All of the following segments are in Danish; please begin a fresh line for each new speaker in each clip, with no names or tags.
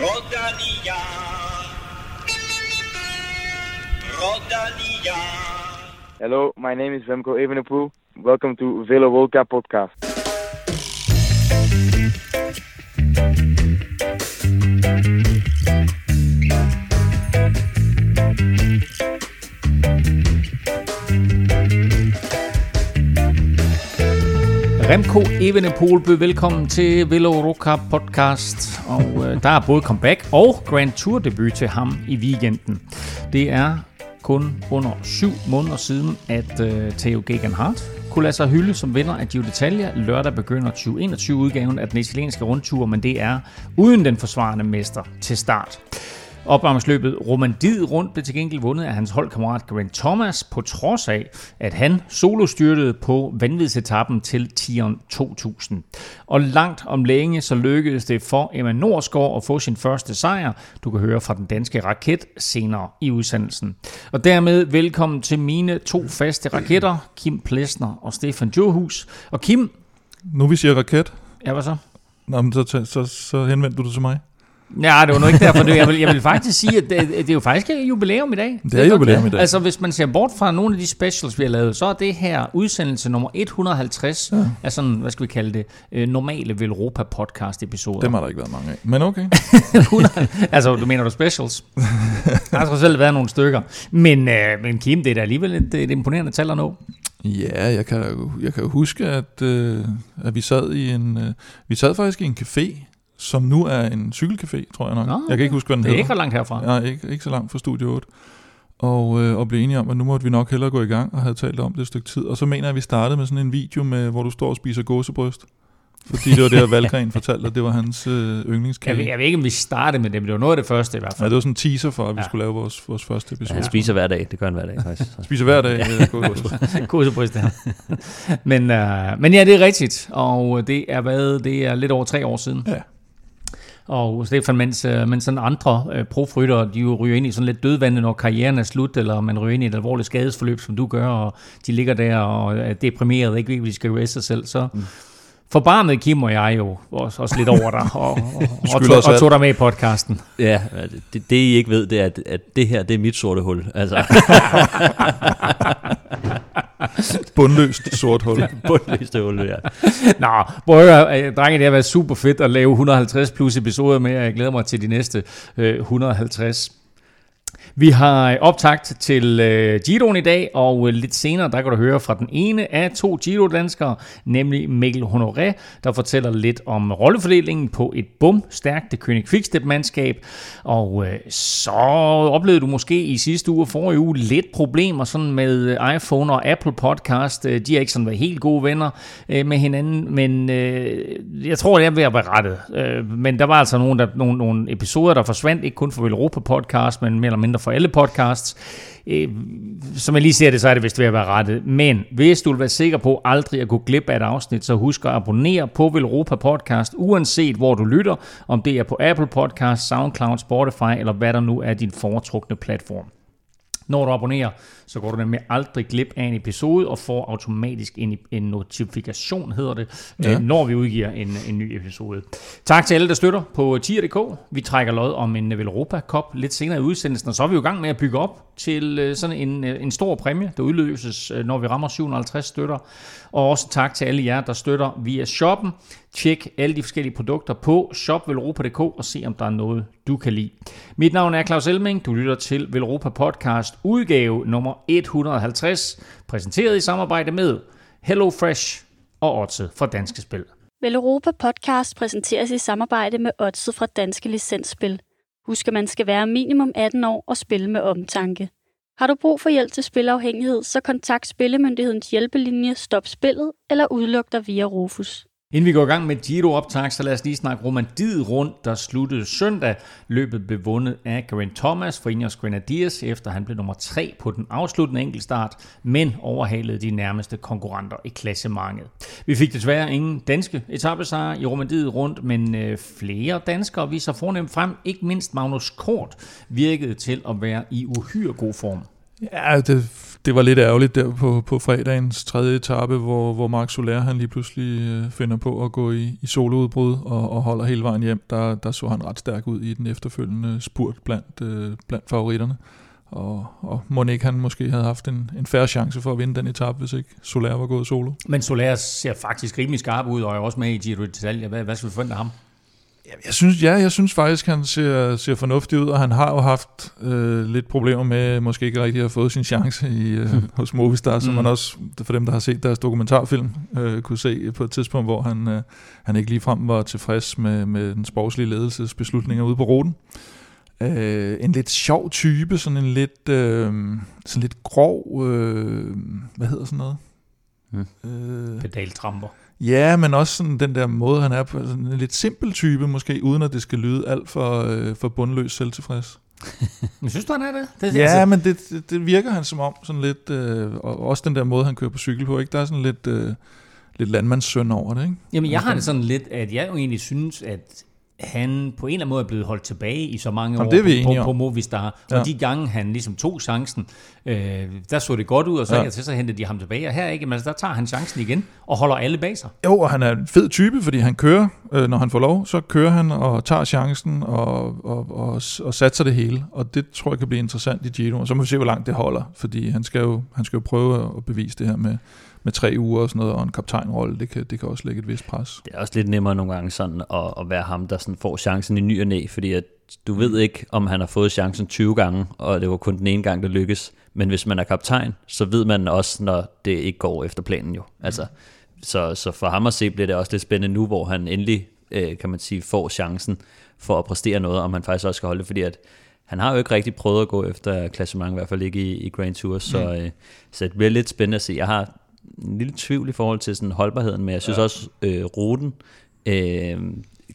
Rodalia. Rodalia.
Hello, my name is Remco Evenepoel. Welcome to Velo Volca podcast.
Remco Evenepoel, byder velkommen til Velo Roca podcast. Og øh, der er både comeback og Grand Tour debut til ham i weekenden. Det er kun under syv måneder siden, at øh, Theo Gegenhardt kunne lade sig hylde som vinder af Giro d'Italia. Lørdag begynder 2021-udgaven af den italienske rundtur, men det er uden den forsvarende mester til start. Opvarmningsløbet Romandid rundt blev til gengæld vundet af hans holdkammerat Grant Thomas, på trods af, at han solo styrtede på vanvidsetappen til Tion 2000. Og langt om længe så lykkedes det for Emma Norsgaard at få sin første sejr. Du kan høre fra den danske raket senere i udsendelsen. Og dermed velkommen til mine to faste raketter, Kim Plesner og Stefan Johus. Og Kim,
Nu vi siger raket,
ja hvad så?
Nå, men så, så, så, så henvendte du dig til mig.
Ja, det var nu ikke derfor. Det, jeg, vil, jeg vil faktisk sige, at det, det er jo faktisk jubilæum i dag.
Det er jubilæum i dag.
Altså, hvis man ser bort fra nogle af de specials, vi har lavet, så er det her udsendelse nummer 150 ja. af sådan, hvad skal vi kalde det, øh, normale Velropa podcast episoder.
Dem har der ikke været mange af. Men okay.
100, altså, du mener du specials? Der har selv været nogle stykker. Men, øh, men Kim, det er da alligevel et, et imponerende tal at nå.
Ja, jeg kan, jeg kan huske, at, øh, at vi sad i en... Øh, vi sad faktisk i en café, som nu er en cykelcafé, tror jeg nok.
Nå,
jeg kan ikke huske, hvad den
Det er
hedder.
ikke ret langt herfra.
Ja, ikke, ikke så langt fra Studio 8. Og, øh, og blev enige om, at nu måtte vi nok hellere gå i gang, og havde talt om det et stykke tid. Og så mener jeg, at vi startede med sådan en video, med, hvor du står og spiser gåsebryst. Fordi det var det, at Valgren fortalte, at det var hans øh,
Jeg
yndlingskage.
ved, jeg ved ikke, om vi startede med det, men det var noget af det første i hvert
Ja,
fald.
det var sådan en teaser for, at vi
Ja.
ja. skulle lave vores, vores første episode.
Han spiser hver dag, det gør han hver dag faktisk. Så.
Spiser hver dag øh, gåsebryst.
Kursebryst, ja. men, øh, men ja, det er rigtigt, og det er hvad, det er lidt over tre år siden.
Ja.
Og Stefan, mens, øh, mens sådan andre øh, profrytter, de jo ryger ind i sådan lidt dødvande, når karrieren er slut, eller man ryger ind i et alvorligt skadesforløb, som du gør, og de ligger der og er deprimeret, ikke ved, hvad de skal gøre sig selv, så mm forbarmede Kim og jeg jo også, også lidt over dig, og, og, og, tog, og tog dig med i podcasten.
Ja, det, det I ikke ved, det er, at, at det her, det er mit sorte hul. Altså,
Bundløst sort hul.
bundløste hul, ja.
Nå, prøv at høre, øh, drenge, det har været super fedt at lave 150 plus episoder med, og jeg glæder mig til de næste øh, 150. Vi har øh, optagt til øh, Giroen i dag, og øh, lidt senere, der kan du høre fra den ene af to Giro-danskere, nemlig Mikkel Honoré, der fortæller lidt om rollefordelingen på et bum stærkt König Quickstep-mandskab. Og øh, så oplevede du måske i sidste uge og forrige uge lidt problemer sådan med øh, iPhone og Apple Podcast. Øh, de har ikke sådan været helt gode venner øh, med hinanden, men øh, jeg tror, det er ved at være rettet. Øh, men der var altså nogle, der, nogle, nogle episoder, der forsvandt, ikke kun for Europa Podcast, men mere eller mindre for alle podcasts. Øh, som jeg lige ser det, så er det vist ved at være rettet. Men hvis du vil være sikker på aldrig at gå glip af et afsnit, så husk at abonnere på Velropa Podcast, uanset hvor du lytter, om det er på Apple Podcast, SoundCloud, Spotify, eller hvad der nu er din foretrukne platform. Når du abonnerer, så går du nemlig aldrig glip af en episode og får automatisk en, en notifikation, hedder det, ja.
Ja.
når vi udgiver en, en ny episode. Tak til alle, der støtter på tier.dk. Vi trækker lod om en Velropa Cup lidt senere i udsendelsen, og så er vi jo i gang med at bygge op til øh, sådan en, øh, en stor præmie, der udløses, øh, når vi rammer 750 støtter. Og også tak til alle jer, der støtter via shoppen. Tjek alle de forskellige produkter på shopvelropa.dk og se, om der er noget, du kan lide. Mit navn er Claus Elming. Du lytter til Velropa Podcast udgave nummer 150, præsenteret i samarbejde med HelloFresh og Otse fra Danske Spil.
Vel Europa Podcast præsenteres i samarbejde med Odset fra Danske Licensspil. Husk, at man skal være minimum 18 år og spille med omtanke. Har du brug for hjælp til spilafhængighed, så kontakt Spillemyndighedens hjælpelinje Stop Spillet eller udluk dig via Rufus.
Inden vi går i gang med Giro optag, så lad os lige snakke Romandiet rundt, der sluttede søndag. Løbet blev vundet af Grant Thomas for Ineos Grenadiers, efter han blev nummer 3 på den afsluttende enkeltstart, men overhalede de nærmeste konkurrenter i klassementet. Vi fik desværre ingen danske etappesejre i Romandiet rundt, men øh, flere danskere viser fornemt frem. Ikke mindst Magnus Kort virkede til at være i uhyre god form.
Ja, det, det var lidt ærgerligt der på, på fredagens tredje etape, hvor, hvor Mark Soler han lige pludselig øh, finder på at gå i, i soloudbrud og, og holder hele vejen hjem. Der, der så han ret stærk ud i den efterfølgende spurt blandt, øh, blandt favoritterne. Og, og Monique han måske havde haft en, en færre chance for at vinde den etape, hvis ikke Soler var gået solo.
Men Soler ser faktisk rimelig skarp ud, og er også med i Giro d'Italia. Hvad, hvad skal vi forvente af ham?
Jeg synes, ja, jeg synes faktisk, han ser, ser fornuftig ud, og han har jo haft øh, lidt problemer med, måske ikke rigtig at have fået sin chance i, øh, hos Movistar, som mm. man også, for dem, der har set deres dokumentarfilm, øh, kunne se på et tidspunkt, hvor han, øh, han ikke ligefrem var tilfreds med, med den sportslige ledelses beslutninger ude på ruten. Øh, en lidt sjov type, sådan en lidt, øh, sådan lidt grov, øh, hvad hedder sådan noget?
Mm. Øh, Pedaltramper.
Ja, men også sådan den der måde, han er på, sådan en lidt simpel type måske, uden at det skal lyde alt for, øh, for bundløs selvtilfreds.
men synes du, han er det? det
ja, altså... men det, det, det virker han som om, sådan lidt, øh, og også den der måde, han kører på cykel på, ikke? der er sådan lidt, øh, lidt landmandssøn over det. Ikke?
Jamen, jeg har det sådan lidt, at jeg jo egentlig synes, at han på en eller anden måde er blevet holdt tilbage i så mange Jamen, år det på, på, på Movistar. Ja. Og de gange, han ligesom tog chancen, øh, der så det godt ud, og så, ja. til, så hentede de ham tilbage. Og her ikke, men altså, der tager han chancen igen og holder alle bag sig.
Jo, og han er en fed type, fordi han kører, øh, når han får lov, så kører han og tager chancen og, og, og, og satser det hele. Og det tror jeg kan blive interessant i Giro. Og så må vi se, hvor langt det holder, fordi han skal jo, han skal jo prøve at bevise det her med, med tre uger og sådan noget, og en kaptajnrolle, det kan, det kan også lægge et vist pres.
Det er også lidt nemmere nogle gange sådan at, at være ham, der sådan får chancen i ny og næ, fordi at du ved ikke, om han har fået chancen 20 gange, og det var kun den ene gang, der lykkes. Men hvis man er kaptajn, så ved man også, når det ikke går efter planen jo. Altså, så, så for ham at se, bliver det også lidt spændende nu, hvor han endelig, øh, kan man sige, får chancen for at præstere noget, om han faktisk også skal holde det, fordi at han har jo ikke rigtig prøvet at gå efter klassement, i hvert fald ikke i, i Grand Tour, så, mm. øh, så det bliver lidt spændende at se. Jeg har en lille tvivl i forhold til sådan holdbarheden, men jeg synes ja. også, øh, ruten øh,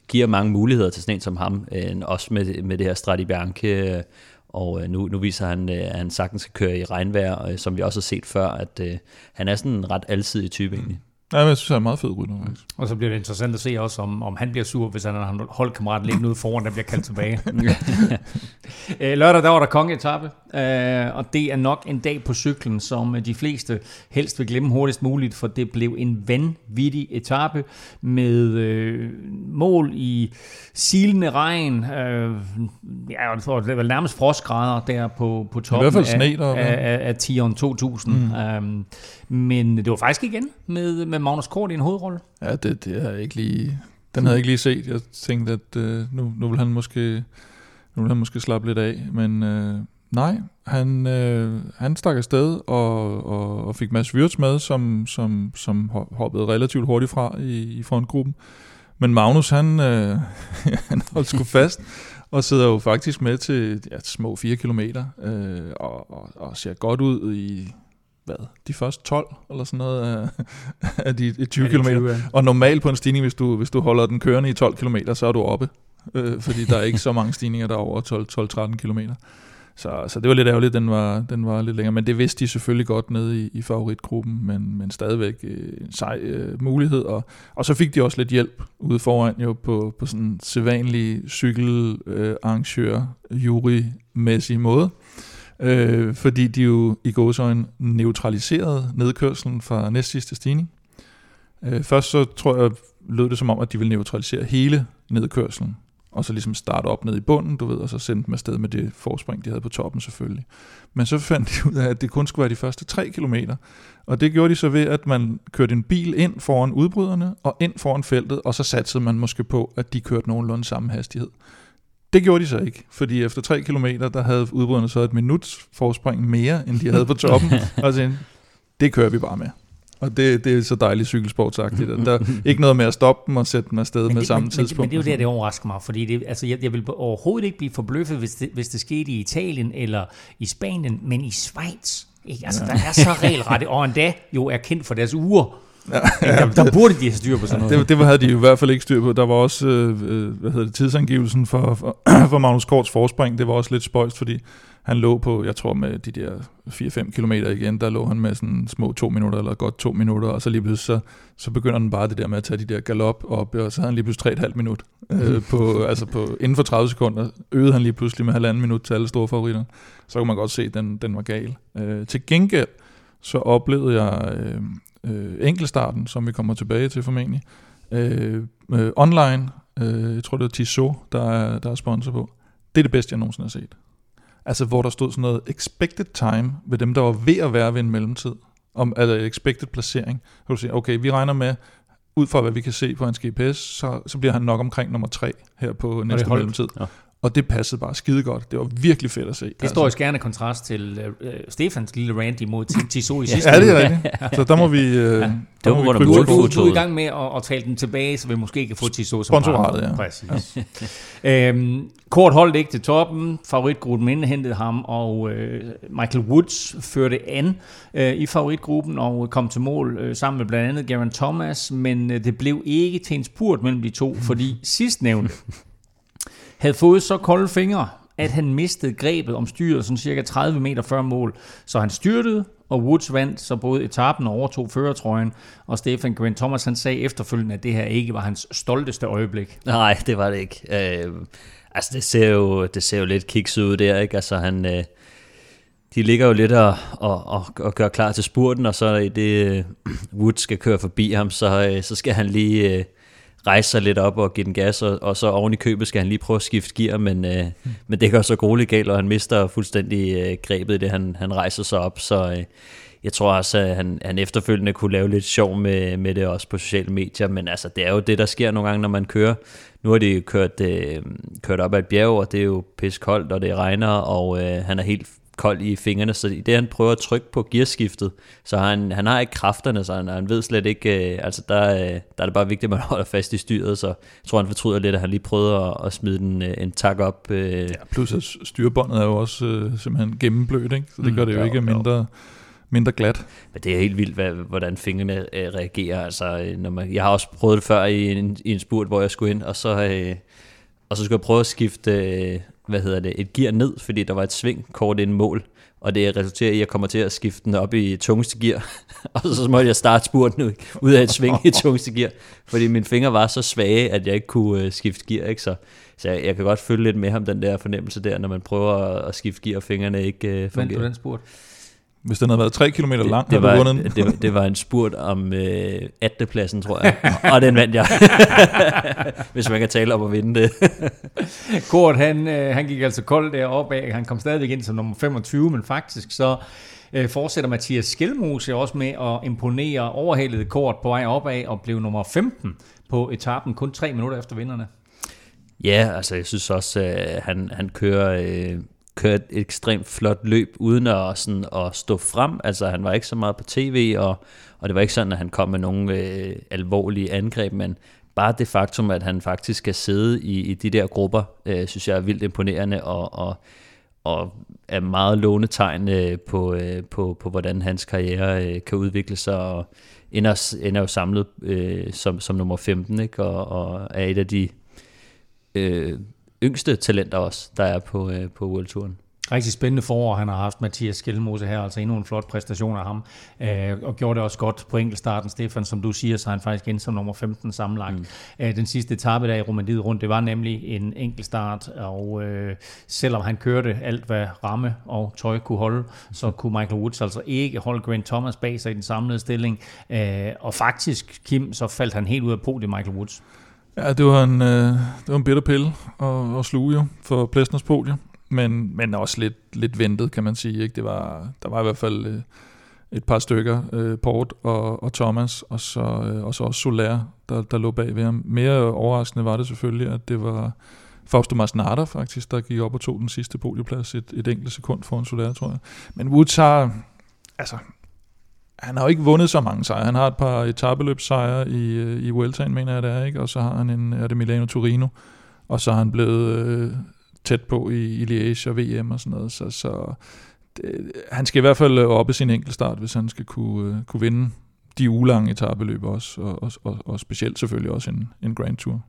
giver mange muligheder til sådan en som ham, øh, også med, med det her Strati Bianche, øh, og øh, nu, nu viser han, øh, at han sagtens skal køre i regnvejr, øh, som vi også har set før, at øh, han er sådan en ret alsidig type mm. egentlig.
Ja, jeg synes, han er meget fed rytter, faktisk.
Og så bliver det interessant at se også, om, om han bliver sur, hvis han har holdkammerat liggende ude foran, der bliver kaldt tilbage. Øh, lørdag, der var der kongeetappe, øh, og det er nok en dag på cyklen, som de fleste helst vil glemme hurtigst muligt, for det blev en vanvittig etape med øh, mål i silende regn. Øh, ja, det var nærmest frostgrader der på, på toppen
I hvert fald sne,
af, af, af, af Tion 2000. Mm. Um, men det var faktisk igen med, med Magnus Kort i en hovedrolle.
Ja, det, det har jeg ikke lige, den havde jeg ikke lige set. Jeg tænkte, at øh, nu, nu vil han måske nu vil han måske slappe lidt af, men øh, nej, han, øh, han stak afsted og, og, og fik Mads Wirtz med, som, som, som hoppede relativt hurtigt fra i, i frontgruppen. Men Magnus, han, øh, han holdt sgu fast, og sidder jo faktisk med til ja, små 4 kilometer, øh, og, og, og ser godt ud i hvad, de første 12 eller sådan noget af, af de 20 km. Og normalt på en stigning, hvis du, hvis du holder den kørende i 12 km, så er du oppe. Øh, fordi der er ikke så mange stigninger, der er over 12-13 km. Så, så det var lidt ærgerligt, den var, den var lidt længere. Men det vidste de selvfølgelig godt nede i, i favoritgruppen, men, men stadigvæk øh, en sej øh, mulighed. Og, og så fik de også lidt hjælp ude foran jo på, på sådan en sædvanlig cykelarrangør, øh, jury-mæssig måde øh, fordi de jo i gåsøjne neutraliserede nedkørselen fra næstsidste stigning. Øh, først så tror jeg, lød det som om, at de ville neutralisere hele nedkørselen, og så ligesom starte op ned i bunden, du ved, og så sende dem afsted med det forspring, de havde på toppen selvfølgelig. Men så fandt de ud af, at det kun skulle være de første 3 km, og det gjorde de så ved, at man kørte en bil ind foran udbryderne, og ind foran feltet, og så satsede man måske på, at de kørte nogenlunde samme hastighed. Det gjorde de så ikke, fordi efter 3 km, der havde udbryderne så et minuts forspring mere, end de havde på toppen, og så det kører vi bare med. Og det, det er så dejligt cykelsportsagtigt. Der er ikke noget med at stoppe dem og sætte dem afsted med det, samme
men,
tidspunkt.
Men, men det er jo det, det overrasker mig, fordi det, altså, jeg, jeg vil overhovedet ikke blive forbløffet, hvis det, hvis det skete i Italien eller i Spanien, men i Schweiz. Ikke? Altså, ja. der er så regelrette, og endda jo er kendt for deres uger. Ja. der, der burde de have styr på sådan noget.
Det, det havde de i hvert fald ikke styr på. Der var også, øh, øh hvad hedder det, tidsangivelsen for, for, for Magnus Korts forspring, det var også lidt spøjst, fordi han lå på, jeg tror med de der 4-5 km igen, der lå han med sådan små to minutter, eller godt to minutter, og så lige pludselig, så, så begynder han bare det der med at tage de der galop op, og så havde han lige pludselig 3,5 minut. øh, på, altså på, inden for 30 sekunder øgede han lige pludselig med halvanden minut til alle store favoritter. Så kunne man godt se, at den, den var gal. Øh, til gengæld, så oplevede jeg øh, enkeltstarten, som vi kommer tilbage til formentlig, øh, øh, online. Øh, jeg tror, det er Tissot, der er, der er sponsor på. Det er det bedste, jeg nogensinde har set. Altså, hvor der stod sådan noget expected time ved dem, der var ved at være ved en mellemtid. Om, altså expected placering. Kan du sige, okay, vi regner med, ud fra hvad vi kan se på hans GPS, så, så bliver han nok omkring nummer tre her på næste mellemtid. Ja. Og det passede bare skide godt. Det var virkelig fedt at se.
Det står i altså. skærende kontrast til uh, Stefans lille Randy mod Tissot i sidste
Ja, det er rigtigt. Så der må vi... Uh, ja.
Det var, hvor du, du, du er i gang med at, at tale den tilbage, så vi måske kan få Tissot som
Sponsoratet, ja.
Præcis. Ja. øhm, kort holdt ikke til toppen. Favoritgruppen indhentede ham, og uh, Michael Woods førte an uh, i favoritgruppen og kom til mål uh, sammen med blandt andet Garen Thomas, men uh, det blev ikke til en spurt mellem de to, fordi sidstnævnte havde fået så kolde fingre, at han mistede grebet om styret sådan cirka 30 meter før mål. Så han styrtede, og Woods vandt så både etappen og overtog førertrøjen. Og Stefan Grant Thomas han sagde efterfølgende, at det her ikke var hans stolteste øjeblik.
Nej, det var det ikke. Øh, altså det ser, jo, det ser jo lidt kikset ud der, ikke? Altså han... Øh, de ligger jo lidt og, og, og, og gør klar til spurten, og så i det øh, Woods skal køre forbi ham, så, øh, så skal han lige... Øh, rejse sig lidt op og give den gas, og, og så oven i købet skal han lige prøve at skifte gear, men, øh, mm. men det går så grueligt galt, og han mister fuldstændig øh, grebet i det, han, han rejser sig op, så øh, jeg tror også, at han, han efterfølgende kunne lave lidt sjov med, med det også på sociale medier, men altså, det er jo det, der sker nogle gange, når man kører. Nu har de kørt, øh, kørt op ad et bjerg, og det er jo pisk koldt, og det regner, og øh, han er helt kold i fingrene, så i det han prøver at trykke på gearskiftet, så han, han har ikke kræfterne, så han, han ved slet ikke, øh, altså der, øh, der er det bare vigtigt, at man holder fast i styret, så jeg tror han fortryder lidt, at han lige prøvede at, at smide den, øh, en tak op. Øh. Ja,
plus at styrbåndet er jo også øh, simpelthen gennemblødt, ikke? så det mm, gør det jo, jo ikke mindre... Jo mindre glat.
Men det er helt vildt, hvad, hvordan fingrene øh, reagerer. Altså, øh, når man, jeg har også prøvet det før i en, i en spurt, hvor jeg skulle ind, og så, øh, og så skulle jeg prøve at skifte øh, hvad hedder det, et gear ned, fordi der var et sving kort ind mål, og det resulterer i, at jeg kommer til at skifte den op i tungeste gear, og så måtte jeg starte spurten ud af et sving i tungeste gear, fordi mine fingre var så svage, at jeg ikke kunne uh, skifte gear, ikke? Så, så jeg, jeg kan godt følge lidt med ham, den der fornemmelse der, når man prøver at, at skifte gear, og fingrene ikke uh, fungerer.
Vandt du den spurt?
Hvis den havde været 3 km lang,
det, det var, du vundet det, det var en spurt om øh, 8. pladsen, tror jeg. og den vandt jeg. Hvis man kan tale om at vinde det.
Kort, han, øh, han gik altså koldt deroppe af. Han kom stadigvæk ind som nummer 25, men faktisk så øh, fortsætter Mathias Skelmose også med at imponere overhældet kort på vej opad og blev nummer 15 på etappen kun tre minutter efter vinderne.
Ja, altså jeg synes også, at øh, han, han kører... Øh, kørt et ekstremt flot løb, uden at, sådan, at stå frem. Altså han var ikke så meget på tv, og, og det var ikke sådan, at han kom med nogle øh, alvorlige angreb, men bare det faktum, at han faktisk skal sidde i, i de der grupper, øh, synes jeg er vildt imponerende, og, og, og er meget lånetegn øh, på, øh, på, på, hvordan hans karriere øh, kan udvikle sig, og ender, ender jo samlet øh, som, som nummer 15, ikke? Og, og er et af de øh, yngste talenter også, der er på, øh, på World Touren.
Rigtig spændende forår, han har haft Mathias Skelmose her, altså endnu en flot præstation af ham, øh, og gjorde det også godt på enkeltstarten. Stefan, som du siger, så han faktisk ind som nummer 15 sammenlagt. Mm. Øh, den sidste etape der i Romandiet rundt, det var nemlig en enkeltstart, og øh, selvom han kørte alt, hvad ramme og tøj kunne holde, så kunne Michael Woods altså ikke holde Grant Thomas bag sig i den samlede stilling, øh, og faktisk, Kim, så faldt han helt ud af podiet, Michael Woods.
Ja, det var en, øh, det var en bitter pille at, at sluge jo for Plæstners podie, men, men også lidt, lidt ventet, kan man sige. Ikke? Det var, der var i hvert fald øh, et par stykker, øh, Port og, og Thomas, og så, øh, og så også Soler, der, der lå bag ved ham. Mere overraskende var det selvfølgelig, at det var Fausto Masnada faktisk, der gik op og tog den sidste podieplads et, et enkelt sekund foran Soler, tror jeg. Men Woods har, altså, han har jo ikke vundet så mange sejre. Han har et par etabeløbssejre i, øh, i Vueltaen, mener jeg det er, ikke? og så har han en, er det Milano Torino, og så har han blevet øh, tæt på i, i Liège og VM og sådan noget, så, så det, han skal i hvert fald øh, op i sin enkeltstart, hvis han skal kunne, øh, kunne vinde de ulange etabeløb også, og, og, og, og specielt selvfølgelig også en, en Grand Tour.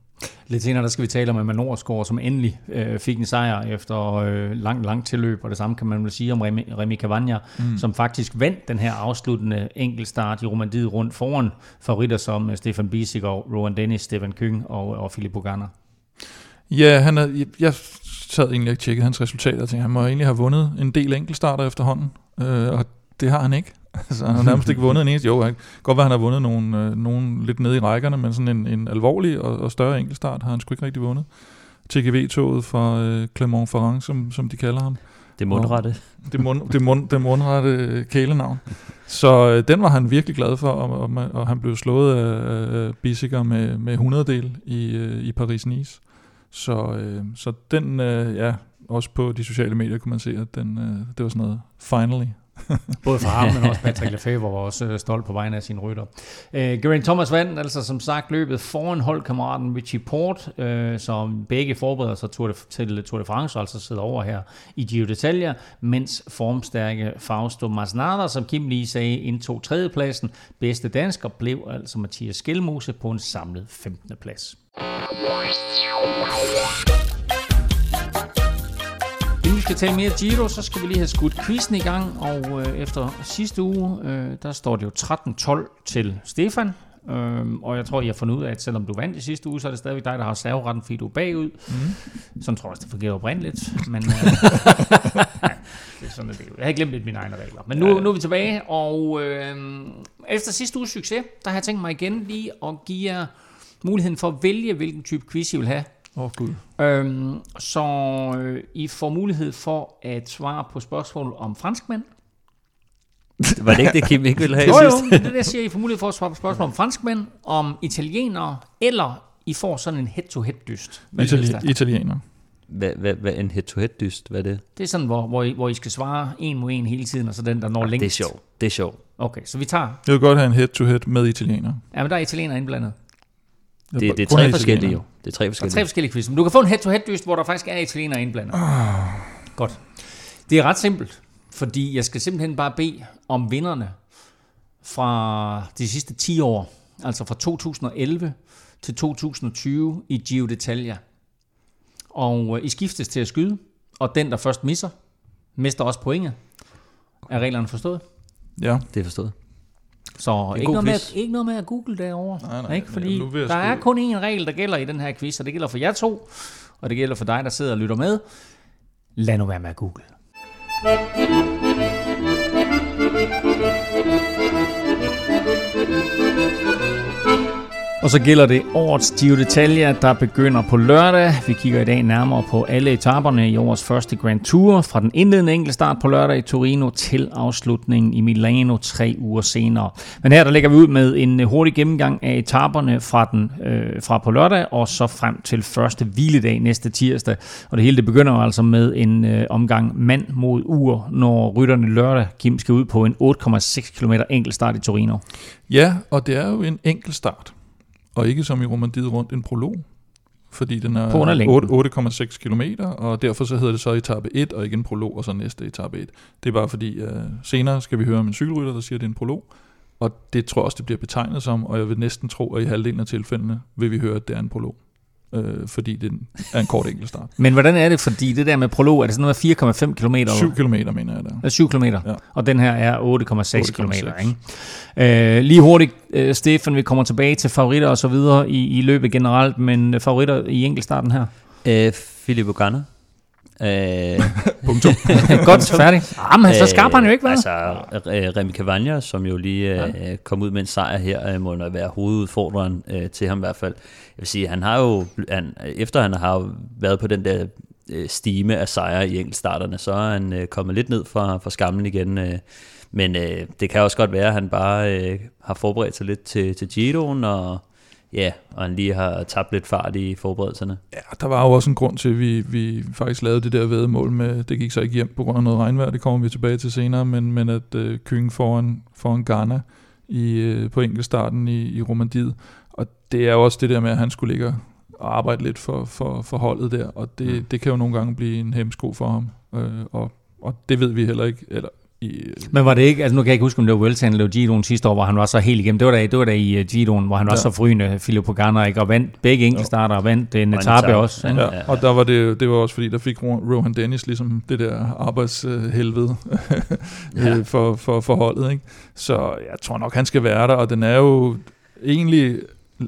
Lidt senere, der skal vi tale om Emma Norsgaard, som endelig øh, fik en sejr efter øh, lang, lang tilløb, og det samme kan man vel sige om Remi, Remi Cavagna, mm. som faktisk vandt den her afsluttende enkeltstart i Romandiet rundt foran favoritter som øh, Stefan Bisik og Rowan Dennis, Stefan Kyng og, og Philip Bogana.
Ja, han er, jeg, jeg sad egentlig og tjekkede hans resultater og tænkte, han må egentlig have vundet en del enkeltstarter efterhånden, øh, og det har han ikke. Altså, han har nærmest ikke vundet en eneste. Jo, han, godt være, han har vundet nogle, øh, nogle lidt nede i rækkerne, men sådan en, en alvorlig og, og større enkeltstart har han sgu ikke rigtig vundet. TGV-toget fra øh, Clermont-Ferrand, som, som de kalder ham.
Det mundrette.
Det, mund, det, mund, det mundrette kælenavn. Så øh, den var han virkelig glad for, og, og, og han blev slået af øh, Bissiger med, med 100 del i, øh, i Paris-Nice. Så, øh, så den, øh, ja, også på de sociale medier kunne man se, at den, øh, det var sådan noget, finally.
Både for ham, men også Patrick Lefebvre var også øh, stolt på vegne af sin rytter. Uh, øh, Geraint Thomas vandt altså som sagt løbet foran holdkammeraten Richie Port, uh, som begge forbereder sig Tour de, til Tour de France, altså sidder over her i Giro d'Italia, mens formstærke Fausto Masnada, som Kim lige sagde, indtog tredjepladsen. Bedste dansker blev altså Mathias Skelmose på en samlet 15. plads skal tale mere Giro, så skal vi lige have skudt quizzen i gang, og øh, efter sidste uge, øh, der står det jo 13-12 til Stefan, Øhm, og jeg tror, I har fundet ud af, at selvom du vandt i sidste uge, så er det stadigvæk dig, der har serveretten, fordi du er bagud. Mm. Sådan tror jeg også, det fungerer oprindeligt. Men øh, det er sådan, det er. Jeg har glemt lidt mine egne regler. Men nu, nu er vi tilbage, og øh, efter sidste uges succes, der har jeg tænkt mig igen lige at give jer muligheden for at vælge, hvilken type quiz I vil have.
Åh, oh, Gud.
Øhm, så øh, I får mulighed for at svare på spørgsmål om franskmænd.
Var det ikke det, Kim ikke ville have
Jo, jo, det er det, jeg siger. I får mulighed for at svare på spørgsmål om franskmænd, om italienere, eller I får sådan en head-to-head dyst. Hvad det helst er.
Itali- italiener.
Hvad, hvad, hvad en head-to-head dyst, hvad er det?
Det er sådan, hvor, hvor, I, hvor I skal svare en mod en hele tiden, og så den, der når længst.
Det er sjovt. Det er sjovt.
Okay, så vi tager...
Jeg vil godt have en head-to-head med italiener.
Ja, men der er italienere indblandet.
Det, det er tre forskellige jo. Det er tre
Der er
forskellige.
tre forskellige quiz. Men du kan få en head-to-head dyst, hvor der faktisk er italienere indblandet. Godt. Det er ret simpelt, fordi jeg skal simpelthen bare bede om vinderne fra de sidste 10 år, altså fra 2011 til 2020 i Giro d'Italia. Og øh, I skiftes til at skyde, og den, der først misser, mister også pointet. Er reglerne forstået?
Ja.
Det er forstået.
Så ikke noget, med,
quiz.
ikke noget med at google derovre.
Nej, nej,
ikke? Fordi
jeg
der er kun én regel, der gælder i den her quiz, og det gælder for jer to, og det gælder for dig, der sidder og lytter med. Lad nu være med at google. Og så gælder det årets Giro d'Italia, der begynder på lørdag. Vi kigger i dag nærmere på alle etaperne i årets første Grand Tour, fra den indledende enkeltstart på lørdag i Torino til afslutningen i Milano tre uger senere. Men her der lægger vi ud med en hurtig gennemgang af etaperne fra, den, øh, fra på lørdag og så frem til første hviledag næste tirsdag. Og det hele det begynder jo altså med en øh, omgang mand mod ur, når rytterne lørdag Kim skal ud på en 8,6 km enkeltstart i Torino.
Ja, og det er jo en enkelt start. Og ikke som i Romandiet rundt en prolog. Fordi den er 8 8,6 km, og derfor så hedder det så etape 1, og ikke en prolog, og så næste etape 1. Det er bare fordi, uh, senere skal vi høre om en cykelrytter, der siger, at det er en prolog. Og det tror jeg også, det bliver betegnet som, og jeg vil næsten tro, at i halvdelen af tilfældene vil vi høre, at det er en prolog. Øh, fordi det er en kort enkelt start.
Men hvordan er det, fordi det der med prolog, er det sådan noget med 4,5 km?
7 km, mener jeg der.
7 km, ja. Og den her er 8,6 km.
8,6.
Ikke? Øh, lige hurtigt, øh, Stefan, vi kommer tilbage til favoritter og så videre i, i løbet generelt, men favoritter i enkeltstarten her.
Øh, Philip Ogana. Øh,
Punktum.
Godt, færdig. Ah, men så skarp har han jo ikke været.
Altså, øh, Remy Cavagna, som jo lige øh, kom ud med en sejr her, øh, må nok være hovedudfordreren øh, til ham i hvert fald. Jeg vil sige, han har jo, han, efter han har jo været på den der øh, stime af sejre i enkeltstarterne, så er han øh, kommet lidt ned fra, fra skammen igen. Øh, men øh, det kan også godt være, at han bare øh, har forberedt sig lidt til, til Giroen, og ja, og han lige har tabt lidt fart i forberedelserne.
Ja, der var jo også en grund til, at vi, vi faktisk lavede det der vedmål med, det gik så ikke hjem på grund af noget regnvejr, det kommer vi tilbage til senere, men, men at øh, Kyng foran, foran Ghana i, øh, på enkeltstarten i, i Romandiet, og det er jo også det der med, at han skulle ligge og arbejde lidt for, for, for holdet der, og det,
mm.
det kan jo nogle gange blive en hemsko for ham, øh, og, og det ved vi heller ikke, eller i,
Men var det ikke, altså nu kan jeg ikke huske, om det var Vuelta eller Giroen sidste år, hvor han var så helt igennem. Det var da, det var da i uh, Giroen, hvor han var
Ja.
så frygende, Filippo Ganna, ikke? Og vandt begge enkeltstarter og vandt en
en
etape også. Ikke?
Ja, og der var det, det var også fordi, der fik Ro- Rohan Dennis ligesom det der arbejdshelvede
Ja.
ja. for, for, for holdet. Ikke? Så jeg tror nok, han skal være der, og den er jo egentlig,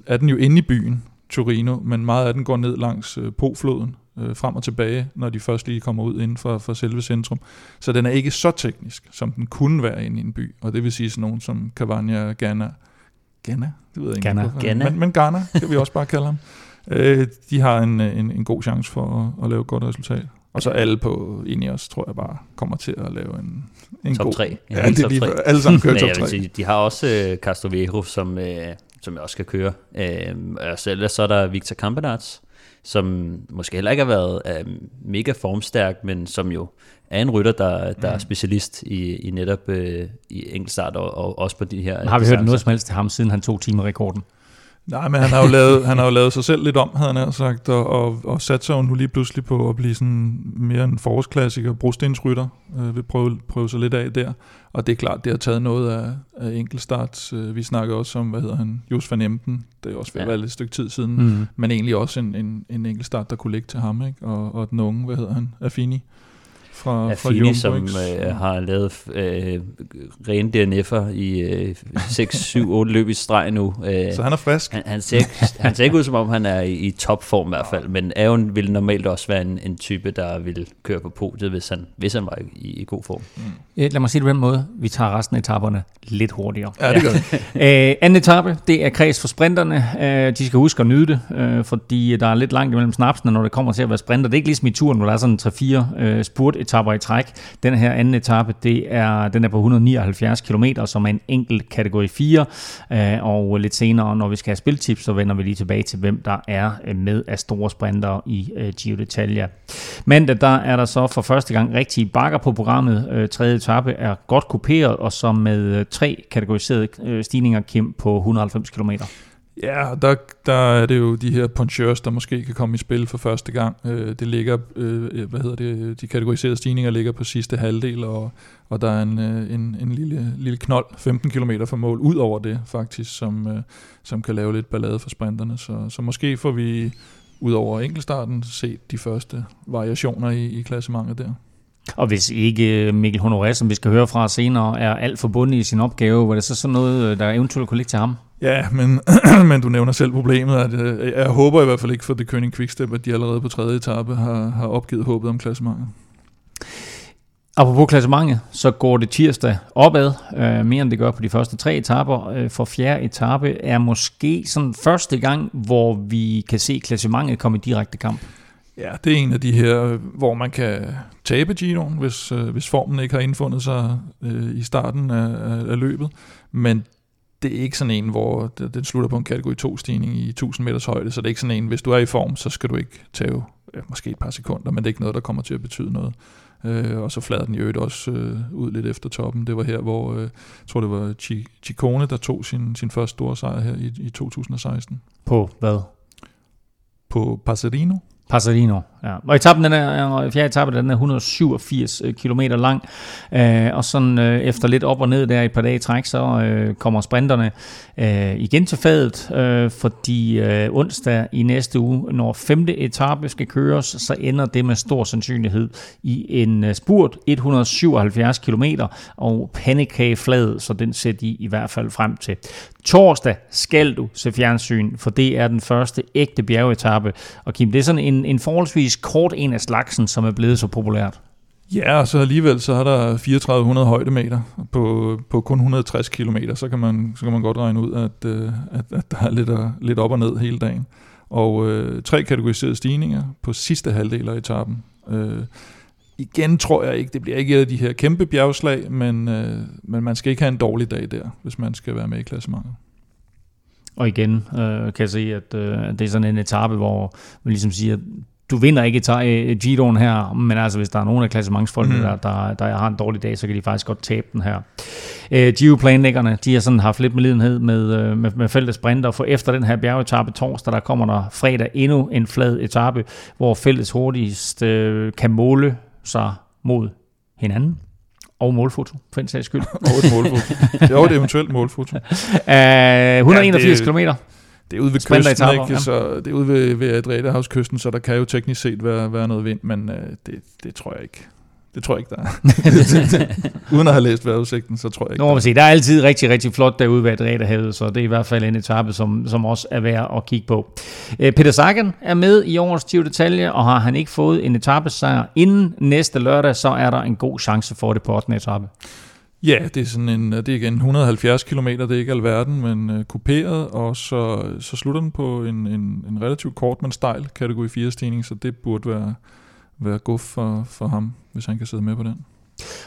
er den jo inde i byen, Torino, men meget af den går ned langs øh, Po-floden, øh, frem og tilbage, når de først lige kommer ud inden for, for selve centrum. Så den er ikke så teknisk, som den kunne være inde i en by, og det vil sige sådan nogen som Cavagna, Ganna, Ganna? Det ved jeg ikke.
Ganna.
hvorfor.
Ganna.
Men, men Ganna, kan vi også bare kalde ham. Øh, de har en, en, en god chance for at, at lave et godt resultat. Og så alle på Ineos, tror jeg bare, kommer til at lave en, en
Top
god...
3.
Ja, det er lige, før. alle sammen kører top
jeg vil
3.
sige, de har også øh, Castroviejo, som, øh, som jeg også skal køre. Øh, og så ellers så er der Victor Campenaerts, som måske heller ikke har været øh, mega formstærk, men som jo er en rytter, der, der er specialist i, i netop øh, i enkeltstart og, og også på de her
Har vi hørt noget som helst til ham, siden han tog timerekorden?
Nej, men han har, jo lavet, han har jo lavet sig selv lidt om, havde han sagt, og, og, og sat sig jo nu lige pludselig på at blive sådan mere en forårsklassiker, brostensrytter, øh, vil prøve, prøve sig lidt af der. Og det er klart, det har taget noget af, af enkeltstart. Øh, vi snakker også om, hvad hedder han, Jos van Emden, det er også
Ja.
være lidt et stykke tid siden,
Mm.
men egentlig også en, en, en enkeltstart, der kunne ligge til ham, ikke? Og, og den unge, hvad hedder han, Affini fra, fra
Affini,
Jumbo,
som
ikke?
øh, har lavet øh, rene DNF'er i øh, 6, 7, 8 løb i streg nu. Øh,
Så han er frisk.
Han, han, ser ikke, han ser ikke ud som om, han er i, i topform i hvert fald, men en- vil normalt også være en, en type, der vil køre på podiet, hvis han, hvis han var i, i god form.
Eh, Lad mig sige det på den måde. Vi tager resten af etaperne lidt hurtigere.
Ja, det gør det.
Øh, anden etape, det er kreds for sprinterne. Øh, de skal huske at nyde det, øh, fordi der er lidt langt imellem snapsene, når det kommer til at være sprinter. Det er ikke ligesom i turen, hvor der er sådan 3-4 øh, spurtetapper i træk. Den her anden etape, det er, den er på 179 km, som er en enkelt kategori 4. Øh, og lidt senere, når vi skal have spiltips, så vender vi lige tilbage til, hvem der er øh, med af store sprinter i øh, Giro d'Italia. Mandag, der er der så for første gang rigtige bakker på programmet. Øh, tredje etape er godt kuperet, og så med øh, tre kategoriserede øh, stigninger, Kim, på 190 km.
Ja, og der, der er det jo de her punchers, der måske kan komme i spil for første gang. Øh, det ligger, øh, øh hvad hedder det, øh, de kategoriserede stigninger ligger på sidste halvdel, og, og der er en, øh, en, en lille, lille knold, 15 km fra mål, ud over det faktisk, som, øh, som kan lave lidt ballade for sprinterne. Så, så måske får vi ud over enkeltstarten set de første variationer i, i klassementet der.
Og hvis ikke øh, Mikkel Honoré, som vi skal høre fra senere, er alt forbundet i sin opgave, var det så sådan noget, øh, der eventuelt kunne ligge til ham?
Ja, men, men du nævner selv problemet, at øh, jeg håber i hvert fald ikke for det König Quickstep, at de allerede på tredje etape har, har opgivet håbet om klassementet.
Apropos klassementet, så går det tirsdag opad, øh, mere end det gør på de første tre etaper. Øh, for fjerde etape er måske sådan første gang, hvor vi kan se klassementet komme i direkte kamp.
Ja, det er en af de her, hvor man kan tabe Giroen, hvis, øh, hvis formen ikke har indfundet sig øh, i starten af, af, løbet. Men det er ikke sådan en, hvor den slutter på en kategori 2-stigning i 1000 meters højde, så det er ikke sådan en, hvis du er i form, så skal du ikke tage øh, måske et par sekunder, men det er ikke noget, der kommer til at betyde noget. Øh, og så flader den i øvrigt også øh, ud lidt efter toppen. Det var her, hvor øh, jeg tror, det var Chi- Ciccone, der tog sin, sin første store sejr her i, i 2016
På hvad?
på Passerino.
Passerino. Ja. Og etappen, den er, fjerde etape, den er 187 øh, km lang, øh, og sådan øh, efter lidt op og ned der i et par dage træk, så øh, kommer sprinterne øh, igen til fadet, øh, fordi øh, onsdag i næste uge, når femte etape skal køres, så ender det med stor sandsynlighed i en øh, spurt 177 km, og pandekagefladet, så den ser de i hvert fald frem til. Torsdag skal du se fjernsyn, for det er den første ægte bjergetappe. Og Kim, det er sådan en, en forholdsvis kort en af slagsen, som er blevet så populært.
Ja, og så alligevel så er der 3400 højdemeter på, på kun 160 km, så kan man, så kan man godt regne ud, at, øh, at, at der er lidt, øh, lidt op og ned hele dagen. Og øh, tre kategoriserede stigninger på sidste halvdel af etappen. Øh, igen tror jeg ikke, det bliver ikke et af de her kæmpe bjergslag, men, øh, men man skal ikke have en dårlig dag der, hvis man skal være med i klassementet.
Og igen øh, kan jeg se, at øh, det er sådan en etape, hvor man ligesom siger, du vinder ikke øh, Giroen her, men altså hvis der er nogen af klassementsfolkene, mm. der, der, der har en dårlig dag, så kan de faktisk godt tabe den her. Øh, Giro-planlæggerne, de har sådan haft lidt medlidenhed med, øh, med, med feltets sprinter, for efter den her bjergetappe torsdag, der kommer der fredag endnu en flad etape, hvor feltets hurtigst øh, kan måle sig mod hinanden. Og målfoto, for en sags skyld.
og et målfoto. Det er et eventuelt målfoto.
Uh, 181
Ja,
km.
Det er ude ved
Sprinteretaper,
kysten, ikke?
ja.
Så det er ude ved, ved Adriaterhavskysten, så der kan jo teknisk set være, være noget vind, men øh, det, det tror jeg ikke. Det tror jeg ikke, der er. Uden at have læst vejrudsigten, så tror jeg ikke,
Nu må
der er.
sige, der er altid rigtig, rigtig flot derude ved Adriaterhavet, så det er i hvert fald en etape, som, som også er værd at kigge på. Øh, Peter Sagan er med i årets Giro d'Italia, og har han ikke fået en etapesejr inden næste lørdag, så er der en god chance for det på 8. etape.
Ja, det er sådan en, det er igen 170 km, det er ikke alverden, men øh, kuperet, og så, så slutter den på en, en, en relativt kort, men stejl kategori 4 stigning, så det burde være, være guf for, for ham, hvis han kan sidde med på den.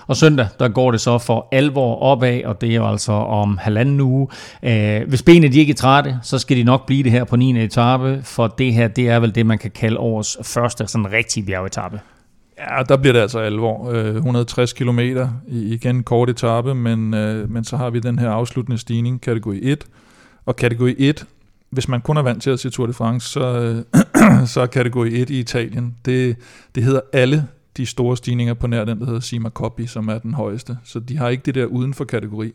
Og søndag, der går det så for alvor opad, og det er jo altså om halvanden uge. Øh, hvis benene de ikke er trætte, så skal de nok blive det her på 9. etape, for det her, det er vel det, man kan kalde årets første sådan rigtig bjergetappe.
Ja, der bliver det altså alvor. Øh, 160 km, igen kort etape, men, øh, men så har vi den her afsluttende stigning, kategori 1. Og kategori 1, hvis man kun er vant til at se Tour de France, så, øh, så er kategori 1 i Italien. Det, det hedder alle de store stigninger på nær den, der hedder Sima Coppi, som er den højeste. Så de har ikke det der uden for kategori.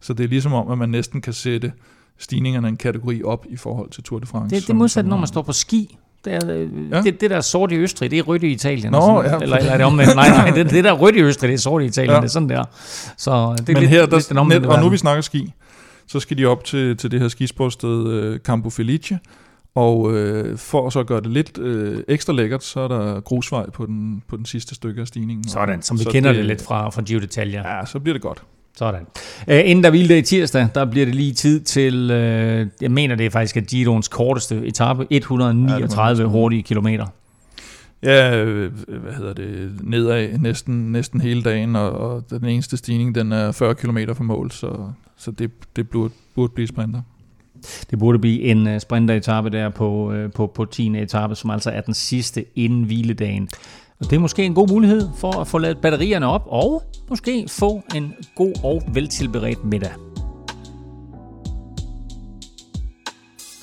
Så det er ligesom om, at man næsten kan sætte stigningerne en kategori op i forhold til Tour de France.
Det, det er
som-
modsat,
som
når man står på ski. Det, er,
Ja.
ja. det, det der sort i Østrig, det er rødt i Italien.
Nå,
og sådan,
ja.
eller, eller er det omvendt? Nej, nej, det, det der rødt i Østrig, det er sort i Italien.
Ja.
Det er sådan der. Så det er
Men
lidt,
her, der,
lidt den omvendte
net, og nu vi snakker ski, så skal de op til, til det her skisportsted øh, Campo Felice, og øh, for så at gøre det lidt øh, ekstra lækkert, så er der grusvej på den, på den sidste stykke af stigningen.
Sådan, som vi
så
kender det, det lidt fra, fra Giro d'Italia.
Ja, så bliver det godt.
Sådan. Uh, inden der hviledag i tirsdag, der bliver det lige tid til, uh, jeg mener det er faktisk at Giroens korteste etape, 139
Ja,
hurtige kilometer.
Ja, øh, hvad hedder det, nedad næsten, næsten hele dagen, og, og den eneste stigning, den er 40 km fra mål, så, så det, det burde, burde blive sprinter.
Det burde blive en øh, sprinteretappe der på, øh, på, på 10. etape, som altså er den sidste inden hviledagen. Og det er måske en god mulighed for at få lavet batterierne op, og måske få en god og veltilberedt middag.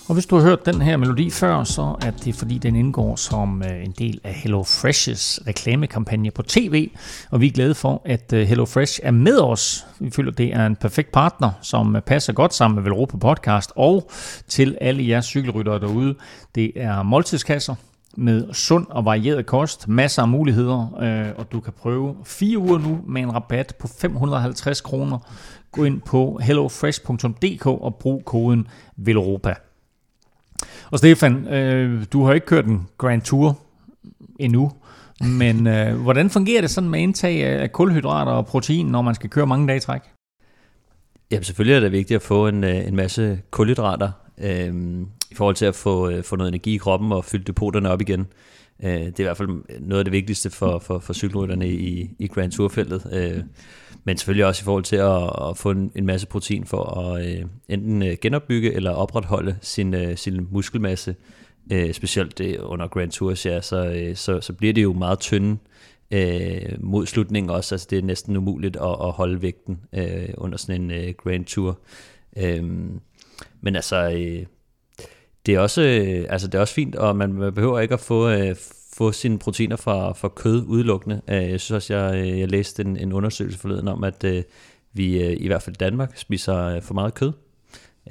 Og hvis du har hørt den her melodi før, så er det fordi, den indgår som øh, en del af Hello Fresh's reklamekampagne på tv. Og vi er glade for, at øh, Hello Fresh er med os. Vi føler, det er en perfekt partner, som øh, passer godt sammen med Velropa Podcast. Og til alle jer cykelryttere derude, det er måltidskasser med sund og varieret kost, masser af muligheder, øh, og du kan prøve fire uger nu med en rabat på 550 kroner. Gå ind på hellofresh.dk og brug koden VELOROPA. Og Stefan, øh, du har ikke kørt en Grand Tour endnu, men øh, hvordan fungerer det sådan med indtag af kulhydrater og protein, når man skal køre mange dage i træk?
Jamen selvfølgelig er det vigtigt at få en, øh, en masse kulhydrater øh, i forhold til at få, øh, få noget energi i kroppen og fylde depoterne op igen. Øh, det er i hvert fald noget af det vigtigste for, for, for cykelrytterne i, i Grand Tour-feltet. Øh, men selvfølgelig også i forhold til at, at få en, en masse protein for at øh, enten øh, genopbygge eller opretholde sin, øh, sin muskelmasse. Øh, specielt øh, under Grand Tours, ja, så, øh, så, så bliver det jo meget tynde øh, mod slutningen også. Altså det er næsten umuligt at, at holde vægten øh, under sådan en øh, Grand Tour. Øh, men altså, øh, det er også, øh, altså det er også fint, og man, man behøver ikke at få, øh, få sine proteiner fra, fra kød udelukkende. Øh, jeg synes også, jeg, øh, jeg læste en, en undersøgelse forleden om, at øh, vi øh, i hvert fald i Danmark spiser for meget kød.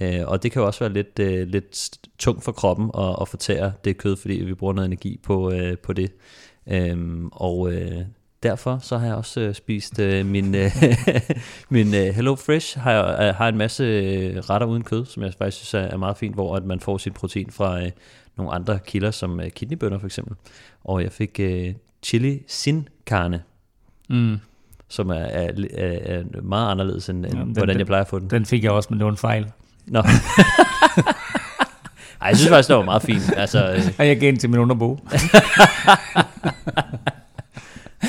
Øh, og det kan jo også være lidt, øh, lidt tungt for kroppen at, at fortære det kød, fordi vi bruger noget energi på, øh, på det. Øhm, og øh, derfor så har jeg også øh, spist øh, min, øh, min øh, Hello Fresh, har, jeg, øh, har en masse øh, retter uden kød, som jeg faktisk synes er, er meget fint, hvor at man får sit protein fra øh, nogle andre kilder, som øh, kidneybønner for eksempel. Og jeg fik øh, chili sin carne,
Mm.
som er, er, er, er meget anderledes, end,
Jamen, den-
hvordan
den-
jeg plejer at få den.
Den fik jeg også, men det var en fejl.
Nå. Ej, jeg synes faktisk, det var meget fint. Altså, øh,
Og jeg gav den til min underbog.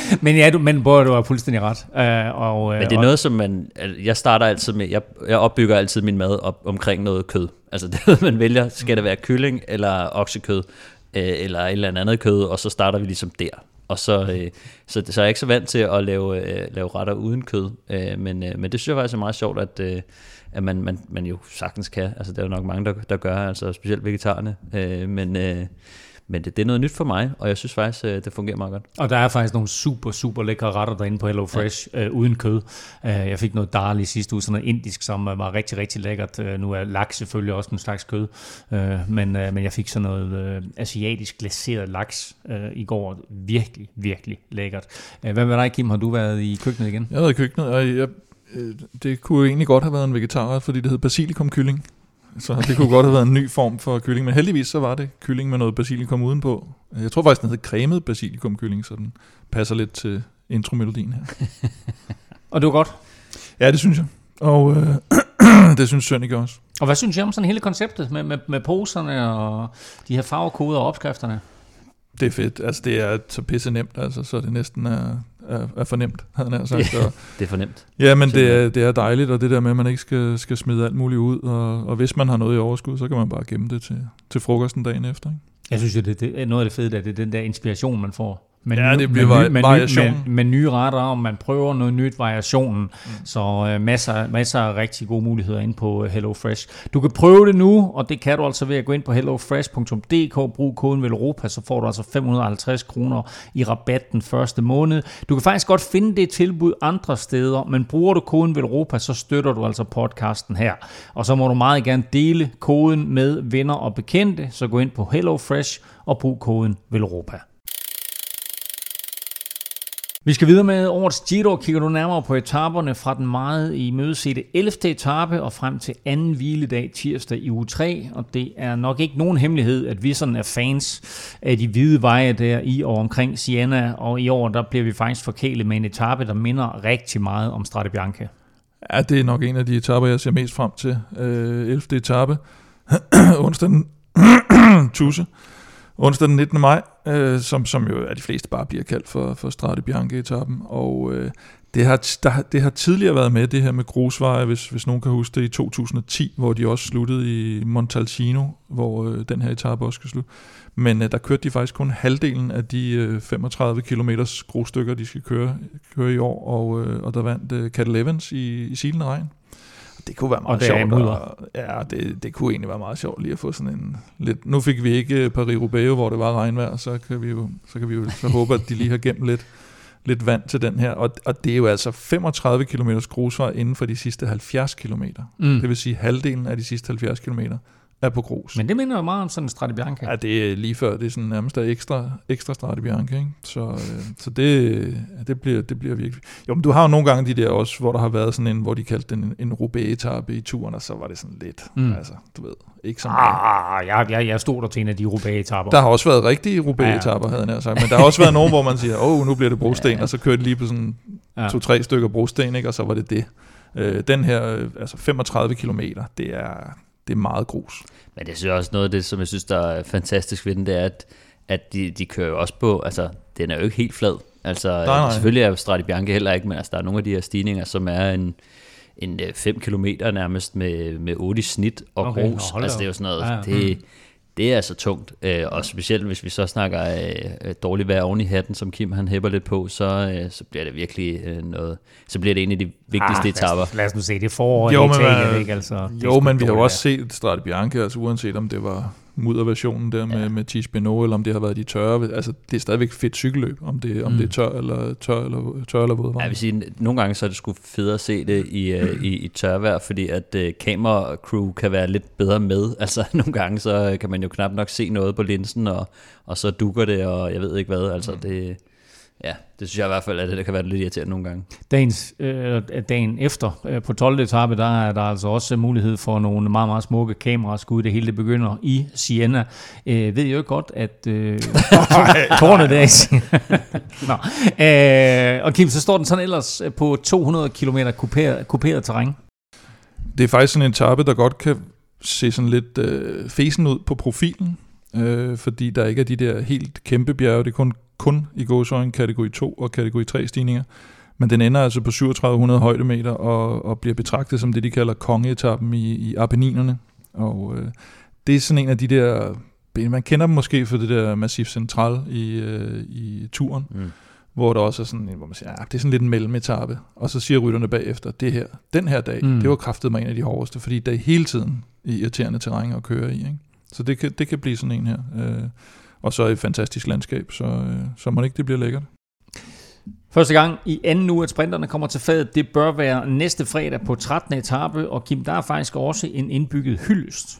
men ja, du, men både du har fuldstændig ret. Uh, og, øh,
Men det er
og-
noget, som man... Jeg starter altid med... Jeg, jeg opbygger altid min mad op omkring noget kød. Altså det man vælger. Skal det være kylling eller oksekød? Øh, eller et eller andet kød? Og så starter vi ligesom der. Og så, øh, så, så er jeg ikke så vant til at lave, øh, lave retter uden kød. Øh, men, øh, men det synes jeg faktisk er meget sjovt, at, øh, at man, man, man jo sagtens kan. Altså det er jo nok mange, der, der gør, altså specielt vegetarerne. Øh, men, øh, men det, det er noget nyt for mig, og jeg synes faktisk, øh, det fungerer meget godt.
Og der er faktisk nogle super, super lækre retter derinde på Hello Fresh, ja. øh, uden kød. Øh, jeg fik noget dal i sidste uge, sådan noget indisk, som var rigtig, rigtig lækkert. Øh, nu er laks selvfølgelig også en slags kød, øh, men, øh, men jeg fik sådan noget øh, asiatisk glaseret laks øh, i går. Virkelig, virkelig lækkert. Øh, hvad med dig, Kim? Har du været i køkkenet igen?
Jeg har været i køkkenet, og jeg, øh, det kunne egentlig godt have været en vegetar, fordi det hed basilikumkylling. Så det kunne godt have været en ny form for kylling, men heldigvis så var det kylling med noget basilikum udenpå. Jeg tror faktisk, den hed cremet basilikumkylling, så den passer lidt til intromelodien her.
og det var godt?
Ja, det synes jeg. Og øh, det synes Sønneke også.
Og hvad synes jeg om sådan hele konceptet med, med, med poserne og de her farvekoder og opskrifterne?
Det er fedt. Altså, det er så pisse nemt, altså, så det næsten er, er, er fornemt, havde han sagt.
Og, det er fornemt.
Ja, men det er, det er dejligt, og det der med, at man ikke skal, skal smide alt muligt ud, og, og hvis man har noget i overskud, så kan man bare gemme det til, til frokosten dagen efter. Ikke?
Jeg synes jo, det, det er noget af det fede, at det er den der inspiration, man får.
Men ja, det bliver med, med, variation. Med,
med, med nye retter, og man prøver noget nyt variationen. Mm. Så uh, masser, masser af rigtig gode muligheder ind på uh, HelloFresh. Du kan prøve det nu, og det kan du altså ved at gå ind på hellofresh.dk, brug koden VELOROPA, så får du altså 550 kroner i rabat den første måned. Du kan faktisk godt finde det tilbud andre steder, men bruger du koden VELOROPA, så støtter du altså podcasten her. Og så må du meget gerne dele koden med venner og bekendte, så gå ind på HelloFresh og brug koden VELOROPA. Vi skal videre med årets Giro. Kigger du nærmere på etaperne fra den meget i mødesete 11. etape og frem til anden hviledag tirsdag i uge 3. Og det er nok ikke nogen hemmelighed, at vi sådan er fans af de hvide veje der i og omkring Siena. Og i år der bliver vi faktisk forkælet med en etape, der minder rigtig meget om Strade Bianche.
Ja, det er nok en af de etaper, jeg ser mest frem til. Øh, 11. etape. Onsdag Tusse onsdag den 19. maj, øh, som, som jo er de fleste bare bliver kaldt for, for Strade Bianche-etappen. Og øh, det, har, der, det har tidligere været med, det her med grusveje, hvis, hvis nogen kan huske det, i 2010, hvor de også sluttede i Montalcino, hvor øh, den her etape også skal slutte. Men øh, der kørte de faktisk kun halvdelen af de øh, 35 km grusstykker, de skal køre, køre i år, og, øh, og der vandt øh, Cat Evans i, i silende regn det kunne være meget og sjovt. Og, ja, det, det kunne egentlig være meget sjovt lige at få sådan en lidt... Nu fik vi ikke Paris-Roubaix, hvor det var regnvejr, så kan vi jo, så kan vi jo så håbe, at de lige har gemt lidt, lidt vand til den her. Og, og det er jo altså 35 km grusvej inden for de sidste 70 km. Mm. Det vil sige halvdelen af de sidste 70 km er på grus.
Men det minder jo meget om sådan en Strade Bianca.
Ja, det er lige før, det er sådan nærmest ekstra, ekstra Strade Bianca, ikke? Så, øh, så det, det, bliver, det bliver virkelig... Jo, men du har jo nogle gange de der også, hvor der har været sådan en, hvor de kaldte den en, en Roubaix-etappe i turen, og så var det sådan lidt, mm. altså, du ved, ikke sådan...
Ah, jeg, jeg, jeg stod der til en af de Roubaix-etapper.
Der har også været rigtige Roubaix-etapper, ja, havde jeg sagt, men der har også været nogen, hvor man siger, åh, oh, nu bliver det brosten, ja, og så kørte de lige på sådan ja. to-tre stykker brosten, ikke? og så var det det. Øh, den her, øh, altså 35 km, det er, det er meget grus.
Men det er også noget af det, som jeg synes, der er fantastisk ved den, det er, at, at de, de kører jo også på, altså den er jo ikke helt flad. Altså nej, nej. selvfølgelig er Strade Bianche heller ikke, men altså, der er nogle af de her stigninger, som er en, en 5 øh, km nærmest med, med 8 snit og okay, grus. Altså det er jo sådan noget, ja, ja. det, det er altså tungt, øh, og specielt hvis vi så snakker øh, dårligt vejr oven i hatten, som Kim han hæpper lidt på, så, øh, så bliver det virkelig øh, noget, så bliver det en af de vigtigste ah, etaper.
Lad, lad os nu se, det forår jo, i Italien, ikke? Altså,
jo, men vi har jo også set Strade Bianche, altså uanset om det var mudderversionen der med, ja. med Tish Benoit, eller om det har været de tørre. Altså, det er stadigvæk fedt cykelløb, om det, om mm. det er tør eller, tør eller, tør eller vådvej.
Jeg vil sige, nogle gange så er det sgu federe at se det i, uh, i, i tørvejr, fordi at uh, crew kan være lidt bedre med. Altså, nogle gange så kan man jo knap nok se noget på linsen, og, og så dukker det, og jeg ved ikke hvad. Altså, mm. det, Ja, det synes jeg i hvert fald, at det kan være lidt irriterende nogle gange.
Dagens, øh, dagen efter, øh, på 12. etape, der er der altså også mulighed for nogle meget, meget smukke kameraskud. Det hele det begynder i Siena. Øh, ved jeg jo godt, at øh, tårnet der i Nå. Øh, og Kim, så står den sådan ellers på 200 km kuperet, kuperet terræn.
Det er faktisk sådan en etape, der godt kan se sådan lidt øh, fesen ud på profilen, øh, fordi der ikke er de der helt kæmpe bjerge. Det er kun kun i gåsøjne kategori 2 og kategori 3 stigninger. Men den ender altså på 3700 højdemeter og, og bliver betragtet som det, de kalder kongeetappen i, i Apenninerne. Og øh, det er sådan en af de der, man kender dem måske for det der Massif Central i, øh, i turen, mm. hvor der også er sådan en, hvor man siger, ja, det er sådan lidt en mellemetappe. Og så siger rytterne bagefter, det her, den her dag, mm. det var kraftet mig en af de hårdeste, fordi der er hele tiden i irriterende terræn at køre i. Ikke? Så det kan, det kan blive sådan en her. Øh, og så et fantastisk landskab, så, øh, så må det ikke det bliver lækkert.
Første gang i anden uge, at sprinterne kommer til fadet, det bør være næste fredag på 13. etape, og Kim, der er faktisk også en indbygget hyldest.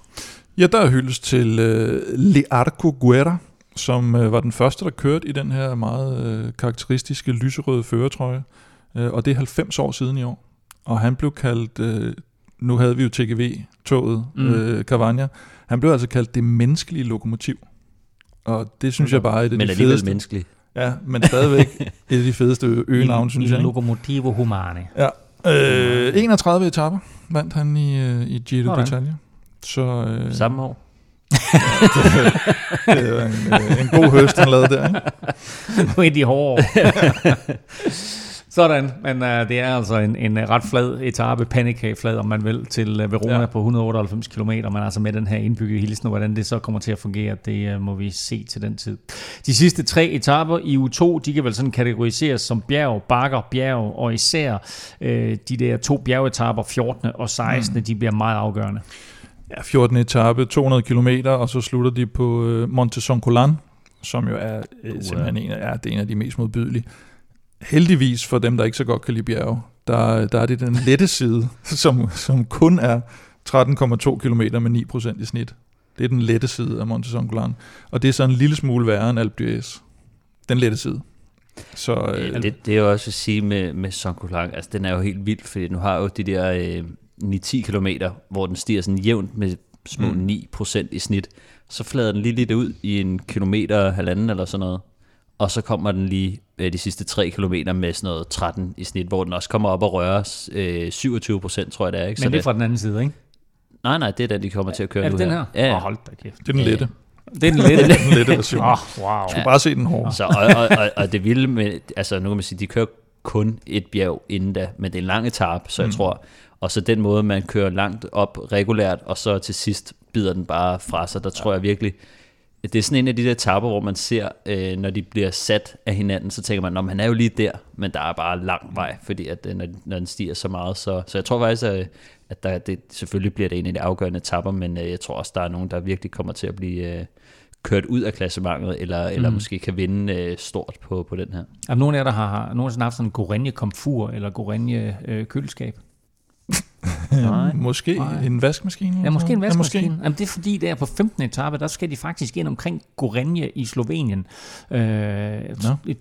Ja, der er hyldest til øh, Learco Guerra, som øh, var den første, der kørte i den her meget øh, karakteristiske lyserøde føretrøje, øh, og det er 90 år siden i år. Og han blev kaldt, øh, nu havde vi jo TGV-toget, mm. øh, Cavagna, han blev altså kaldt det menneskelige lokomotiv. Og det synes jeg bare er det
Men
de fedeste.
menneskelig.
Ja, men stadigvæk et af de fedeste øgenavne, synes jeg.
Locomotivo Humane.
Ja. Øh, 31 etaper vandt han i, øh, i Giro d'Italia. Så øh,
Samme år.
det var en, øh, en god høst, han lavede der. Ikke?
Nu er de hårde. Sådan, men uh, det er altså en, en ret flad etape, panikageflad, om man vil, til uh, Verona
Ja.
på 198 km, men altså med den her indbyggede hilsen, og hvordan det så kommer til at fungere, det uh, må vi se til den tid. De sidste tre etaper i U2, de kan vel sådan kategoriseres som bjerg, bakker, bjerg, og især uh, de der to bjergetapper, 14. og 16. Mm. de bliver meget afgørende.
Ja, 14. etape, 200 km, og så slutter de på øh, Monte Son Colan, som jo er øh, simpelthen en af, ja, det er en af de mest modbydelige. Heldigvis for dem, der ikke så godt kan lide bjerge, der, der er det den lette side, som, som kun er 13,2 km med 9% i snit. Det er den lette side af Monte Son Colan. Og det er så en lille smule værre end Alpe d'Huez. Den lette side. Så øh,
Det, det er jo også at sige med, med Sonkolang, altså den er jo helt vild, fordi nu har jo de der øh, 9-10 kilometer, hvor den stiger sådan jævnt med små
mm.
9% i snit. Så flader den lige lidt ud i en kilometer, halvanden eller sådan noget. Og så kommer den lige øh, de sidste 3 kilometer med sådan noget 13 i snit, hvor den også kommer op og rører øh, 27 procent, tror jeg det er. Ikke?
Men det er fra den anden side, ikke?
Nej, nej, det er den, de kommer til at køre
Er
nu
det den her?
Ja,
Åh,
ja.
hold da kæft.
det er den lette.
Det er den lette.
den lette version.
Åh, wow.
Du skal bare se den hårde.
Så, og, og, og, og det vilde med, altså nu kan man sige, de kører kun et bjerg inden da, men det er en lang etape, så jeg
Mm.
tror, og så den måde, man kører langt op regulært, og så til sidst bider den bare fra sig, der tror jeg virkelig, det er sådan en af de der etapper, hvor man ser, øh, når de bliver sat af hinanden, så tænker man, når han er jo lige der, men der er bare lang vej, fordi at, øh, når, når den stiger så meget, så, så jeg tror faktisk, at, at der, det, selvfølgelig bliver det en af de afgørende etapper, men øh, jeg tror også, der er nogen, der virkelig kommer til at blive øh, kørt ud af klassementet, eller, eller
Mm.
måske kan vinde øh, stort på, på den her.
Er der nogen af jer, der har, har nogensinde haft sådan en Gorenje komfur eller Gorenje øh, køleskab?
Nej.
Måske
Nej.
en vaskemaskine?
Ja, måske en vaskemaskine.
Ja,
Ja, Jamen, det er fordi, der på 15. etape, der skal de faktisk ind omkring Gorenje i Slovenien. Øh,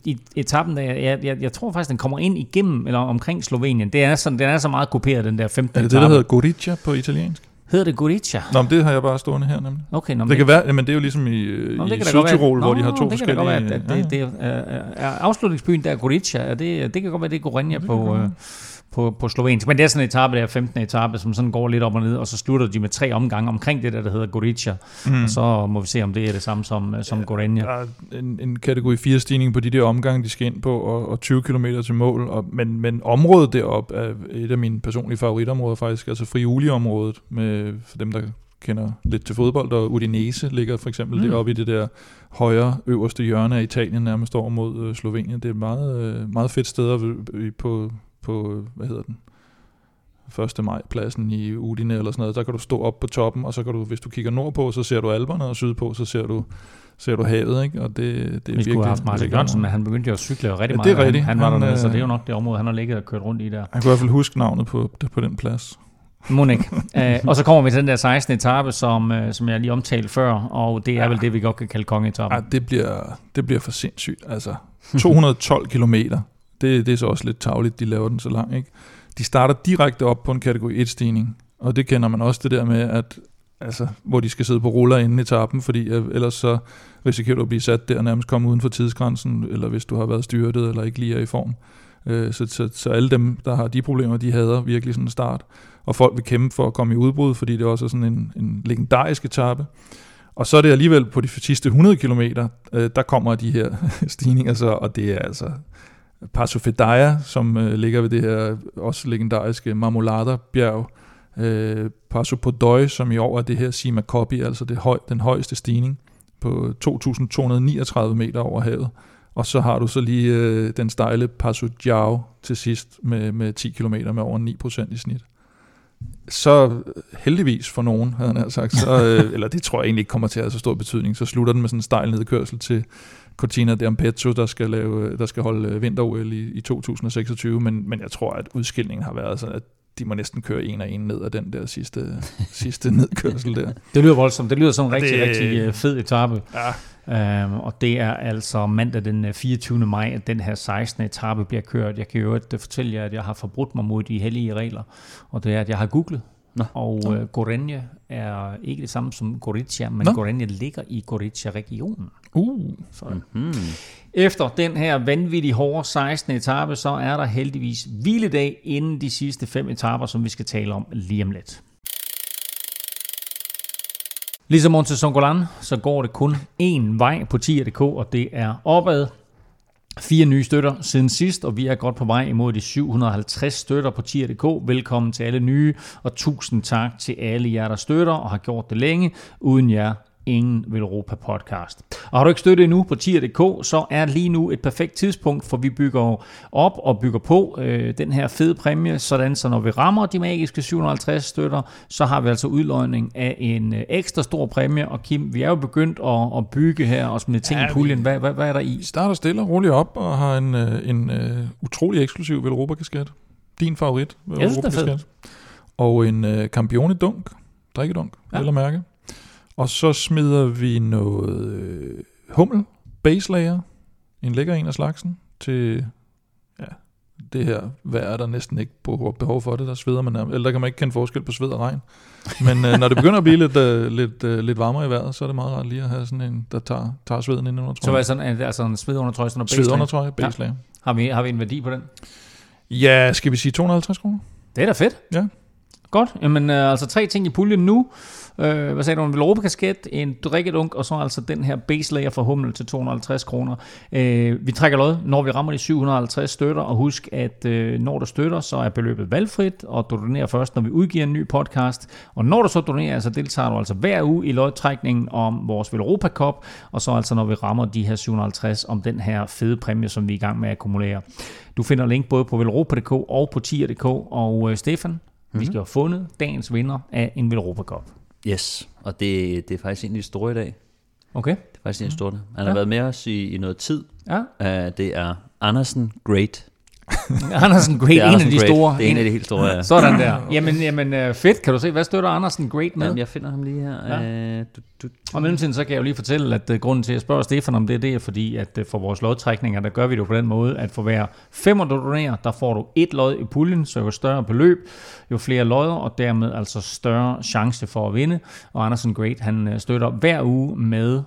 I etappen, der, jeg, jeg, jeg tror faktisk, den kommer ind igennem, eller omkring Slovenien. Det er sådan, den er så meget kopieret, den der 15.
Er det det,
etape.
der hedder Gorica på italiensk?
hedder det Gorica?
Nå, men det har jeg bare stående her nemlig.
Okay, nå, men
Det kan være, men det er jo ligesom i,
Nå,
i
det kan godt være-
Sydtirol, hvor de har to
det kan da godt
forskellige...
være, at det, det, er, er afslutningsbyen der er Gorica, er det, det kan godt være, det er Gorenja på, øh, på, på slovensk. Men det er sådan en etape, der er 15. etape, som sådan går lidt op og ned, og så slutter de med tre omgange omkring det der, der hedder Gorica.
Mm.
Og så må vi se, om det er det samme som, øh, som Gorenja.
Der er en, en kategori 4 stigning på de der omgange, de skal ind på, og, og 20 km til mål. Og, men, men området deroppe er et af mine personlige favoritområder faktisk, altså Friuli-området, med, for dem, der kender lidt til fodbold, og Udinese ligger for eksempel
Mm.
deroppe i det der højre øverste hjørne af Italien, nærmest over mod øh, Slovenien. Det er et meget, øh, meget fedt sted v- på, på, øh, hvad hedder den, 1. maj pladsen i Udine eller sådan noget, der kan du stå op på toppen, og så kan du, hvis du kigger nordpå, så ser du alberne, og sydpå, så ser du, ser du havet, ikke? Og det, det er
Vi skulle
virkelig,
have haft Martin Jørgensen, men han begyndte jo at cykle rigtig
Ja,
meget.
det er
Han-
rigtigt.
Han, var
Han,
dernede, så
øh,
det er jo nok det område, han har ligget og kørt rundt i der.
Han kunne i hvert fald huske navnet på, på den plads.
Monik. uh, og så kommer vi til den der 16. etape, som, uh, som jeg lige omtalte før, og det er
Ja.
vel det, vi godt kan kalde kongeetappen.
Ej, det bliver, det bliver for sindssygt. Altså, 212 kilometer. Det, det er så også lidt tavligt, de laver den så lang, ikke? De starter direkte op på en kategori 1-stigning, og det kender man også det der med, at altså, hvor de skal sidde på ruller inden etappen, fordi øh, ellers så risikerer du at blive sat der og nærmest komme uden for tidsgrænsen, eller hvis du har været styrtet eller ikke lige er i form. Øh, så, så, så alle dem, der har de problemer, de hader virkelig sådan en start. Og folk vil kæmpe for at komme i udbrud, fordi det er også sådan en, en legendarisk etape. Og så er det alligevel på de sidste 100 km, øh, der kommer de her stigninger så, og det er altså Passo Fedaya, som øh, ligger ved det her også legendariske Marmolada-bjerg. Øh, Passo Podoi, som i år er det her Sima Coppi, altså det høj, den højeste stigning på 2.239 meter over havet. Og så har du så lige øh, den stejle Passo Giao til sidst med, med 10 km med over 9% i snit. så heldigvis for nogen, havde han sagt, så, øh, eller det tror jeg egentlig ikke kommer til at have så stor betydning, så slutter den med sådan en stejl nedkørsel til Cortina d'Ampezzo, der skal, lave, der skal holde vinter i, i 2026, men, men jeg tror, at udskillingen har været sådan, at de må næsten køre en og en ned af den der sidste, sidste nedkørsel der.
Det lyder voldsomt. Det lyder som en rigtig, det, rigtig øh, fed etape.
Ja.
Øhm, og det er altså mandag den 24. Øh, maj, at den her 16. etape bliver kørt. Jeg kan jo ikke fortælle jer, at jeg har forbrudt mig mod de hellige regler, og det er, at jeg har googlet. Nå. Og uh, Gorenje er ikke det samme som Gorizia, men Nå. Gorenje ligger i Gorizia-regionen.
Uh.
Sådan. Mm-hmm. Efter den her vanvittigt hårde 16. etape, så er der heldigvis hviledag inden de sidste fem etaper, som vi skal tale om lige om lidt. Ligesom Monte Songolan, så går det kun én vej på 10.dk, og det er opad. Fire nye støtter siden sidst, og vi er godt på vej imod de 750 støtter på 10.dk. Velkommen til alle nye, og tusind tak til alle jer, der støtter og har gjort det længe. Uden jer ingen Europa podcast. Og har du ikke støttet endnu på tier.dk, så er lige nu et perfekt tidspunkt, for vi bygger op og bygger på øh, den her fede præmie, sådan så når vi rammer de magiske 750 støtter, så har vi altså udløjning af en øh, ekstra stor præmie. Og Kim, vi er jo begyndt at, at bygge her og smide ting ja, i puljen. Hvad, hvad, hvad er der i?
Vi starter stille og roligt op og har en, øh, en uh, utrolig eksklusiv Velropa-kasket. Din favorit Velropa-kasket. Og en uh, Campione-dunk, drikkedunk, ja. vil mærke. Og så smider vi noget øh, hummel, base layer, en lækker en af slagsen, til ja, det her vejr er der næsten ikke behov for det, der sveder man eller der kan man ikke kende forskel på sved og regn. Men øh, når det begynder at blive lidt, øh, lidt, øh, lidt varmere i vejret, så er det meget rart lige at have sådan en, der tager, tager sveden ind under trøjen.
Så hvad er sådan, altså en sved under trøjen, sådan
en Sved under trøje, base layer. Ja.
Har vi, har vi en værdi på den?
Ja, skal vi sige 250 kroner?
Det er da fedt.
Ja.
Godt. Jamen, øh, altså tre ting i puljen nu. Øh, hvad sagde du? En Velropa-kasket, en drikkedunk, og så altså den her base layer for Hummel til 250 kroner. Øh, vi trækker lod, når vi rammer de 750 støtter, og husk, at øh, når du støtter, så er beløbet valgfrit, og du donerer først, når vi udgiver en ny podcast. Og når du så donerer, så deltager du altså hver uge i lodtrækningen om vores Velropa Cup, og så altså når vi rammer de her 750 om den her fede præmie, som vi er i gang med at akkumulere. Du finder link både på velropa.dk og på tier.dk, og øh, Stefan, Mm-hmm. Vi mhm. skal have fundet dagens vinder af en Velropa Cup.
Yes, og det, det er faktisk egentlig store i dag.
Okay.
Det er faktisk egentlig store. Han har ja. været med os i, i noget tid.
Ja.
Uh, det er Andersen Great
Andersen Great, en af de Great. store.
Det er en af de helt store, ja.
Sådan der. Jamen, jamen øh, fedt. Kan du se, hvad støtter Andersen Great med?
Jamen, jeg finder ham lige her. Ja. Uh,
du, du, du. Og mellemtiden, så kan jeg jo lige fortælle, at uh, grunden til, at jeg spørger Stefan om det, det er fordi, at uh, for vores lodtrækninger, der gør vi det jo på den måde, at for hver fem, du donerer, der får du et lod i puljen, så jo større beløb, jo flere lodder, og dermed altså større chance for at vinde. Og Andersen Great, han uh, støtter hver uge med...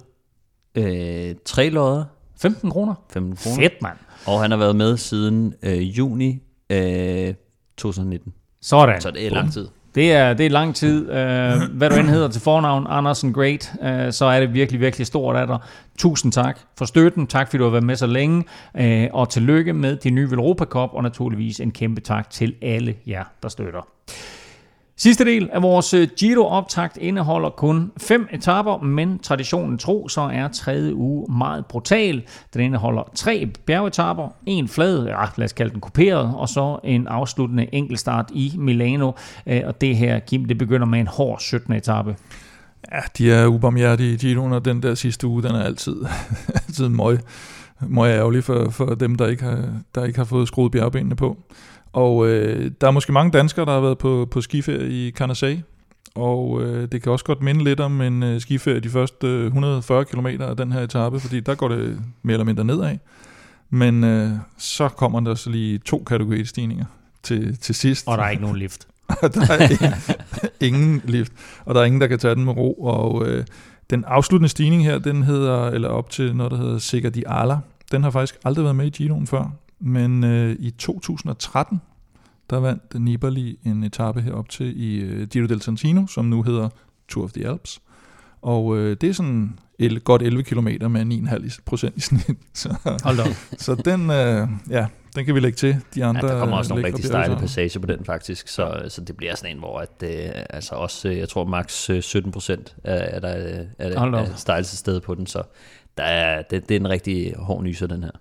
Øh, tre lodder.
15 kroner.
15 kroner.
Fedt, mand.
Og han har været med siden øh, juni øh, 2019.
Sådan.
Så det er lang tid.
Det er, det er lang tid. Uh, hvad du end hedder til fornavn, Andersen Great, uh, så er det virkelig, virkelig stort af dig. Tusind tak for støtten. Tak fordi du har været med så længe. Uh, og tillykke med de nye Europa Cup, og naturligvis en kæmpe tak til alle jer, der støtter. Sidste del af vores øh, Giro-optakt indeholder kun fem etapper, men traditionen tro, så er tredje uge meget brutal. Den indeholder tre bjergetapper, en flad, ja, lad os kalde den kuperet, og så en afsluttende enkeltstart i Milano. Øh, og det her, Kim, det begynder med en hård 17. etape.
Ja, de er ubarmhjertige i Giroen, og den der sidste uge, den er altid, altid møg, møg ærgerlig for, for dem, der ikke, har, der ikke har fået skruet bjergbenene på. Og øh, der er måske mange danskere, der har været på, på skiferie i Canasay, og øh, det kan også godt minde lidt om en øh, skiferie de første øh, 140 km af den her etape, fordi der går det mere eller mindre nedad. Men øh, så kommer der så lige to kategoristigninger til, til sidst.
Og der er ikke nogen lift.
der er ingen, ingen lift, og der er ingen, der kan tage den med ro. Og øh, den afsluttende stigning her, den hedder, eller op til noget, der hedder Sikker de Ala. Den har faktisk aldrig været med i Giroen før. Men øh, i 2013, der vandt Nibali en etape herop til i øh, Giro del Trentino, som nu hedder Tour of the Alps. Og øh, det er sådan el, godt 11 km med 9,5 procent i snit.
Så, Hold op.
så den, øh, ja, den kan vi lægge til. De andre
ja, der kommer også nogle rigtig stejle passager på den faktisk, så, så det bliver sådan en, hvor at, øh, altså også, øh, jeg tror maks 17 procent er, er der er, er, er stejleste sted på den, så der er, det, det er en rigtig hård nyser, den her.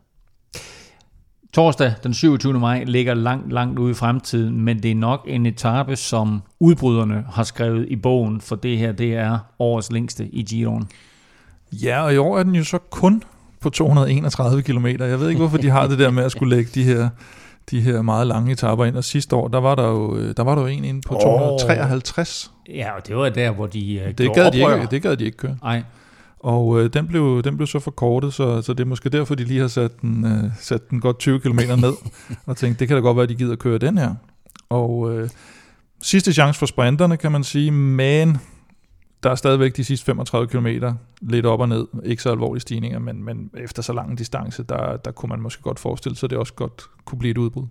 Torsdag den 27. maj ligger langt, langt ude i fremtiden, men det er nok en etape, som udbryderne har skrevet i bogen, for det her det er årets længste i Giroen.
Ja, og i år er den jo så kun på 231 km. Jeg ved ikke, hvorfor de har det der med at skulle lægge de her de her meget lange etaper ind, og sidste år, der var der jo, øh, der var der jo en inde på oh. 253.
Ja, og det var der, hvor de uh,
det gad de, ikke, det gad de ikke køre.
Nej.
Og øh, den, blev, den blev så forkortet, så, så det er måske derfor, de lige har sat den, øh, sat den godt 20 km ned, og tænkt, det kan da godt være, at de gider køre den her. Og øh, sidste chance for sprinterne, kan man sige, men der er stadigvæk de sidste 35 km lidt op og ned. Ikke så alvorlige stigninger, men, men efter så lang en distance, der, der kunne man måske godt forestille sig, at det også godt kunne blive et udbrud.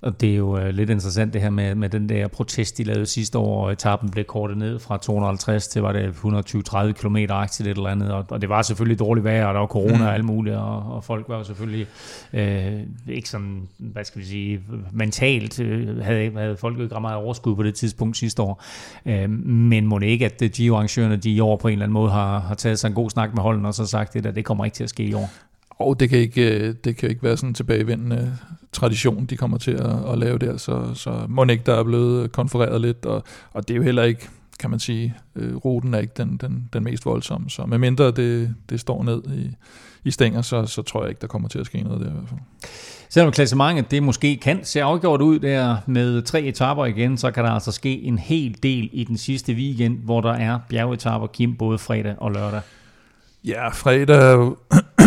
Og det er jo uh, lidt interessant det her med, med den der protest, de lavede sidste år, og etappen blev kortet ned fra 250 til var det 120-30 km aktivt et eller andet, og, og det var selvfølgelig dårligt vejr, og der var corona mm. og alt muligt, og, og folk var jo selvfølgelig øh, ikke sådan, hvad skal vi sige, mentalt, øh, havde, havde folk ikke ret meget overskud på det tidspunkt sidste år. Øh, men må det ikke, at Giro-arrangørerne de i år på en eller anden måde har, har taget sig en god snak med holden, og så sagt, det der, det kommer ikke til at ske i år?
Og det kan ikke, øh, det kan ikke være sådan en tilbagevendende tradition, de kommer til at, at lave der, så, så må ikke, der er blevet konfereret lidt, og, og det er jo heller ikke, kan man sige, øh, ruten er ikke den, den, den mest voldsomme, så medmindre det, det står ned i, i stænger, så, så tror jeg ikke, der kommer til at ske noget der i hvert fald.
Selvom klassementet det måske kan se afgjort ud der med tre etaper igen, så kan der altså ske en hel del i den sidste weekend, hvor der er bjergetapper, Kim, både fredag og lørdag.
Ja, fredag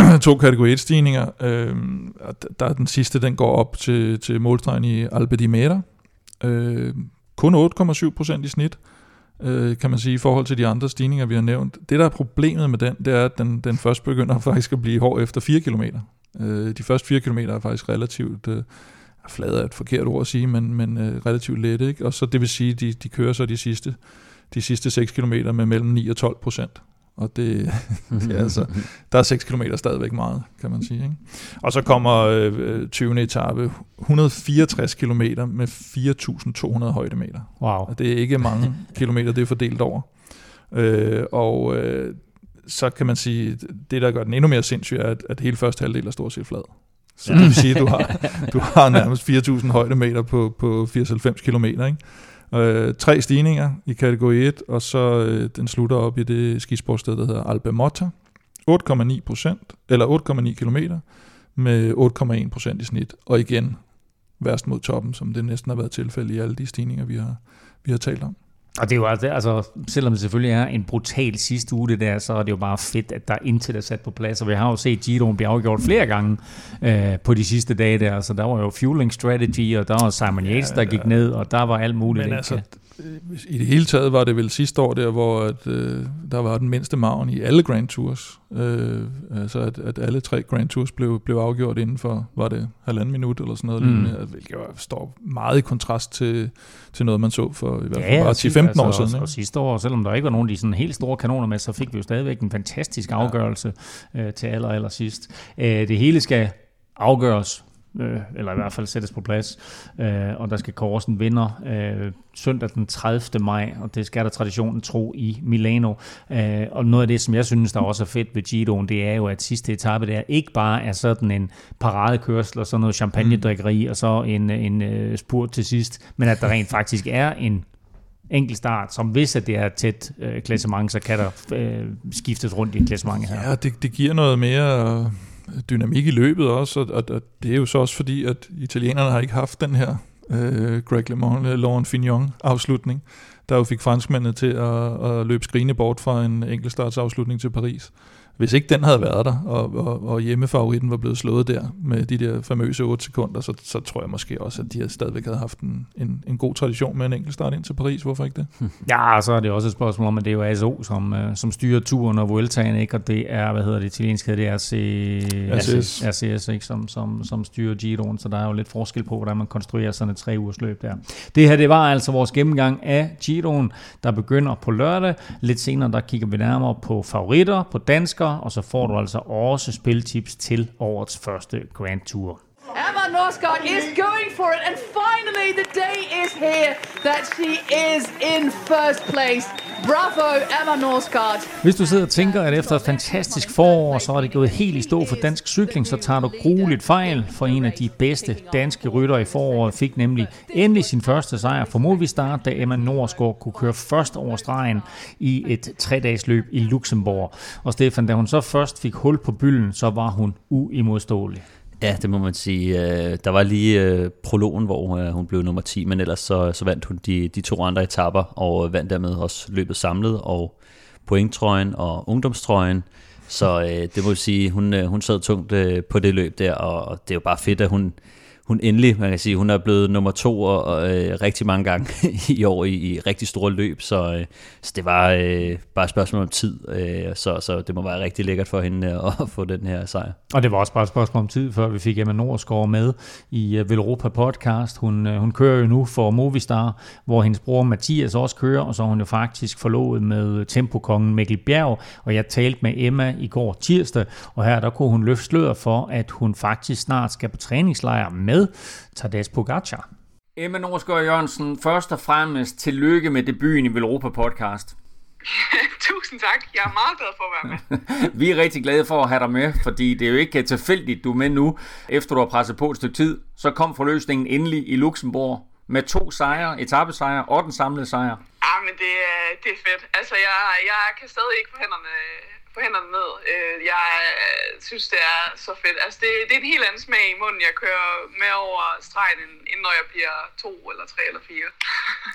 to kategori 1-stigninger. Øh, der er den sidste, den går op til, til målstregen i Alpe di Mera. Øh, kun 8,7 procent i snit, øh, kan man sige, i forhold til de andre stigninger, vi har nævnt. Det, der er problemet med den, det er, at den, den først begynder faktisk at blive hård efter 4 km. Øh, de første 4 km er faktisk relativt... Øh, flade er et forkert ord at sige, men, men øh, relativt lette. Ikke? Og så det vil sige, de, de kører så de sidste, de sidste 6 km med mellem 9 og 12 procent og det, det er altså, der er 6 km stadigvæk meget, kan man sige. Ikke? Og så kommer øh, 20. etape, 164 km med 4.200 højdemeter.
Wow.
Og det er ikke mange kilometer, det er fordelt over. Øh, og øh, så kan man sige, det der gør den endnu mere sindssyg, er, at, at hele første halvdel er stort set flad. Så det vil sige, at du har, du har nærmest 4.000 højdemeter på, på 94 km, ikke? Øh, tre stigninger i kategori 1, og så øh, den slutter op i det skisportsted, der hedder Albemotta. 8,9 procent, eller 8,9 kilometer, med 8,1 procent i snit. Og igen, værst mod toppen, som det næsten har været tilfældet i alle de stigninger, vi har, vi har talt om.
Og det er jo altså, altså, selvom det selvfølgelig er en brutal sidste uge, det der, så er det jo bare fedt, at der intet er sat på plads. Og vi har jo set Giroen blive afgjort flere gange øh, på de sidste dage der. Så der var jo fueling strategy, og der var Simon Yates, der gik ned, og der var alt muligt.
Men altså, i det hele taget var det vel sidste år der, hvor at, øh, der var den mindste maven i alle Grand Tours. Øh, altså at, at alle tre Grand Tours blev, blev afgjort inden for, var det halvanden minut eller sådan noget, mm. lignende, hvilket jo står meget i kontrast til, til noget, man så for i hvert fald ja, bare 10-15 altså, år siden.
Og, og sidste år, selvom der ikke var nogen af de sådan helt store kanoner med, så fik vi jo stadigvæk en fantastisk afgørelse ja. øh, til aller, aller sidst. Øh, det hele skal afgøres øh, eller i hvert fald sættes på plads. Øh, og der skal kåres en vinder øh, søndag den 30. maj, og det skal der traditionen tro i Milano. Øh, og noget af det, som jeg synes, der også er fedt ved Giroen, det er jo, at sidste etape der ikke bare er sådan en paradekørsel og sådan noget champagne og så en, en uh, spurt til sidst, men at der rent faktisk er en enkelt start, som hvis at det er tæt øh, klassement, så kan der øh, skiftes rundt i klassementet her.
Ja, det, det giver noget mere dynamik i løbet også, og, og det er jo så også fordi, at italienerne har ikke haft den her øh, Greg LeMond, øh, Laurent Fignon afslutning, der jo fik franskmændene til at, at løbe skrine bort fra en enkeltstartsafslutning til Paris. Hvis ikke den havde været der, og, og, og hjemmefavoritten var blevet slået der med de der famøse 8 sekunder, så, så tror jeg måske også, at de havde stadigvæk havde haft en, en, en god tradition med en enkelt start ind til Paris. Hvorfor ikke det?
Ja, og så er det også et spørgsmål om, at det er jo ASO, som, uh, som styrer turen og Vueltaen, ikke? og det er, hvad hedder det italienske, det er RC, RCS, RCS ikke? Som, som, som styrer Giroen, så der er jo lidt forskel på, hvordan man konstruerer sådan et tre ugers løb der. Det her, det var altså vores gennemgang af Giroen, der begynder på lørdag. Lidt senere, der kigger vi nærmere på favoritter, på danskere, og så får du altså også spiltips til årets første Grand Tour. Emma Norsgaard is going for it, and finally the day is here that she is in first place.
Bravo, Emma Norsgaard.
Hvis du sidder og tænker, at efter et fantastisk forår, så er det gået helt i stå for dansk cykling, så tager du grueligt fejl, for en af de bedste danske rytter i foråret fik nemlig endelig sin første sejr for Movistar, da Emma Norsgaard kunne køre først over stregen i et tre-dages løb i Luxembourg. Og Stefan, da hun så først fik hul på bylden, så var hun uimodståelig.
Ja, det må man sige. Øh, der var lige øh, prologen, hvor øh, hun blev nummer 10, men ellers så, så vandt hun de, de to andre etapper, og vandt dermed også løbet samlet, og pointtrøjen og ungdomstrøjen. Så det må jeg sige, hun, hun sad tungt på det løb der, og det er jo bare fedt, at hun, hun endelig, man kan sige, hun er blevet nummer to og, og øh, rigtig mange gange i år i, i rigtig store løb, så, øh, så det var øh, bare et spørgsmål om tid, øh, så, så det må være rigtig lækkert for hende øh, at få den her sejr.
Og det var også bare et spørgsmål om tid, før vi fik Emma Norsgaard med i uh, Velropa podcast. Hun, uh, hun kører jo nu for Movistar, hvor hendes bror Mathias også kører, og så er hun jo faktisk forlovet med tempokongen Mikkel Bjerg, og jeg talte med Emma i går tirsdag, og her der kunne hun løfte sløret for, at hun faktisk snart skal på træningslejr med med Tadej Pogacar. Emma Norsgaard Jørgensen, først og fremmest tillykke med debuten i Velropa podcast.
Tusind tak. Jeg er meget glad for at være med.
Vi er rigtig glade for at have dig med, fordi det er jo ikke tilfældigt, du er med nu. Efter du har presset på et stykke tid, så kom forløsningen endelig i Luxembourg med to sejre, etappesejre og den samlede sejr.
Ja, men det, det er fedt. Altså, jeg, jeg kan stadig ikke få hænderne få hænderne ned. Øh, jeg øh, synes, det er så fedt. Altså, det, det er en helt anden smag i munden, jeg kører med over stregen, end når jeg bliver to eller tre eller fire.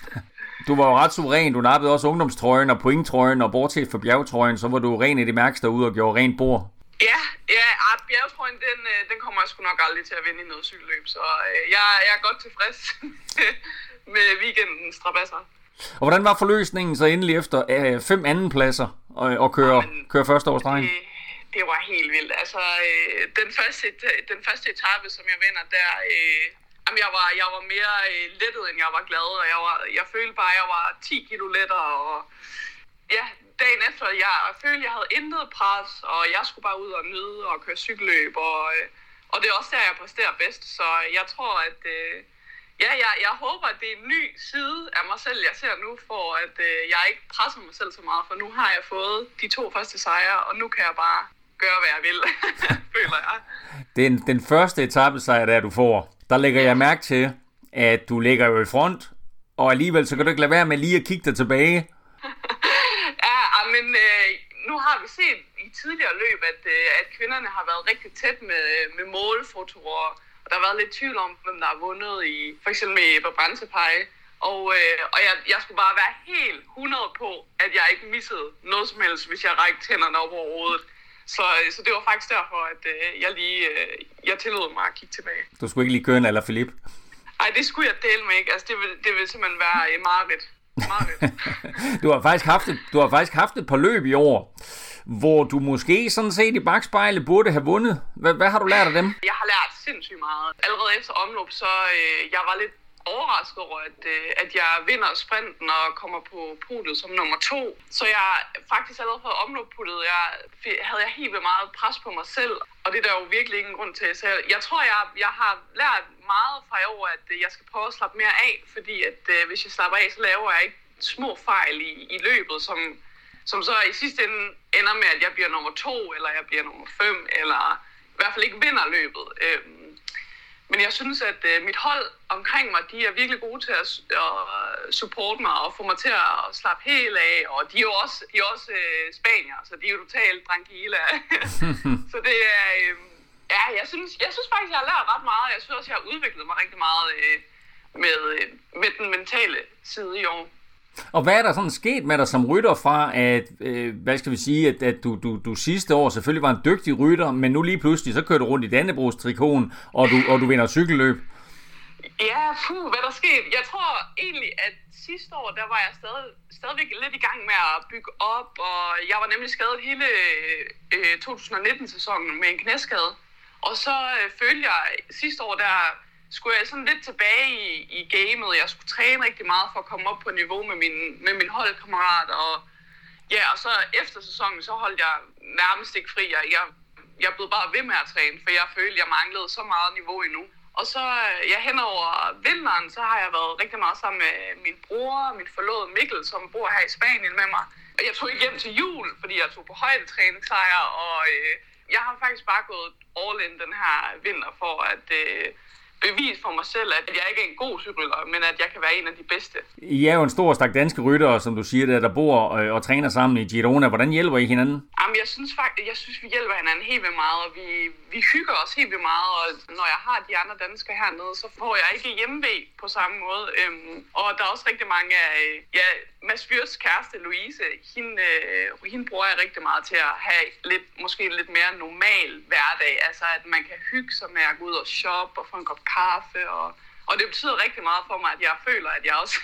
du var jo ret suveræn. Du nappede også ungdomstrøjen og pointtrøjen, og bortset fra bjergtrøjen, så var du ren i det mærkeste derude og gjorde rent bord.
Ja, ja ah, bjergtrøjen, den, øh, den kommer jeg sgu nok aldrig til at vinde i noget cykelløb, så jeg, jeg er godt tilfreds med weekendens strabasser.
Og hvordan var forløsningen så endelig efter øh, fem andenpladser og, og køre, Jamen, køre første stregen?
Det, det var helt vildt. Altså, øh, den, første, den første etape, som jeg vinder der, øh, jamen, jeg, var, jeg var mere øh, lettet, end jeg var glad, og jeg, var, jeg følte bare, at jeg var 10 kilo lettere, og ja, dagen efter, jeg følte, jeg havde intet pres, og jeg skulle bare ud og nyde og køre cykelløb, og, øh, og det er også der, jeg præsterer bedst, så jeg tror, at... Øh, Ja, jeg, jeg håber, at det er en ny side af mig selv, jeg ser nu, for at øh, jeg ikke presser mig selv så meget, for nu har jeg fået de to første sejre, og nu kan jeg bare gøre, hvad jeg vil, føler jeg.
Den, den første etappesejr, der du får, der lægger jeg mærke til, at du ligger jo i front, og alligevel så kan du ikke lade være med lige at kigge dig tilbage.
ja, men øh, nu har vi set i tidligere løb, at, øh, at kvinderne har været rigtig tæt med, med målfotoer, og der har været lidt tvivl om, hvem der har vundet i, for eksempel med Ebba. Og, øh, og jeg, jeg skulle bare være helt 100 på, at jeg ikke missede noget som helst, hvis jeg rækte hænderne op over hovedet. Så, så det var faktisk derfor, at øh, jeg lige øh, jeg tillod mig at kigge tilbage.
Du skulle ikke lige køre en eller Philip?
Nej, det skulle jeg dele med ikke. Altså, det vil, det vil simpelthen være en mareridt.
du, har faktisk haft et, du har faktisk haft et par løb i år, hvor du måske sådan set i bagspejlet burde have vundet. Hvad, hvad har du lært af dem?
Jeg har lært sindssygt meget. Allerede efter omløb, så øh, jeg var lidt overrasket over, at, øh, at jeg vinder sprinten og kommer på podiet som nummer to. Så jeg faktisk allerede på omløbputtet, jeg, havde jeg helt vildt meget pres på mig selv, og det er der jo virkelig ingen grund til. Så jeg, jeg tror, jeg, jeg har lært meget fra i år, at øh, jeg skal prøve at slappe mere af, fordi at øh, hvis jeg slapper af, så laver jeg ikke små fejl i, i løbet, som som så i sidste ende ender med, at jeg bliver nummer to, eller jeg bliver nummer fem, eller i hvert fald ikke vinder løbet. Øhm, men jeg synes, at øh, mit hold omkring mig, de er virkelig gode til at, at supporte mig og få mig til at slappe helt af. Og de er jo også, de er også øh, spanier, så de er jo totalt tranquila. så det er... Øh, ja, jeg synes, jeg synes faktisk, jeg har lært ret meget. Jeg synes også, jeg har udviklet mig rigtig meget øh, med, øh, med den mentale side i år.
Og hvad er der sådan sket med dig som rytter fra, at, øh, hvad skal vi sige, at, at du, du, du sidste år selvfølgelig var en dygtig rytter, men nu lige pludselig, så kører du rundt i Dannebrogs trikon, og du, og du vinder cykelløb?
Ja, puh, hvad der skete? Jeg tror egentlig, at sidste år, der var jeg stadig, stadigvæk lidt i gang med at bygge op, og jeg var nemlig skadet hele øh, øh 2019-sæsonen med en knæskade. Og så øh, følte jeg sidste år, der skulle jeg sådan lidt tilbage i, i gamet. Jeg skulle træne rigtig meget for at komme op på niveau med min, med min holdkammerat. Og, ja, og så efter sæsonen, så holdt jeg nærmest ikke fri. Jeg, jeg, jeg blev bare ved med at træne, for jeg følte, jeg manglede så meget niveau endnu. Og så øh, ja, hen over vinteren, så har jeg været rigtig meget sammen med min bror og min forlovede Mikkel, som bor her i Spanien med mig. Og jeg tog ikke hjem til jul, fordi jeg tog på højdetræningssejr, og øh, jeg har faktisk bare gået all in den her vinter for at øh, bevise for mig selv, at jeg ikke er en god cykelrytter, men at jeg kan være en af de bedste.
I er jo en stor stak danske ryttere, som du siger, der, der bor og, og træner sammen i Girona. Hvordan hjælper I hinanden?
Jamen, jeg synes faktisk, jeg synes, vi hjælper hinanden helt vildt meget, og vi, vi hygger os helt vildt meget, og når jeg har de andre danskere hernede, så får jeg ikke hjemmevæg på samme måde. Øhm, og der er også rigtig mange af, ja, Mads Fyrs kæreste, Louise, hende, øh, hende bruger jeg rigtig meget til at have lidt, måske lidt mere normal hverdag, altså at man kan hygge sig med at gå ud og shoppe og få en kop kaffe, og, og det betyder rigtig meget for mig, at jeg føler, at jeg også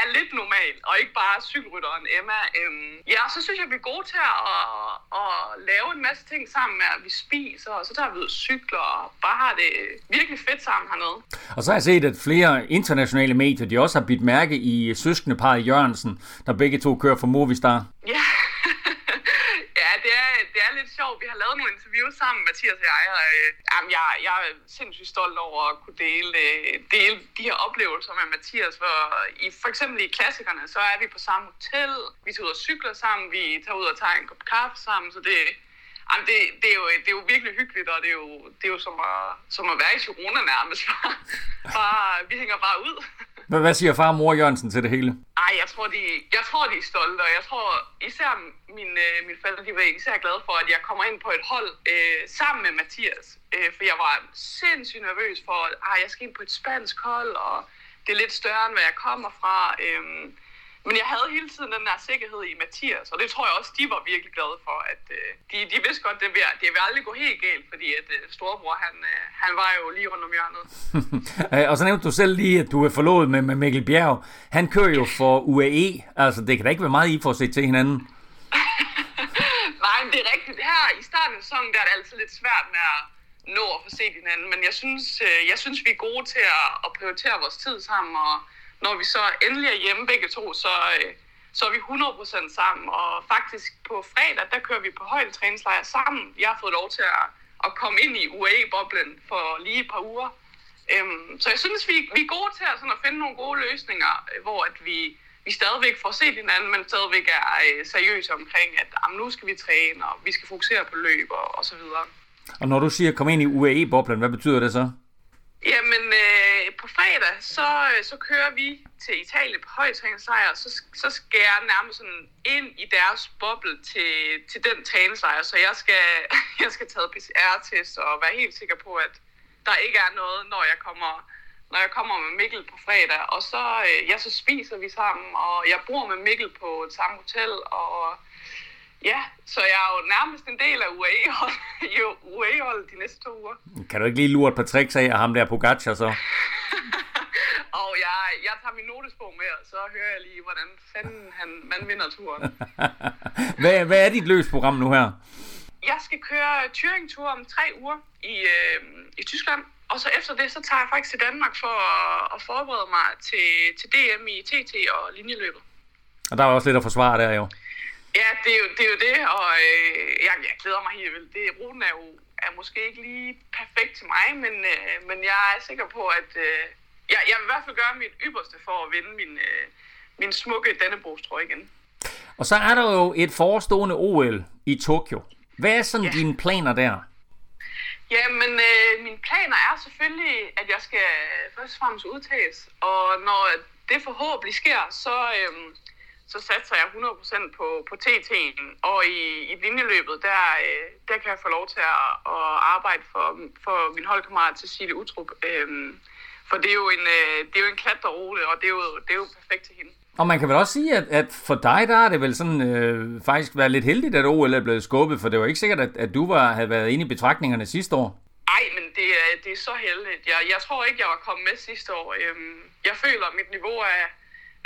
er lidt normal, og ikke bare cykelrytteren Emma. Øhm, ja, så synes jeg, vi er gode til at, at, at lave en masse ting sammen med, at vi spiser, og så tager vi ud og cykler, og bare har det virkelig fedt sammen hernede.
Og så har jeg set, at flere internationale medier, de også har bidt mærke i søskendeparet Jørgensen, der begge to kører for Movistar.
Ja, ja det, er, det er lidt sjovt. Vi har lavet nogle interviews sammen, Mathias og jeg. Og, øh, jamen, jeg, jeg er sindssygt stolt over at kunne dele, øh, dele de her oplevelser med Mathias. Hvor i, for eksempel i klassikerne, så er vi på samme hotel. Vi tager ud og cykler sammen. Vi tager ud og tager en kop kaffe sammen. Så det, Jamen, det, det, er jo, det er jo virkelig hyggeligt, og det er jo, det er jo som, at, som at være i Girona nærmest. bare, vi hænger bare ud.
Hvad, hvad siger far og mor Jørgensen til det hele?
Ej, jeg tror, de, jeg tror, de er stolte, og jeg tror især min, øh, mine forældre, de var især glade for, at jeg kommer ind på et hold øh, sammen med Mathias. Øh, for jeg var sindssygt nervøs for, at ah, jeg skal ind på et spansk hold, og det er lidt større, end hvad jeg kommer fra. Øh, men jeg havde hele tiden den der sikkerhed i Mathias, og det tror jeg også, de var virkelig glade for. At, øh, de, de vidste godt, det vil, det vil aldrig gå helt galt, fordi at øh, storebror, han, øh, han var jo lige rundt om hjørnet.
og så nævnte du selv lige, at du er forlovet med, med Mikkel Bjerg. Han kører jo for UAE, altså det kan da ikke være meget, I får set til hinanden.
Nej, men det er rigtigt. Her i starten af sæsonen, der er det altid lidt svært med at nå at få set hinanden, men jeg synes, øh, jeg synes vi er gode til at, at prioritere vores tid sammen, og når vi så endelig er hjemme begge to, så, øh, så er vi 100% sammen. Og faktisk på fredag, der kører vi på højdetræningslejr sammen. Jeg har fået lov til at, at komme ind i UAE-boblen for lige et par uger. Øhm, så jeg synes, vi, vi er gode til at, sådan, at finde nogle gode løsninger, øh, hvor at vi, vi stadigvæk får set hinanden, men stadigvæk er øh, seriøse omkring, at jamen, nu skal vi træne, og vi skal fokusere på løb og, og så videre.
Og når du siger kom ind i UAE-boblen, hvad betyder det så?
Jamen, øh, på fredag, så, øh, så kører vi til Italien på højtræningssejr, så, så skal jeg nærmest sådan ind i deres boble til, til den træningslejr, så jeg skal, jeg skal tage PCR-test og være helt sikker på, at der ikke er noget, når jeg kommer, når jeg kommer med Mikkel på fredag. Og så, øh, ja, så spiser vi sammen, og jeg bor med Mikkel på et samme hotel, og Ja, så jeg er jo nærmest en del af UAE-holdet de næste to uger.
Kan du ikke lige lure et par tricks af ham der Pogacar så?
og jeg, jeg tager min notesbog med, og så hører jeg lige, hvordan fanden han, man vinder turen.
hvad, hvad er dit løsprogram nu her?
Jeg skal køre Turing-tur om tre uger i, øh, i Tyskland. Og så efter det, så tager jeg faktisk til Danmark for at, at forberede mig til, til DM i TT og linjeløbet.
Og der er også lidt at forsvare der jo.
Ja, det er jo det, er jo det og øh, jeg, jeg glæder mig helt vildt. Det, ruten er jo er måske ikke lige perfekt til mig, men, øh, men jeg er sikker på, at øh, jeg, jeg vil i hvert fald gøre mit ypperste for at vinde min, øh, min smukke Dannebrogs igen.
Og så er der jo et forestående OL i Tokyo. Hvad er sådan ja. dine planer der?
Jamen, øh, mine planer er selvfølgelig, at jeg skal først og fremmest udtages. Og når det forhåbentlig sker, så, øh, så satser jeg 100% på, på TT'en. Og i, i linjeløbet, der, øh, der kan jeg få lov til at, at arbejde for, for min holdkammerat Cecilie Utrup. Øhm, for det er jo en, øh, det er jo en klatterrute, og det er, jo, det er jo perfekt til hende.
Og man kan vel også sige, at, at for dig, der er det vel sådan øh, faktisk været lidt heldigt, at OL er blevet skubbet, for det var ikke sikkert, at, at du var, havde været inde i betragtningerne sidste år.
Nej, men det er, det er så heldigt. Jeg, jeg tror ikke, jeg var kommet med sidste år. Øhm, jeg føler, at mit niveau er,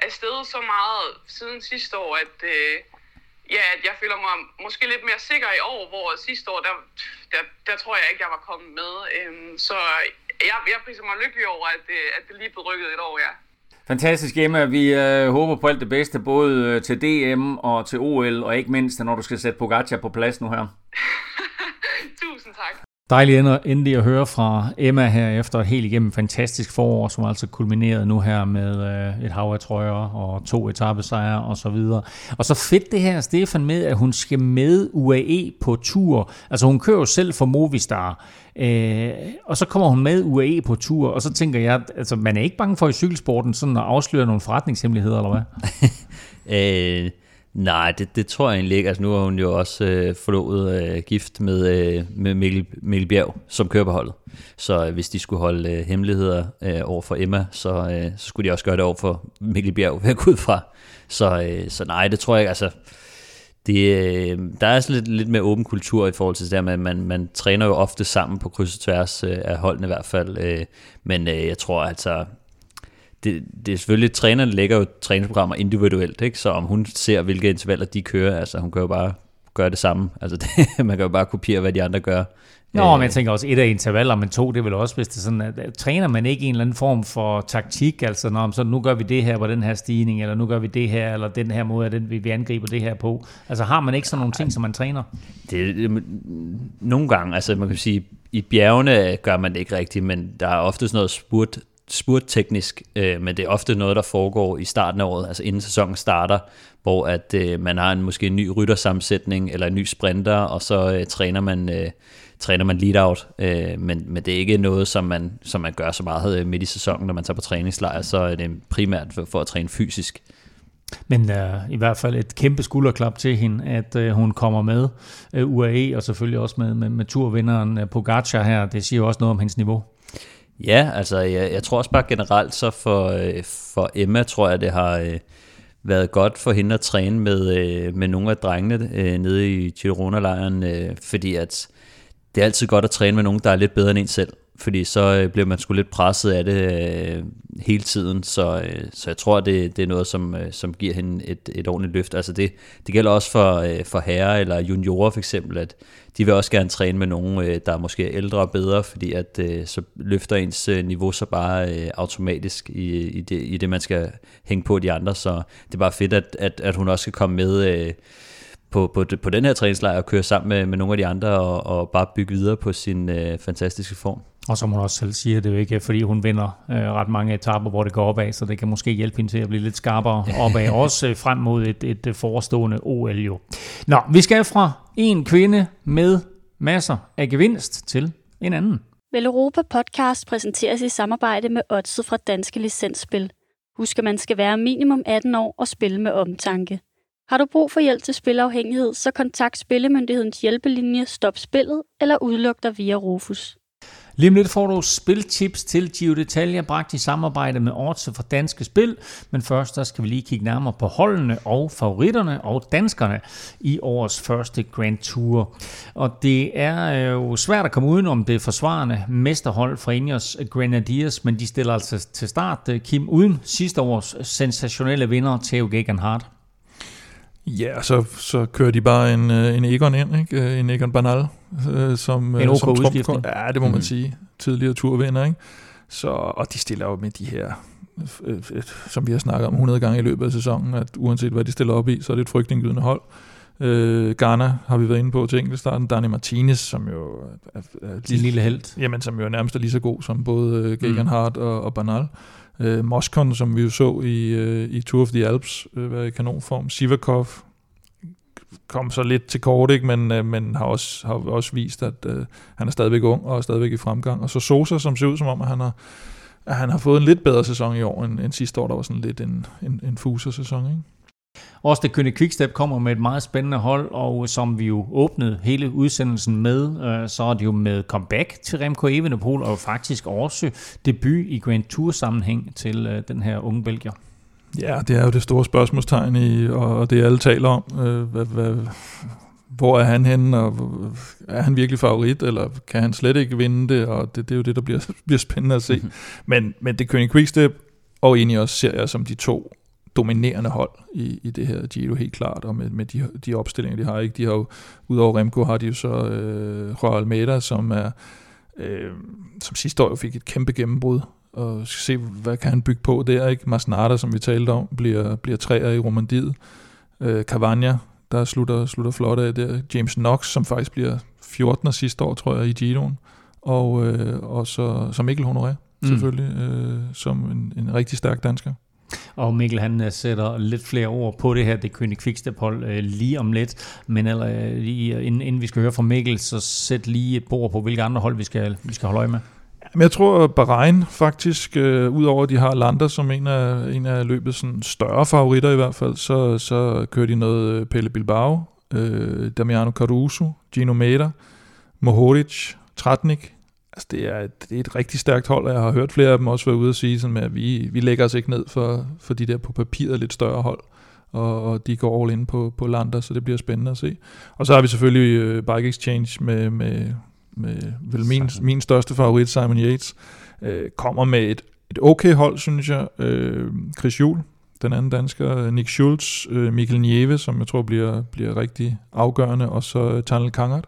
er steget så meget siden sidste år, at, øh, ja, at jeg føler mig måske lidt mere sikker i år, hvor sidste år, der, der, der tror jeg ikke, jeg var kommet med. Øhm, så jeg, jeg priser mig lykkelig over, at, øh, at det lige blev rykket et år, ja.
Fantastisk, Emma. Vi øh, håber på alt det bedste, både øh, til DM og til OL, og ikke mindst, når du skal sætte Pogacar på plads nu her.
Tusind tak.
Dejligt endelig at høre fra Emma her efter et helt igennem fantastisk forår, som altså kulminerede nu her med øh, et hav af trøjer og to etappesejre og så videre. Og så fedt det her, Stefan, med at hun skal med UAE på tur. Altså hun kører jo selv for Movistar, øh, og så kommer hun med UAE på tur, og så tænker jeg, altså man er ikke bange for i cykelsporten sådan at afsløre nogle forretningshemmeligheder, eller hvad?
øh Nej, det, det tror jeg egentlig ikke. Altså, nu har hun jo også øh, forlovet øh, gift med, øh, med Mikkel, Mikkel Bjerg, som kører på holdet. Så øh, hvis de skulle holde øh, hemmeligheder øh, over for Emma, så, øh, så skulle de også gøre det over for Mikkel Bjerg, ved at gå ud fra. Så, øh, så nej, det tror jeg ikke. Altså, det, øh, der er sådan lidt, lidt mere åben kultur i forhold til det der med, at man, man træner jo ofte sammen på kryds og tværs øh, af holdene i hvert fald. Øh, men øh, jeg tror altså, det, det er selvfølgelig, trænerne lægger jo træningsprogrammer individuelt, ikke? så om hun ser, hvilke intervaller de kører, altså hun kan jo bare gøre det samme. Altså det, man kan jo bare kopiere, hvad de andre gør.
Nå, men jeg øh. tænker også, et af intervaller, men to, det er vel også, hvis det sådan, at, at træner man ikke en eller anden form for taktik, altså når, så nu gør vi det her på den her stigning, eller nu gør vi det her, eller den her måde, den, vi, vi angriber det her på. Altså har man ikke sådan nogle ting, som man træner?
Det, det, nogle gange, altså man kan sige, i bjergene gør man det ikke rigtigt, men der er ofte sådan noget spurt spurtteknisk, øh, men det er ofte noget, der foregår i starten af året, altså inden sæsonen starter, hvor at øh, man har en måske en ny ryttersammensætning eller en ny sprinter, og så øh, træner man øh, træner man lead out, øh, men, men det er ikke noget, som man, som man gør så meget øh, midt i sæsonen, når man tager på træningslejr, så er det primært for, for at træne fysisk.
Men øh, i hvert fald et kæmpe skulderklap til hende, at øh, hun kommer med øh, UAE, og selvfølgelig også med, med, med turvinderen øh, Pogacar her. Det siger jo også noget om hendes niveau.
Ja, altså jeg, jeg tror også bare generelt, så for, øh, for Emma tror jeg, det har øh, været godt for hende at træne med, øh, med nogle af drengene øh, nede i Girona-lejren, øh, fordi at det er altid godt at træne med nogen, der er lidt bedre end en selv fordi så øh, bliver man sgu lidt presset af det øh, hele tiden, så, øh, så jeg tror, det, det er noget, som, øh, som giver hende et, et ordentligt løft. Altså det, det gælder også for, øh, for herrer eller juniorer for eksempel, at de vil også gerne træne med nogen, øh, der er måske ældre og bedre, fordi at øh, så løfter ens øh, niveau så bare øh, automatisk i, i, det, i det, man skal hænge på de andre, så det er bare fedt, at, at, at hun også skal komme med... Øh, på, på, på den her træningslejr og køre sammen med, med nogle af de andre og, og bare bygge videre på sin øh, fantastiske form.
Og som hun også selv siger, det er jo ikke, fordi hun vinder øh, ret mange etaper, hvor det går opad, så det kan måske hjælpe hende til at blive lidt skarpere opad, også øh, frem mod et, et øh, forestående OL jo. Nå, vi skal fra en kvinde med masser af gevinst til en anden.
Vel Europa Podcast præsenteres i samarbejde med Odset fra Danske Licensspil. Husk, at man skal være minimum 18 år og spille med omtanke. Har du brug for hjælp til spilafhængighed, så kontakt Spillemyndighedens hjælpelinje Stop Spillet eller udluk dig via Rufus.
Lige om lidt får du spiltips til Gio Detaljer, bragt i samarbejde med Orte for Danske Spil. Men først der skal vi lige kigge nærmere på holdene og favoritterne og danskerne i årets første Grand Tour. Og det er øh, jo svært at komme uden om det forsvarende mesterhold fra Ingers Grenadiers, men de stiller altså til start øh, Kim uden sidste års sensationelle vinder Theo Gegenhardt.
Ja, så, så kører de bare en, øh, en Egon ind, ikke? Øh, en Egon Banal.
Øh, som, en OK som udskiftning.
Ja, det må mm. man sige. Tidligere turvinder, ikke? Så, og de stiller jo med de her, som vi har snakket om 100 gange i løbet af sæsonen, at uanset hvad de stiller op i, så er det et frygtindgydende hold. Øh, Ghana har vi været inde på til enkeltstarten. Dani Martinez, som jo
er, er lige, lille held.
Jamen, som jo er nærmest er lige så god som både Gegan mm. Hart og, og Banal. Øh, Moskon, som vi jo så i, øh, i Tour of the Alps, øh, var i kanonform. Sivakov kom så lidt til kort, ikke? Men, øh, men har, også, har også vist, at øh, han er stadigvæk ung og er stadigvæk i fremgang. Og så Sosa, som ser ud som om, at han har, at han har fået en lidt bedre sæson i år, end, end sidste år, der var sådan lidt en, en, en fuser-sæson. Ikke?
Også det Kønne Quickstep kommer med et meget spændende hold, og som vi jo åbnede hele udsendelsen med, øh, så er det jo med comeback til Remco Evenepoel, og faktisk også debut i Grand Tour sammenhæng til øh, den her unge belgier.
Ja, det er jo det store spørgsmålstegn, i, og det alle taler om. Øh, hvad, hvad, hvor er han henne, og er han virkelig favorit, eller kan han slet ikke vinde det, og det, det er jo det, der bliver, bliver spændende at se. Mm-hmm. Men, men det Kønne Quickstep og også ser jeg som de to dominerende hold i, i det her Giro helt klart, og med, med de, de opstillinger, de har. ikke. De har jo, udover Remco, har de jo så øh, Røg Almeida, som er øh, som sidste år fik et kæmpe gennembrud, og skal se, hvad kan han bygge på der, ikke? Masnada, som vi talte om, bliver, bliver træer i Romandiet. Øh, Cavagna der slutter, slutter flot af der. James Knox, som faktisk bliver 14. sidste år, tror jeg, i Giroen. Og, øh, og så, så Mikkel Honoré,
Mm.
selvfølgelig, øh, som en, en rigtig stærk dansker.
Og Mikkel han øh, sætter lidt flere ord på det her, det kønne kvikstephold øh, lige om lidt. Men eller, lige, øh, inden, inden vi skal høre fra Mikkel, så sæt lige et bord på, hvilke andre hold vi skal, vi skal holde øje med.
Men jeg tror, at Bahrain faktisk, øh, udover at de har Lander som en af, en af løbets sådan, større favoritter i hvert fald, så, så kører de noget Pelle Bilbao, øh, Damiano Caruso, Gino Meda, Mohoric, Tratnik. Altså, det er, et, det er et rigtig stærkt hold, og jeg har hørt flere af dem også være ude og sige, sådan med, at vi, vi lægger os ikke ned for, for de der på papiret lidt større hold, og, og de går all in på, på Lander, så det bliver spændende at se. Og så har vi selvfølgelig øh, Bike Exchange med, med, med vel min, min største favorit, Simon Yates, øh, kommer med et, et okay hold, synes jeg. Øh, Chris Juhl, den anden dansker, Nick Schultz, øh, Mikkel Nieve, som jeg tror bliver, bliver rigtig afgørende, og så Tanel Kangert,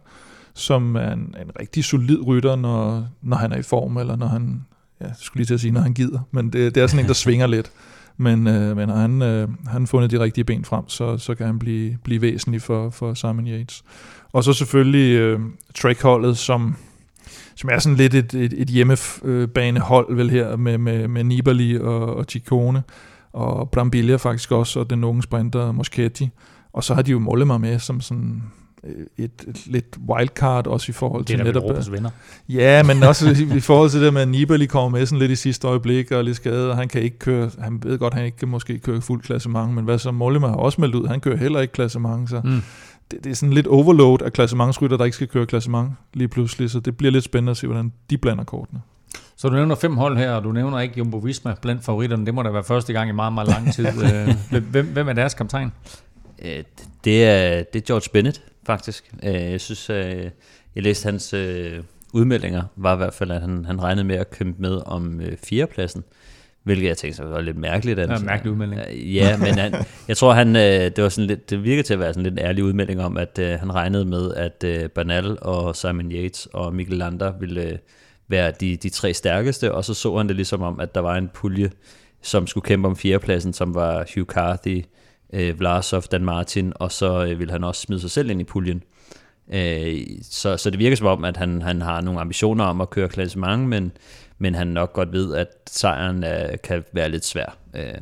som er en, en rigtig solid rytter, når, når han er i form, eller når han, ja, skulle lige til at sige, når han gider, men det, det er sådan en, der svinger lidt. Men, øh, men han, øh, han fundet de rigtige ben frem, så, så kan han blive, blive væsentlig for, for Simon Yates. Og så selvfølgelig øh, trackholdet, som, som er sådan lidt et, et, et hjemmebanehold vel her, med, med, med Nibali og, og Ciccone, og Brambilla faktisk også, og den unge sprinter Moschetti. Og så har de jo Mollema med som sådan et, et lidt wildcard også i forhold
Det
til
er der
netop...
Europas venner.
Ja, men også i, i forhold til det med, at Nibali kommer med sådan lidt i sidste øjeblik og er lidt skadet, og han kan ikke køre, han ved godt, han ikke kan måske køre fuld klassement, men hvad så Mollema har også meldt ud, han kører heller ikke klassement, så
Mm.
det, det er sådan lidt overload af klassementsrytter, der ikke skal køre klassement lige pludselig, så det bliver lidt spændende at se, hvordan de blander kortene.
Så du nævner fem hold her, og du nævner ikke Jumbo Visma blandt favoritterne. Det må da være første gang i meget, meget lang tid. Øh, hvem, hvem er deres kaptajn?
Øh, det, er, det er George Bennett, faktisk. Øh, jeg synes, øh, jeg læste hans øh, udmeldinger, var i hvert fald, at han, han regnede med at kæmpe med om fjerdepladsen. Hvilket jeg tænkte så var lidt mærkeligt. At,
Ja, en mærkelig udmelding.
Ja, men han, jeg tror, han, det, var sådan lidt, det virkede til at være sådan lidt en ærlig udmelding om, at han regnede med, at Bernal og Simon Yates og Mikkel Lander ville være de, de tre stærkeste, og så så han det ligesom om, at der var en pulje, som skulle kæmpe om fjerdepladsen, som var Hugh Carthy, øh, Vlasov, Dan Martin, og så øh, ville han også smide sig selv ind i puljen. Øh, så, så det virker som om, at han, han har nogle ambitioner om at køre klassement, men, men han nok godt ved, at sejren øh, kan være lidt svær. Øh,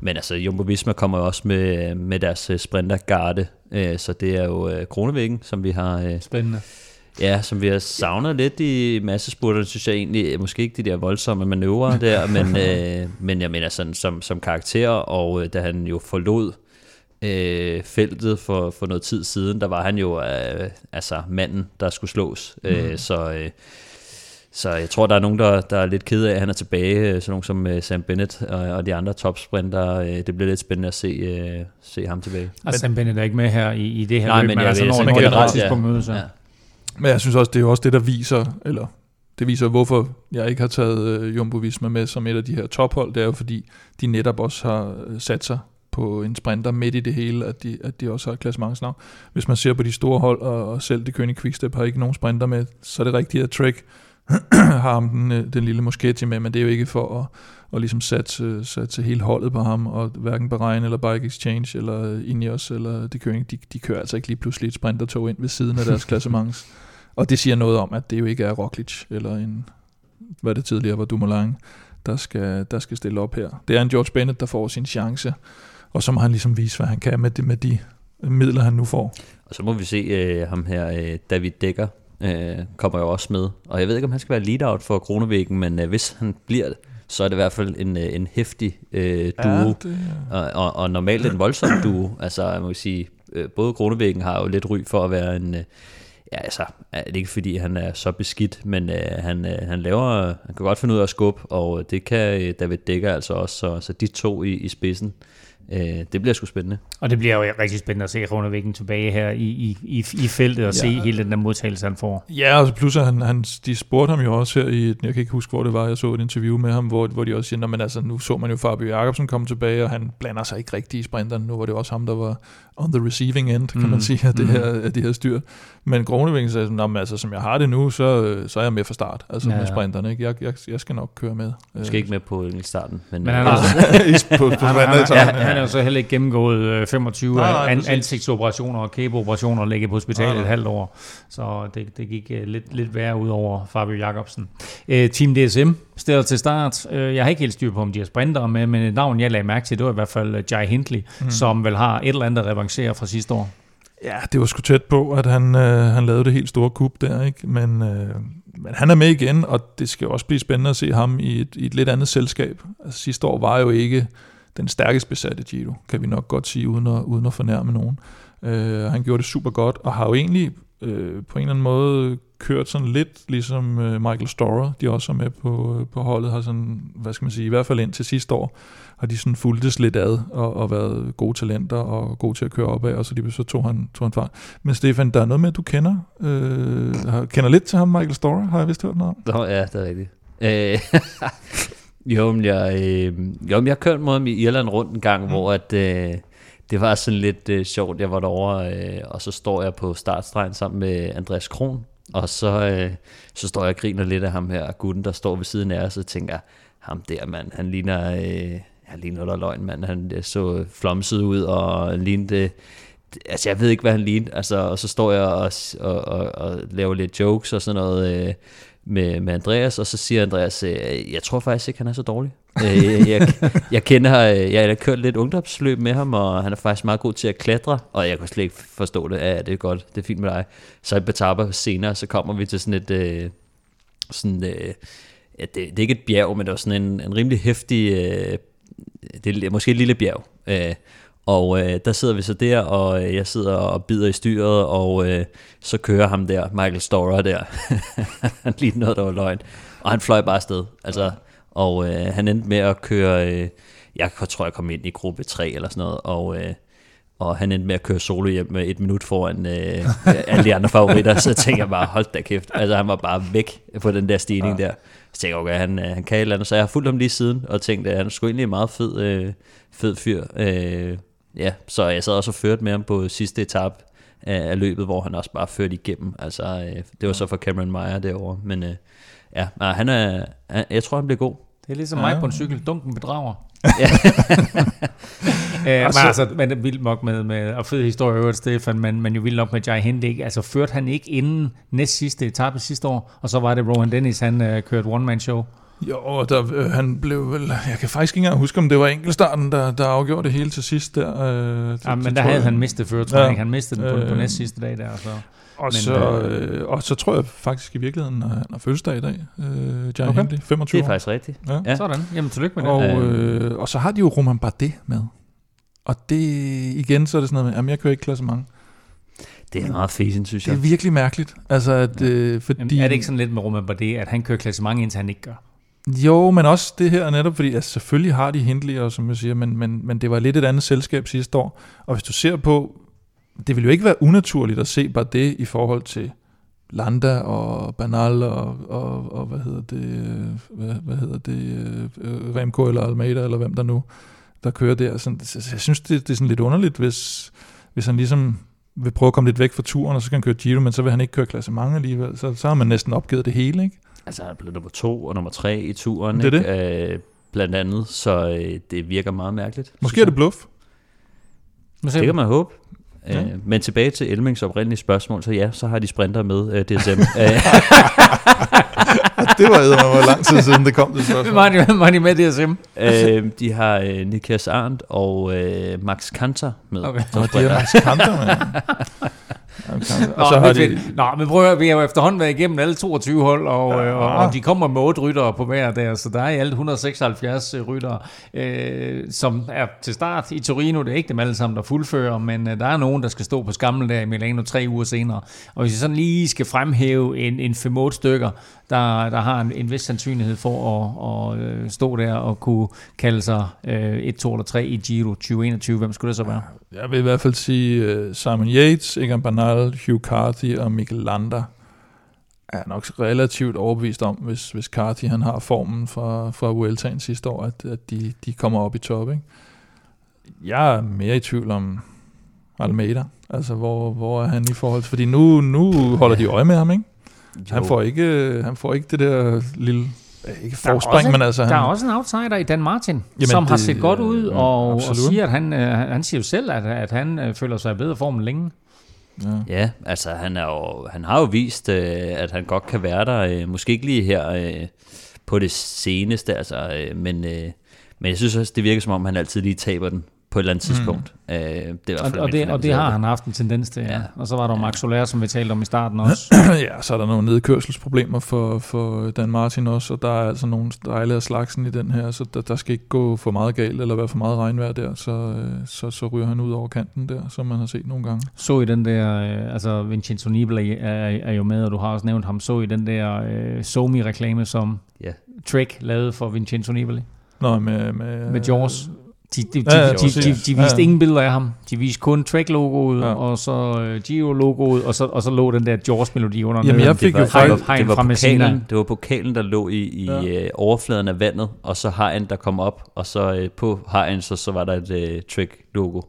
men altså, Jumbo Visma kommer jo også med, med deres øh, sprintergarde, øh, så det er jo øh, Kronevæggen, som vi har... Øh,
Spændende.
Ja, som vi har savnet lidt i massespurterne, synes jeg egentlig, måske ikke de der voldsomme manøvrer der, men, øh, men jeg mener sådan som, som karakter, og øh, da han jo forlod øh, feltet for, for noget tid siden, der var han jo øh, altså manden, der skulle slås. Mm. Øh, så, øh, så jeg tror, der er nogen, der, der er lidt ked af, at han er tilbage, øh, sådan nogen som øh, Sam Bennett og, og de andre topsprinter. Øh, det bliver lidt spændende at se, øh, se ham tilbage.
Altså, Sam Bennett er ikke med her i, i det her
Nej,
løb,
men
men
jeg
altså,
ved,
når, det
generelt,
ja.
mødes. Ja.
Ja.
Men jeg synes også, det er jo også det, der viser, eller det viser, hvorfor jeg ikke har taget øh, Jumbo Visma med som et af de her tophold. Det er jo fordi, de netop også har øh, sat sig på en sprinter midt i det hele, at de, at de også har et klassementsnavn. Hvis man ser på de store hold, og, og selv det König Quickstep har ikke nogen sprinter med, så er det rigtigt, at Trek har ham den, øh, den lille Moschetti med, men det er jo ikke for at, at ligesom satse, satse hele holdet på ham, og hverken Bahrain eller Bike Exchange eller Ineos eller det König, de, de kører altså ikke lige pludselig et sprintertog ind ved siden af deres klassements. Og det siger noget om, at det jo ikke er Roglic eller en, hvad det tidligere var, Dumoulin, der skal, der skal stille op her. Det er en George Bennett, der får sin chance, og så må han ligesom vise, hvad han kan med de, med de midler, han nu får.
Og så må vi se øh, ham her, øh, David Dækker, øh, kommer jo også med. Og jeg ved ikke, om han skal være lead-out for Kronevæggen, men øh, hvis han bliver det, så er det i hvert fald en, øh, en hæftig øh, duo.
Ja, det,
Og, og, og normalt en voldsom duo. Altså, jeg må sige, øh, både Kronevæggen har jo lidt ry for at være en... Øh, ja, altså, er det ikke fordi, han er så beskidt, men øh, han, øh, han laver... Han kan godt finde ud af at skubbe, og det kan øh, David Dækker altså også. Så, så de to i, i spidsen, øh, det bliver sgu spændende.
Og det bliver jo rigtig spændende at se Rundervæggen tilbage her i, i, i, i feltet og ja. se hele den der modtagelse, han får.
Ja, og så plus han, han, de spurgte ham jo også her i, jeg kan ikke huske, hvor det var, jeg så et interview med ham, hvor, hvor de også siger, "Nå, men altså, nu så man jo Fabio Jacobsen komme tilbage, og han blander sig ikke rigtig i sprinteren. Nu var det også ham, der var on the receiving end, kan
Mhm.
man sige, af det,
Mhm.
her, af det her styr. Men Gronevæggen sagde sådan, "Nå, men altså, som jeg har det nu, så, øh, så er jeg med fra start, altså
Ja,
ja, med sprinterne. Ikke? Jeg, jeg, jeg skal nok køre med.
Du skal ikke med på enkeltstarten. Men,
Men han
øh,
har,
I- på, på
han, han, han,
ja.
han har jo så heller ikke gennemgået øh, 25
Nej, nej,
an, ansigtsoperationer og kæbeoperationer og ligget på hospitalet
Nej, nej.
et halvt år. Så det, det gik øh, lidt, lidt værre ud over Fabio Jacobsen. Øh, Team DSM stiller til start. Øh, jeg har ikke helt styr på, om de har sprinter med, men et navn, jeg lagde mærke til, det var i hvert fald øh, Jai Hindley, mm. som vel har et eller andet at revancere fra sidste år.
Ja, det var sgu tæt på, at han, øh, han lavede det helt store kub der, ikke? Men, øh, men han er med igen, og det skal jo også blive spændende at se ham i et, i et lidt andet selskab. Altså, sidste år var jo ikke den stærkest besatte Giro, kan vi nok godt sige, uden at, uden at fornærme nogen. Øh, han gjorde det super godt, og har jo egentlig øh, på en eller anden måde kørt sådan lidt ligesom øh, Michael Storer, de også er med på, øh, på holdet, har sådan, hvad skal man sige, i hvert fald ind til sidste år, har de sådan fulgtes lidt ad og, og været gode talenter og gode til at køre opad, og så, lige så tog han, tog han fart. Men Stefan, der er noget med, at du kender, øh, har- kender lidt til ham, Michael Storer, har jeg vist hørt noget om.
Nå, ja, det er rigtigt. Øh, jo, men jeg, øh, jo, men jeg kørte mod ham i Irland rundt en gang, mm. hvor at, øh, det var sådan lidt øh, sjovt. Jeg var derovre, øh, og så står jeg på startstregen sammen med Andreas Kron, og så, øh, så står jeg og griner lidt af ham her, gutten, der står ved siden af os, og tænker, ham der mand, han ligner, øh, han ligner der løgn, mand. Han så flomset ud, og lignede, altså jeg ved ikke, hvad han lignede, altså, og så står jeg og, og, og, og laver lidt jokes og sådan noget, øh, med, med Andreas, og så siger Andreas, øh, jeg tror faktisk ikke, han er så dårlig. Øh, jeg, jeg kender, øh, jeg har kørt lidt ungdomsløb med ham, og han er faktisk meget god til at klatre, og jeg kan slet ikke forstå det. Ja, det er godt, det er fint med dig. Så i etapper senere, så kommer vi til sådan et, øh, sådan, øh, ja, det, det er ikke et bjerg, men det er sådan en, en rimelig hæftig, øh, det er måske et lille bjerg. Øh, og øh, der sidder vi så der, og øh, jeg sidder og bider i styret, og øh, så kører ham der, Michael Storer der. han lige noget, der var løgn. Og han fløj bare afsted. Altså, og øh, han endte med at køre, øh, jeg tror jeg kom ind i gruppe 3 eller sådan noget, og, øh, og han endte med at køre solo hjem med et minut foran øh, alle de andre favoritter, så tænker jeg bare, hold da kæft, altså han var bare væk på den der stigning ja. der. Så tænker jeg, okay, han, øh, han kan et eller andet, så jeg har fulgt ham lige siden, og tænkte, at han skulle egentlig en meget fed, øh, fed fyr. Øh, ja, så jeg sad også og førte med ham på sidste etape af, af løbet, hvor han også bare førte igennem. Altså, øh, det var så for Cameron Meyer derovre, men øh, ja, han er, jeg tror, han bliver god.
Det er ligesom
Ja.
mig på en cykel. Dunken bedrager.
Ja.
Øh, men altså, det er vildt nok med, med og fed historie i øvrigt, Stefan, men, men jo vildt nok med Jai Hindley. ikke? Altså, førte han ikke inden næst sidste etape sidste år, og så var det Rohan Dennis, han øh, kørte one-man-show.
Jo, og der, øh, han blev vel, jeg kan faktisk ikke engang huske, om det var enkeltstarten, der, der afgjorde det hele til sidst der. Øh, det,
Ja, men
det
der havde
jeg.
han mistet førertræning.
Ja.
Han mistede den på, på
Øh,
næst sidste dag der. Så.
Og,
Men,
så, øh, og så tror jeg faktisk i virkeligheden, at han har fødselsdag i dag, øh, Jai
Okay.
Hindley, 25
Det er
år.
faktisk rigtigt.
Ja.
Ja.
Sådan. Jamen, tillykke med
Og,
det.
øh, og så har de jo Roman Bardet med. Og det, igen, så er det sådan noget med, jamen jeg kører ikke klassement.
Det er meget fesen, synes
Det er
jeg.
virkelig mærkeligt. Altså, at, øh, fordi,
Jamen, er det ikke sådan lidt med Roman Bardet, at han kører klassement, indtil han ikke gør?
Jo, men også det her netop, fordi altså, selvfølgelig har de Hindley, og som jeg siger, men, men, men det var lidt et andet selskab sidste år. Og hvis du ser på, det vil jo ikke være unaturligt at se bare det i forhold til Landa og Banal og, og, og hvad hedder det, øh, hvad, hvad hedder det, øh, Remco eller Almeida, eller hvem der nu, der kører der. Sådan, så jeg synes, det, det er sådan lidt underligt, hvis, hvis han ligesom vil prøve at komme lidt væk fra turen, og så kan han køre Giro, men så vil han ikke køre klassement alligevel. Så, så har man næsten opgivet det hele, ikke?
Altså, han blevet nummer to og nummer tre i turen,
Det er
ikke? Øh, blandt andet, så øh, det virker meget mærkeligt.
Måske er det bluff.
Det kan man håbe.
Ja.
Øh, men tilbage til Elmings oprindelige spørgsmål, så ja, så har de sprinter med øh, DSM. øh,
det var eddermame, hvor lang tid siden det kom det spørgsmål.
Var de med DSM?
øh, de har øh, Nikias Arndt og øh, Max Kanter med.
Okay.
Nå, de har. Max Kanter, mand. Okay.
Nå,
Og så har
de... Nå, men prøv at vi har jo efterhånden været igennem alle 22 hold, og,
Ja.
og, og de kommer med 8 ryttere på hver der, så der er i alt 176 ryttere, øh, som er til start i Torino. Det er ikke dem alle sammen, der fuldfører, men øh, der er nogen, der skal stå på skamlen der i Milano tre uger senere. Og hvis vi sådan lige skal fremhæve en, en 5-8 stykker, der, der har en, en vis sandsynlighed for at, at øh, stå der og kunne kalde sig øh, 1, 2 eller 3 i Giro 2021, hvem skulle det så være?
Jeg vil i hvert fald sige uh, Simon Yates, Egan Bernal, Hugh Carthy og Mikkel Lander er nok relativt overbevist om, hvis, hvis Carthy han har formen fra, fra Vueltaen sidste år, at, at de, de kommer op i top. Ikke? Jeg er mere i tvivl om Almeida. Altså, hvor, hvor er han i forhold til... Fordi nu, nu holder de øje med ham, ikke? Han
Jo.
får ikke, han får ikke det der lille ikke
Der
forspring,
også-
men altså...
Der
han,
er også en outsider i Dan Martin, Jamen som har
det-
set godt ud,
ja,
og, og
absolut.
siger, at han, øh, han siger jo selv, at, at han øh, føler sig i bedre form længe
ja.
Ja, altså han, er jo, han har jo vist, øh, at han godt kan være der. Øh, måske ikke lige her øh, på det seneste, altså, øh, men, øh, men jeg synes også, det virker som om, han altid lige taber den på et eller andet tidspunkt. Øh, det er i hvert
Og,
fald
og, det, og det har han haft en tendens til. Ja.
Ja.
Og så var der Max Soler, som vi talte om i starten også.
ja, så er der nogle nedkørselsproblemer for, for Dan Martin også, og der er altså nogle stejle af slagsen i den her, så der, der skal ikke gå for meget galt, eller være for meget regnvejr der, så, øh, så, så ryger han ud over kanten der, som man har set nogle gange.
Så i den der, øh, altså Vincenzo Nibali er, er jo med, og du har også nævnt ham, så i den der øh, Somi-reklame, som
Ja.
Trek lavede for Vincenzo Nibali
Nå, med, med,
med Jaws. De, de, de,
Ja, ja,
de, de, de, de viste
Ja.
ingen billeder af ham. De viste kun Trek-logoet,
Ja.
og så øh, Gio-logoet, og så, og så lå den der Jaws-melodi under.
Jamen, jeg fik
det var,
jo faktisk-
det var,
fra Messina.
pokalen, det var pokalen, der lå i, i
Ja.
øh, overfladen af vandet, og så hajen, der kom op, og så øh, på hajen, så, så var der et øh, trick-logo.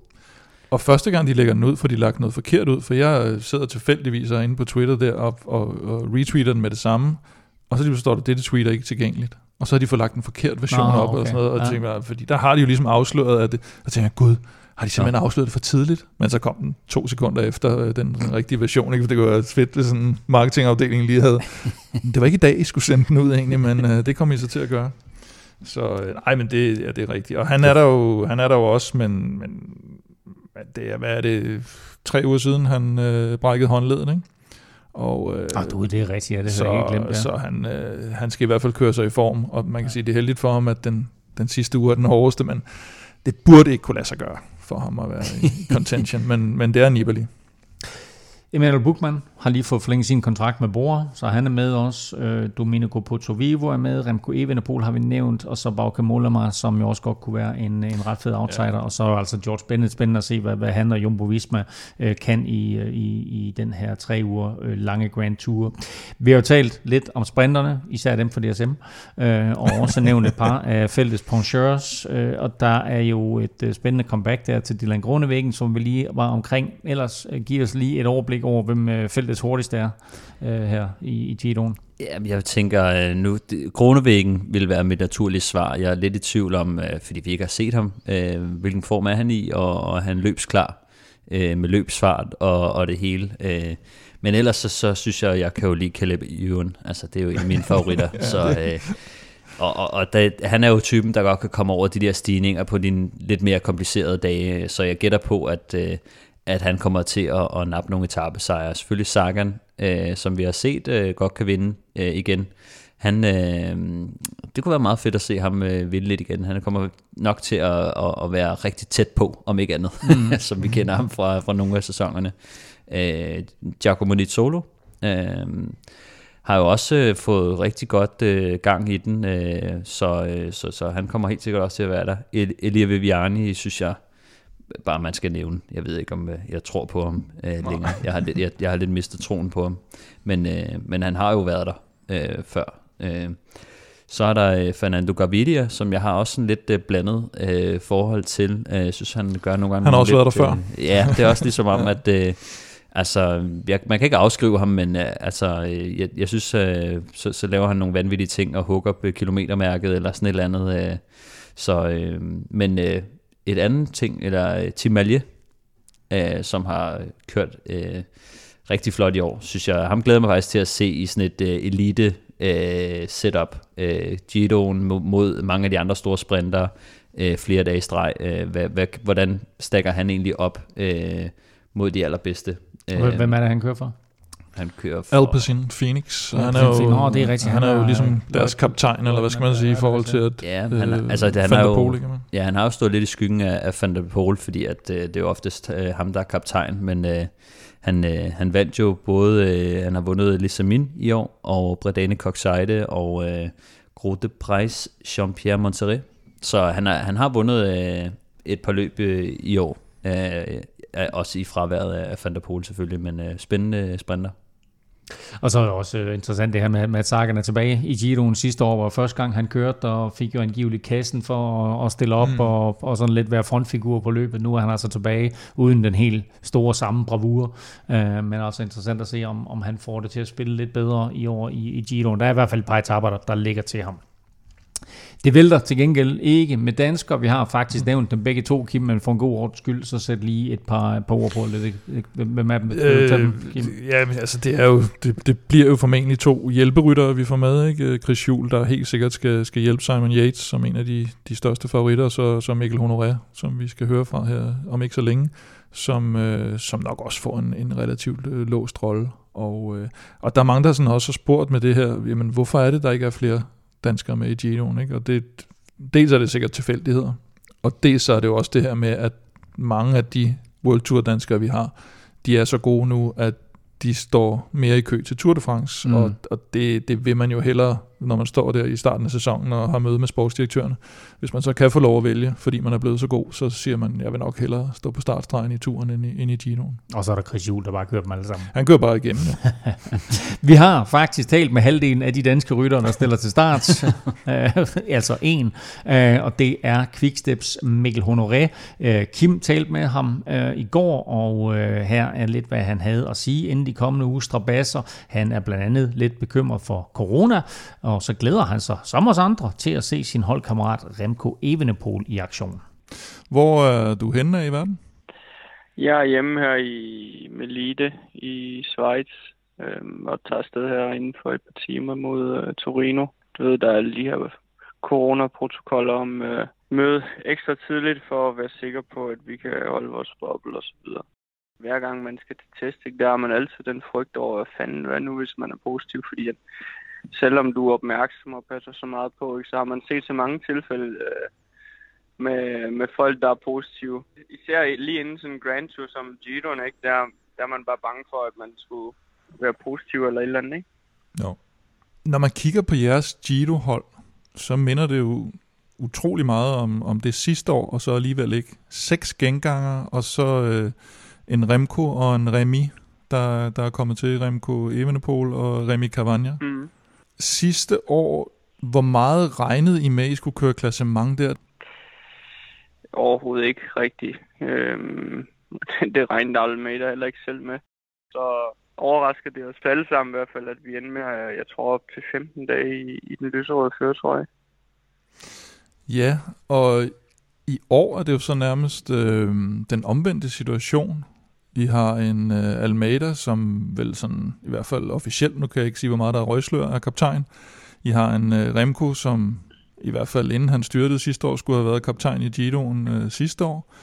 Og første gang, de lægger den ud, får de lagt noget forkert ud, for jeg øh, sidder tilfældigvis inde på Twitter der og, og, og retweeter den med det samme, og så lige står der, dette tweet er ikke tilgængeligt. Og så har de fået lagt en forkert version
Nå,
op og
okay.
sådan noget, og
Ja.
ja. tænker, fordi der har de jo ligesom afsløret, at det, og tænker jeg, gud, har de simpelthen afsløret det for tidligt? Men så kom den to sekunder efter øh, den, den rigtige version, ikke? for det kunne være fedt, hvis sådan en marketingafdeling lige havde. det var ikke i dag, I skulle sende den ud egentlig, men øh, det kom I så til at gøre. Så øh, nej, men det, ja, det er rigtigt. Og han er der jo, han er der jo også, men, men, men det er, hvad er det, tre uger siden, han øh, brækkede håndledet, ikke? Og, øh,
Ah, du, det er rigtigt, ja, det har jeg ikke
så,
glemt. Ja.
så han, øh, han skal i hvert fald køre sig i form, og man kan sige, det er heldigt for ham, at den, den sidste uge er den hårdeste, men det burde ikke kunne lade sig gøre for ham at være i contention, men, men det er Nibali.
Emmanuel Buchmann har lige fået forlænget sin kontrakt med Bora, så han er med også. Øh, Domenico Pozzovivo er med, Remco Evenepoel har vi nævnt, og så Bauke Mollema, som jo også godt kunne være en, en ret fed outsider. Ja. Og så er altså George Bennett spændende at se, hvad, hvad han og Jumbo Visma øh, kan i, øh, i, i den her tre uger øh, lange Grand Tour. Vi har jo talt lidt om sprinterne, især dem for DSM, øh, og også nævnt et par af feltets poncheurs, øh, og der er jo et øh, spændende comeback der til Dylan Gronevæggen, som vi lige var omkring. Ellers øh, giver os lige et overblik over, hvem øh, feltets hurtigst er øh, her i, i Giroen.
Jamen, jeg tænker øh, nu, Kronevæggen vil være mit naturlige svar. Jeg er lidt i tvivl om, øh, fordi vi ikke har set ham, øh, hvilken form er han i, og, og han løbsklar øh, med løbsfart og, og det hele. Øh, men ellers så, så synes jeg, jeg kan jo lide Caleb Ewan. Altså, det er jo en af mine favoritter. så, øh, og og, og da, han er jo typen, der godt kan komme over de der stigninger på de lidt mere komplicerede dage. Så jeg gætter på, at, øh, at han kommer til at, at nappe nogle etappesejre. Selvfølgelig Sagan, øh, som vi har set, øh, godt kan vinde øh, igen. Han, øh, det kunne være meget fedt at se ham øh, vinde lidt igen. Han kommer nok til at, at, at være rigtig tæt på, om ikke andet, mm. som vi kender ham fra, fra nogle af sæsonerne. Øh, Giacomo Nizzolo øh, har jo også øh, fået rigtig godt øh, gang i den, øh, så, øh, så, så han kommer helt sikkert også til at være der. El- Elia Viviani, synes jeg, bare man skal nævne. Jeg ved ikke, om øh, jeg tror på ham øh, længere. Jeg har, lidt, jeg, jeg har lidt mistet troen på ham. Men, øh, men han har jo været der øh, før. Øh, så er der øh, Fernando Gaviria, som jeg har også sådan lidt øh, blandet øh, forhold til. Øh, jeg synes, han gør nogle gange...
Han har også
lidt,
været der før.
Øh, ja, det er også ligesom om, at... Øh, Altså, jeg, man kan ikke afskrive ham, men øh, altså, øh, jeg, jeg synes, øh, så, så laver han nogle vanvittige ting og hugger på kilometermærket eller sådan et eller andet. Øh, så, øh, men øh, et andet ting, eller øh, Tim Malje, øh, som har kørt øh, rigtig flot i år, synes jeg. Ham glæder mig faktisk til at se i sådan et øh, elite øh, setup. Øh, Giroen mod, mod mange af de andre store sprinter øh, flere dage i streg. Øh, hvad, hvad, hvordan stakker han egentlig op øh, mod de allerbedste?
Øh, Hvem er det, han kører for?
Han kører for...
Alpecin Phoenix. Han er jo,
Nå, det er rigtigt.
Han er
Han
jo
er-
ligesom deres kaptajn, eller hvad skal man sige, i forhold til at
Ja, han er,
øh,
altså, det, han
Van
har
der
jo, ja, han har jo stået lidt i skyggen af, af Van der Poel, fordi at, øh, det er jo oftest øh, ham, der er kaptajn, men øh, han, øh, han vandt jo både, øh, han har vundet Lissamin i år, og Bredane Coxeide, og øh, Grote Price Jean-Pierre Monterrey. Så han, er, han har vundet øh, et par løb øh, i år, øh, øh, også i fraværet af Van der Poel selvfølgelig, men øh, spændende sprinter.
Og så er det også øh, interessant det her med, at Sagan er tilbage i Giroen sidste år, hvor første gang han kørte, og fik jo angiveligt kassen for at, at stille op mm. og, og sådan lidt være frontfigur på løbet. Nu er han altså tilbage uden den helt store samme bravur, uh, men også interessant at se, om, om han får det til at spille lidt bedre i år i, i Giroen. Der er i hvert fald et par etapper, der, der ligger til ham. Det vælter til gengæld ikke med danskere. Vi har faktisk nævnt dem begge to, Kim, men for en god ordens skyld, så sæt lige et par, par ord på det. Hvem er dem? Øh, dem
ja, men altså det, er jo, det, det bliver jo formentlig to hjælperyttere, vi får med. Ikke? Chris Juhl, der helt sikkert skal, skal hjælpe Simon Yates, som en af de, de største favoritter, så, så Mikkel Honoré, som vi skal høre fra her om ikke så længe, som, øh, som nok også får en, en relativt øh, låst rolle. Og, øh, og der er mange, der sådan også har spurgt med det her, jamen hvorfor er det, der ikke er flere danskere med i Giroen, ikke? Og det, dels er det sikkert tilfældigheder, og dels er det jo også det her med, at mange af de World Tour danskere, vi har, de er så gode nu, at de står mere i kø til Tour de France, mm. og, og det, det vil man jo hellere, når man står der i starten af sæsonen og har møde med sportsdirektørerne. Hvis man så kan få lov at vælge, fordi man er blevet så god, så siger man, jeg vil nok hellere stå på startstregen i turen end i, end i Ginoen.
Og så er der Chris Juhl, der bare kører dem alle sammen.
Han kører bare igennem, ja.
Vi har faktisk talt med halvdelen af de danske ryttere, der stiller til start. altså en, øh, og det er Quicksteps Mikkel Honoré. Øh, Kim talte med ham øh, i går, og her er lidt, hvad han havde at sige inden de kommende uge strabasser. Han er blandt andet lidt bekymret for corona, og så glæder han sig, som os andre, til at se sin holdkammerat Remco Evenepoel i aktion.
Hvor er du henne i verden?
Jeg er hjemme her i Melide i Schweiz øhm, og tager afsted her inden for et par timer mod øh, Torino. Du ved, der er lige her coronaprotokoller om øh, møde ekstra tidligt for at være sikker på, at vi kan holde vores boble osv hver gang man skal til test, ikke, der har man altid den frygt over, at fanden, hvad nu hvis man er positiv, fordi at selvom du er opmærksom og passer så meget på, ikke, så har man set så mange tilfælde øh, med, med folk, der er positive. Især lige inden sådan en Grand Tour som Giroen, ikke, der, der er man bare bange for, at man skulle være positiv eller et eller andet, ikke?
Jo. Når man kigger på jeres Giro-hold, så minder det jo utrolig meget om, om det sidste år, og så alligevel ikke. Seks genganger, og så øh, en Remco og en Remy, der, der er kommet til, Remco Evenepoel og Remy Cavagna. Mm. Sidste år, hvor meget regnede I med, at I skulle køre klassement der?
Overhovedet ikke rigtigt. Øhm, det regnede Almeida heller ikke selv med. Så overrasker det os alle sammen i hvert fald, at vi ender med, jeg tror, op til 15 dage i, i den lyserøde føretrøje.
Ja, og i år er det jo så nærmest øh, den omvendte situation. Vi har en øh, Almeida, som vel sådan, i hvert fald officielt, nu kan jeg ikke sige, hvor meget der er røgslør, er kaptajn. I har en øh, Remco, som i hvert fald inden han styrtede sidste år, skulle have været kaptajn i Giroen øh, sidste år.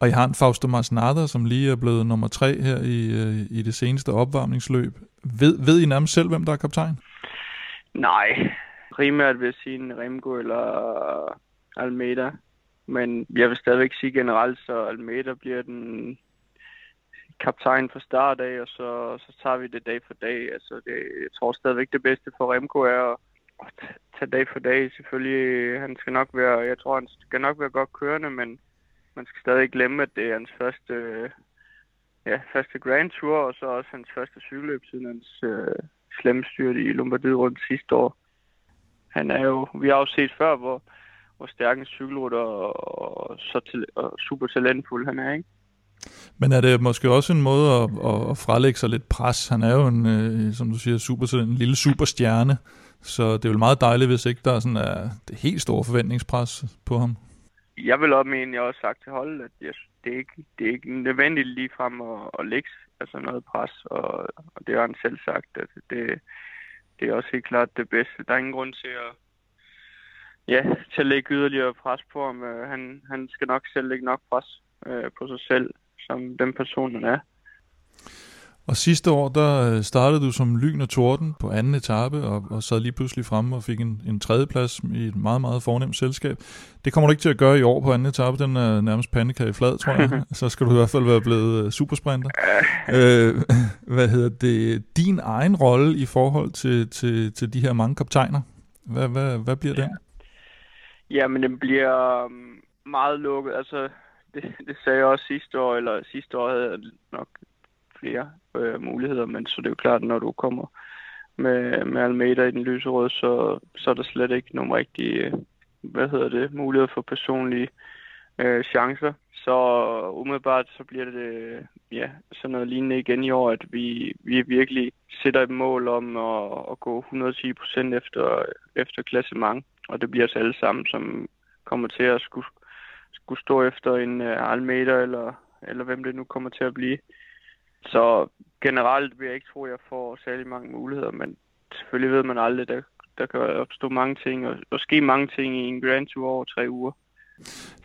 Og I har en Fausto Masnada, som lige er blevet nummer tre her i, øh, i det seneste opvarmningsløb. Ved, ved I nærmest selv, hvem der er kaptajn?
Nej, primært vil jeg sige en Remco eller øh, Almeida. Men jeg vil stadigvæk sige generelt, så Almeida bliver den kaptajn fra start af, og så, så tager vi det dag for dag. Altså, det, jeg tror stadigvæk det bedste for Remco er at, at tage dag for dag. Selvfølgelig, han skal nok være, jeg tror, han skal nok være godt kørende, men man skal stadig glemme, at det er hans første, ja, første Grand Tour, og så også hans første cykelløb siden hans øh, slemstyrt i Lombardiet rundt sidste år. Han er jo, vi har jo set før, hvor, hvor stærk en cykelrytter og, så til, og super talentfuld han er, ikke?
Men er det måske også en måde at, at, at frelægge sig lidt pres? Han er jo en, øh, som du siger, super, en lille superstjerne, så det er jo meget dejligt, hvis ikke der er sådan er det helt store forventningspres på ham.
Jeg vil også mene, jeg har også sagt til holdet, at jeg, det, er ikke, det er ikke nødvendigt lige frem at, at lægge altså noget pres, og, og det har han selv sagt, at det, det er også helt klart det bedste. Der er ingen grund til at, ja, til at lægge yderligere pres på ham. Øh, han, han skal nok selv lægge nok pres øh, på sig selv som den person, han er.
Og sidste år, der øh, startede du som lyn og torden på anden etape, og, og sad lige pludselig fremme og fik en, en tredjeplads i et meget, meget fornemt selskab. Det kommer du ikke til at gøre i år på anden etape, den er nærmest pandekage flad, tror jeg. Så skal du i hvert fald være blevet uh, supersprinter. øh, hvad hedder det? Din egen rolle i forhold til, til, til de her mange kaptajner, hvad, hvad, hvad bliver den?
Ja, men den bliver um, meget lukket. Altså, det, det sagde jeg også sidste år, eller sidste år havde jeg nok flere øh, muligheder, men så det er jo klart, når du kommer med, med Almeida i den lyserøde, så, så er der slet ikke nogen rigtige, øh, hvad hedder det, muligheder for personlige øh, chancer. Så umiddelbart så bliver det øh, ja, sådan noget lignende igen i år, at vi, vi virkelig sætter et mål om at, at gå 110 procent efter, efter klassement. Og det bliver os alle sammen, som kommer til at skulle, skulle stå efter en uh, Almeida, eller, eller hvem det nu kommer til at blive. Så generelt vil jeg ikke tro, at jeg får særlig mange muligheder, men selvfølgelig ved man aldrig, der, der kan opstå mange ting, og, og ske mange ting i en Grand Tour over tre uger.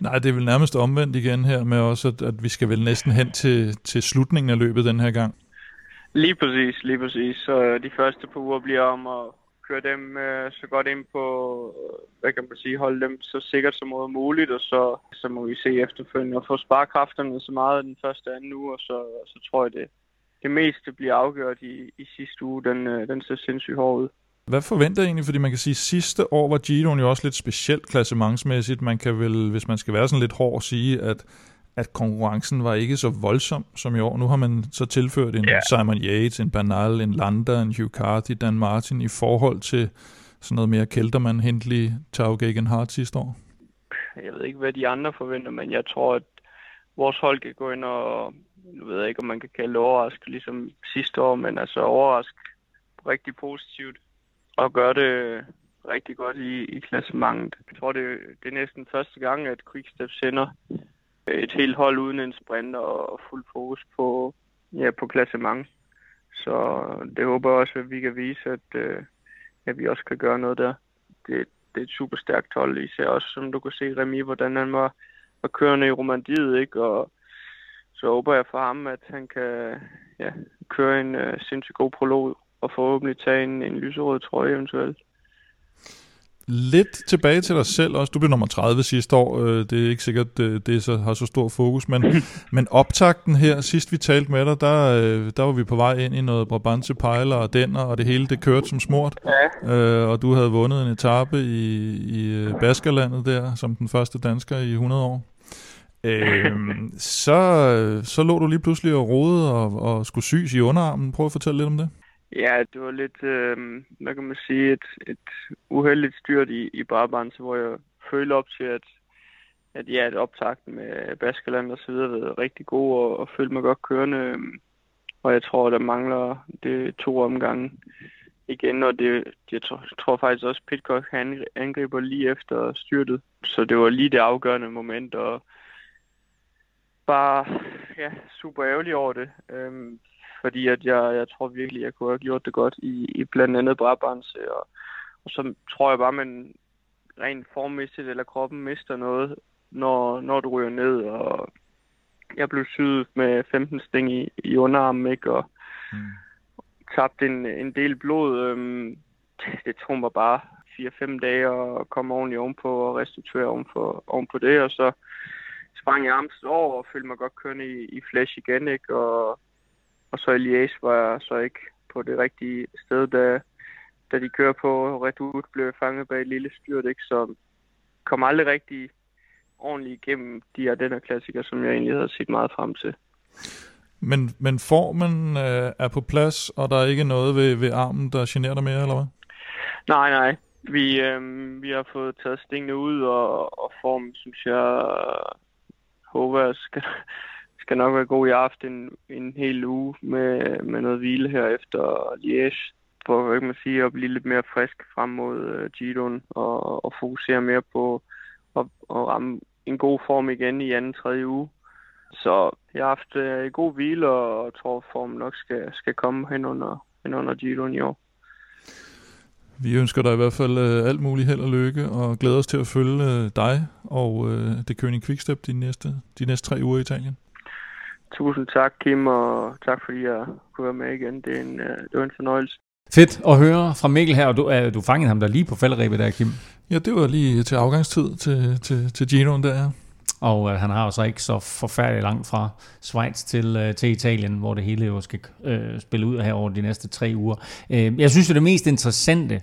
Nej, det er vel nærmest omvendt igen her med også, at, at vi skal vel næsten hen til, til slutningen af løbet den her gang.
Lige præcis, lige præcis. Så de første par uger bliver om at køre dem øh, så godt ind på, øh, hvad kan man sige, holde dem så sikkert som muligt, og så, så må vi se efterfølgende og få sparekræfterne så meget den første anden uge, og så, så tror jeg, det, det meste bliver afgjort i, i sidste uge. Den, øh, den ser sindssygt hård ud.
Hvad forventer I egentlig? Fordi man kan sige, at sidste år var Giroen jo også lidt specielt klassementsmæssigt. Man kan vel, hvis man skal være sådan lidt hård, sige, at, at konkurrencen var ikke så voldsom som i år. Nu har man så tilført en yeah. Simon Yates, en Bernal, en Landa, en Hugh Carty, Dan Martin i forhold til sådan noget mere Kelterman, Hindley, Tau Gegenhardt sidste år.
Jeg ved ikke, hvad de andre forventer, men jeg tror, at vores hold kan gå ind og, nu ved jeg ikke, om man kan kalde det overrask, ligesom sidste år, men altså overrask rigtig positivt og gøre det rigtig godt i, i klassementet. Jeg tror, det, det er næsten første gang, at Quickstep sender et helt hold uden en sprinter og fuld fokus på, ja, på klassement. Så det håber jeg også, at vi kan vise, at, øh, at vi også kan gøre noget der. Det, det er et super stærkt hold, især også, som du kan se Remi, hvordan han var, var kørende i Romandiet, ikke? Og så håber jeg for ham, at han kan ja, køre en øh, sindssygt god prolog og forhåbentlig tage en, en lyserød trøje eventuelt.
Lidt tilbage til dig selv også. Du blev nummer 30 sidste år. Øh, det er ikke sikkert, øh, det så, har så stor fokus, men, men optakten her, sidst vi talte med dig, der, øh, der var vi på vej ind i noget Brabantse Pejler og Denner, og det hele det kørte som smurt. Ja. Og du havde vundet en etape i, i Baskerlandet der, som den første dansker i 100 år. Øhm, så, så lå du lige pludselig og rode og, og skulle sys i underarmen. Prøv at fortælle lidt om det.
Ja, det var lidt, øh, hvad kan man sige, et, et uheldigt styrt i, i Brabant, hvor jeg følte op til, at, at ja, at optakten med Baskeland og så videre var rigtig god, og, og følte mig godt kørende. Øhm, og jeg tror, der mangler det to omgange igen, og det, jeg tror, tror faktisk også, Pitcock han angriber lige efter styrtet. Så det var lige det afgørende moment, og bare ja, super ærgerlig over det. Øhm, fordi at jeg, jeg tror virkelig, jeg kunne have gjort det godt i, i blandt andet Brabants. Og, og så tror jeg bare, man rent formmæssigt eller kroppen mister noget, når, når du ryger ned. Og jeg blev syet med 15 sting i, i underarmen, ikke? Og mm. tabte en, en del blod. Øhm, det tog mig bare 4-5 dage at komme ordentligt ovenpå og restituere ovenpå, ovenpå det. Og så sprang jeg armst over og følte mig godt kørende i, i flash igen, ikke? Og og så i Liège var jeg så ikke på det rigtige sted, da, da de kører på Redoute, blev jeg fanget bag et lille styrt, ikke? så kom aldrig rigtig ordentligt igennem de her den her klassiker, som jeg egentlig havde set meget frem til.
Men, men formen øh, er på plads, og der er ikke noget ved, ved armen, der generer dig mere, eller hvad?
Nej, nej. Vi, øh, vi har fået taget stingene ud, og, og formen, synes jeg, håber jeg skal, skal nok være god. Jeg har haft en, en hel uge med, med noget hvile her efter Liège, for hvad kan man sige, at blive lidt mere frisk frem mod uh, Giroen og, og fokusere mere på at, at ramme en god form igen i anden, tredje uge. Så jeg har haft uh, en god hvile, og tror, formen nok skal, skal komme hen under, hen under Giroen i år.
Vi ønsker dig i hvert fald uh, alt muligt held og lykke, og glæder os til at følge uh, dig og uh, det König Quickstep de næste, de næste tre uger i Italien.
Tusind tak, Kim, og tak fordi jeg kunne være med igen. Det, er en, øh, det var en fornøjelse.
Fedt at høre fra Mikkel her, og du, uh, du fangede ham der lige på falderæbet der, Kim.
Ja, det var lige til afgangstid til, til, til Ginoen der.
Og uh, han har jo så ikke så forfærdeligt langt fra Schweiz til, uh, til Italien, hvor det hele jo skal uh, spille ud her over de næste tre uger. Uh, jeg synes jo, det mest interessante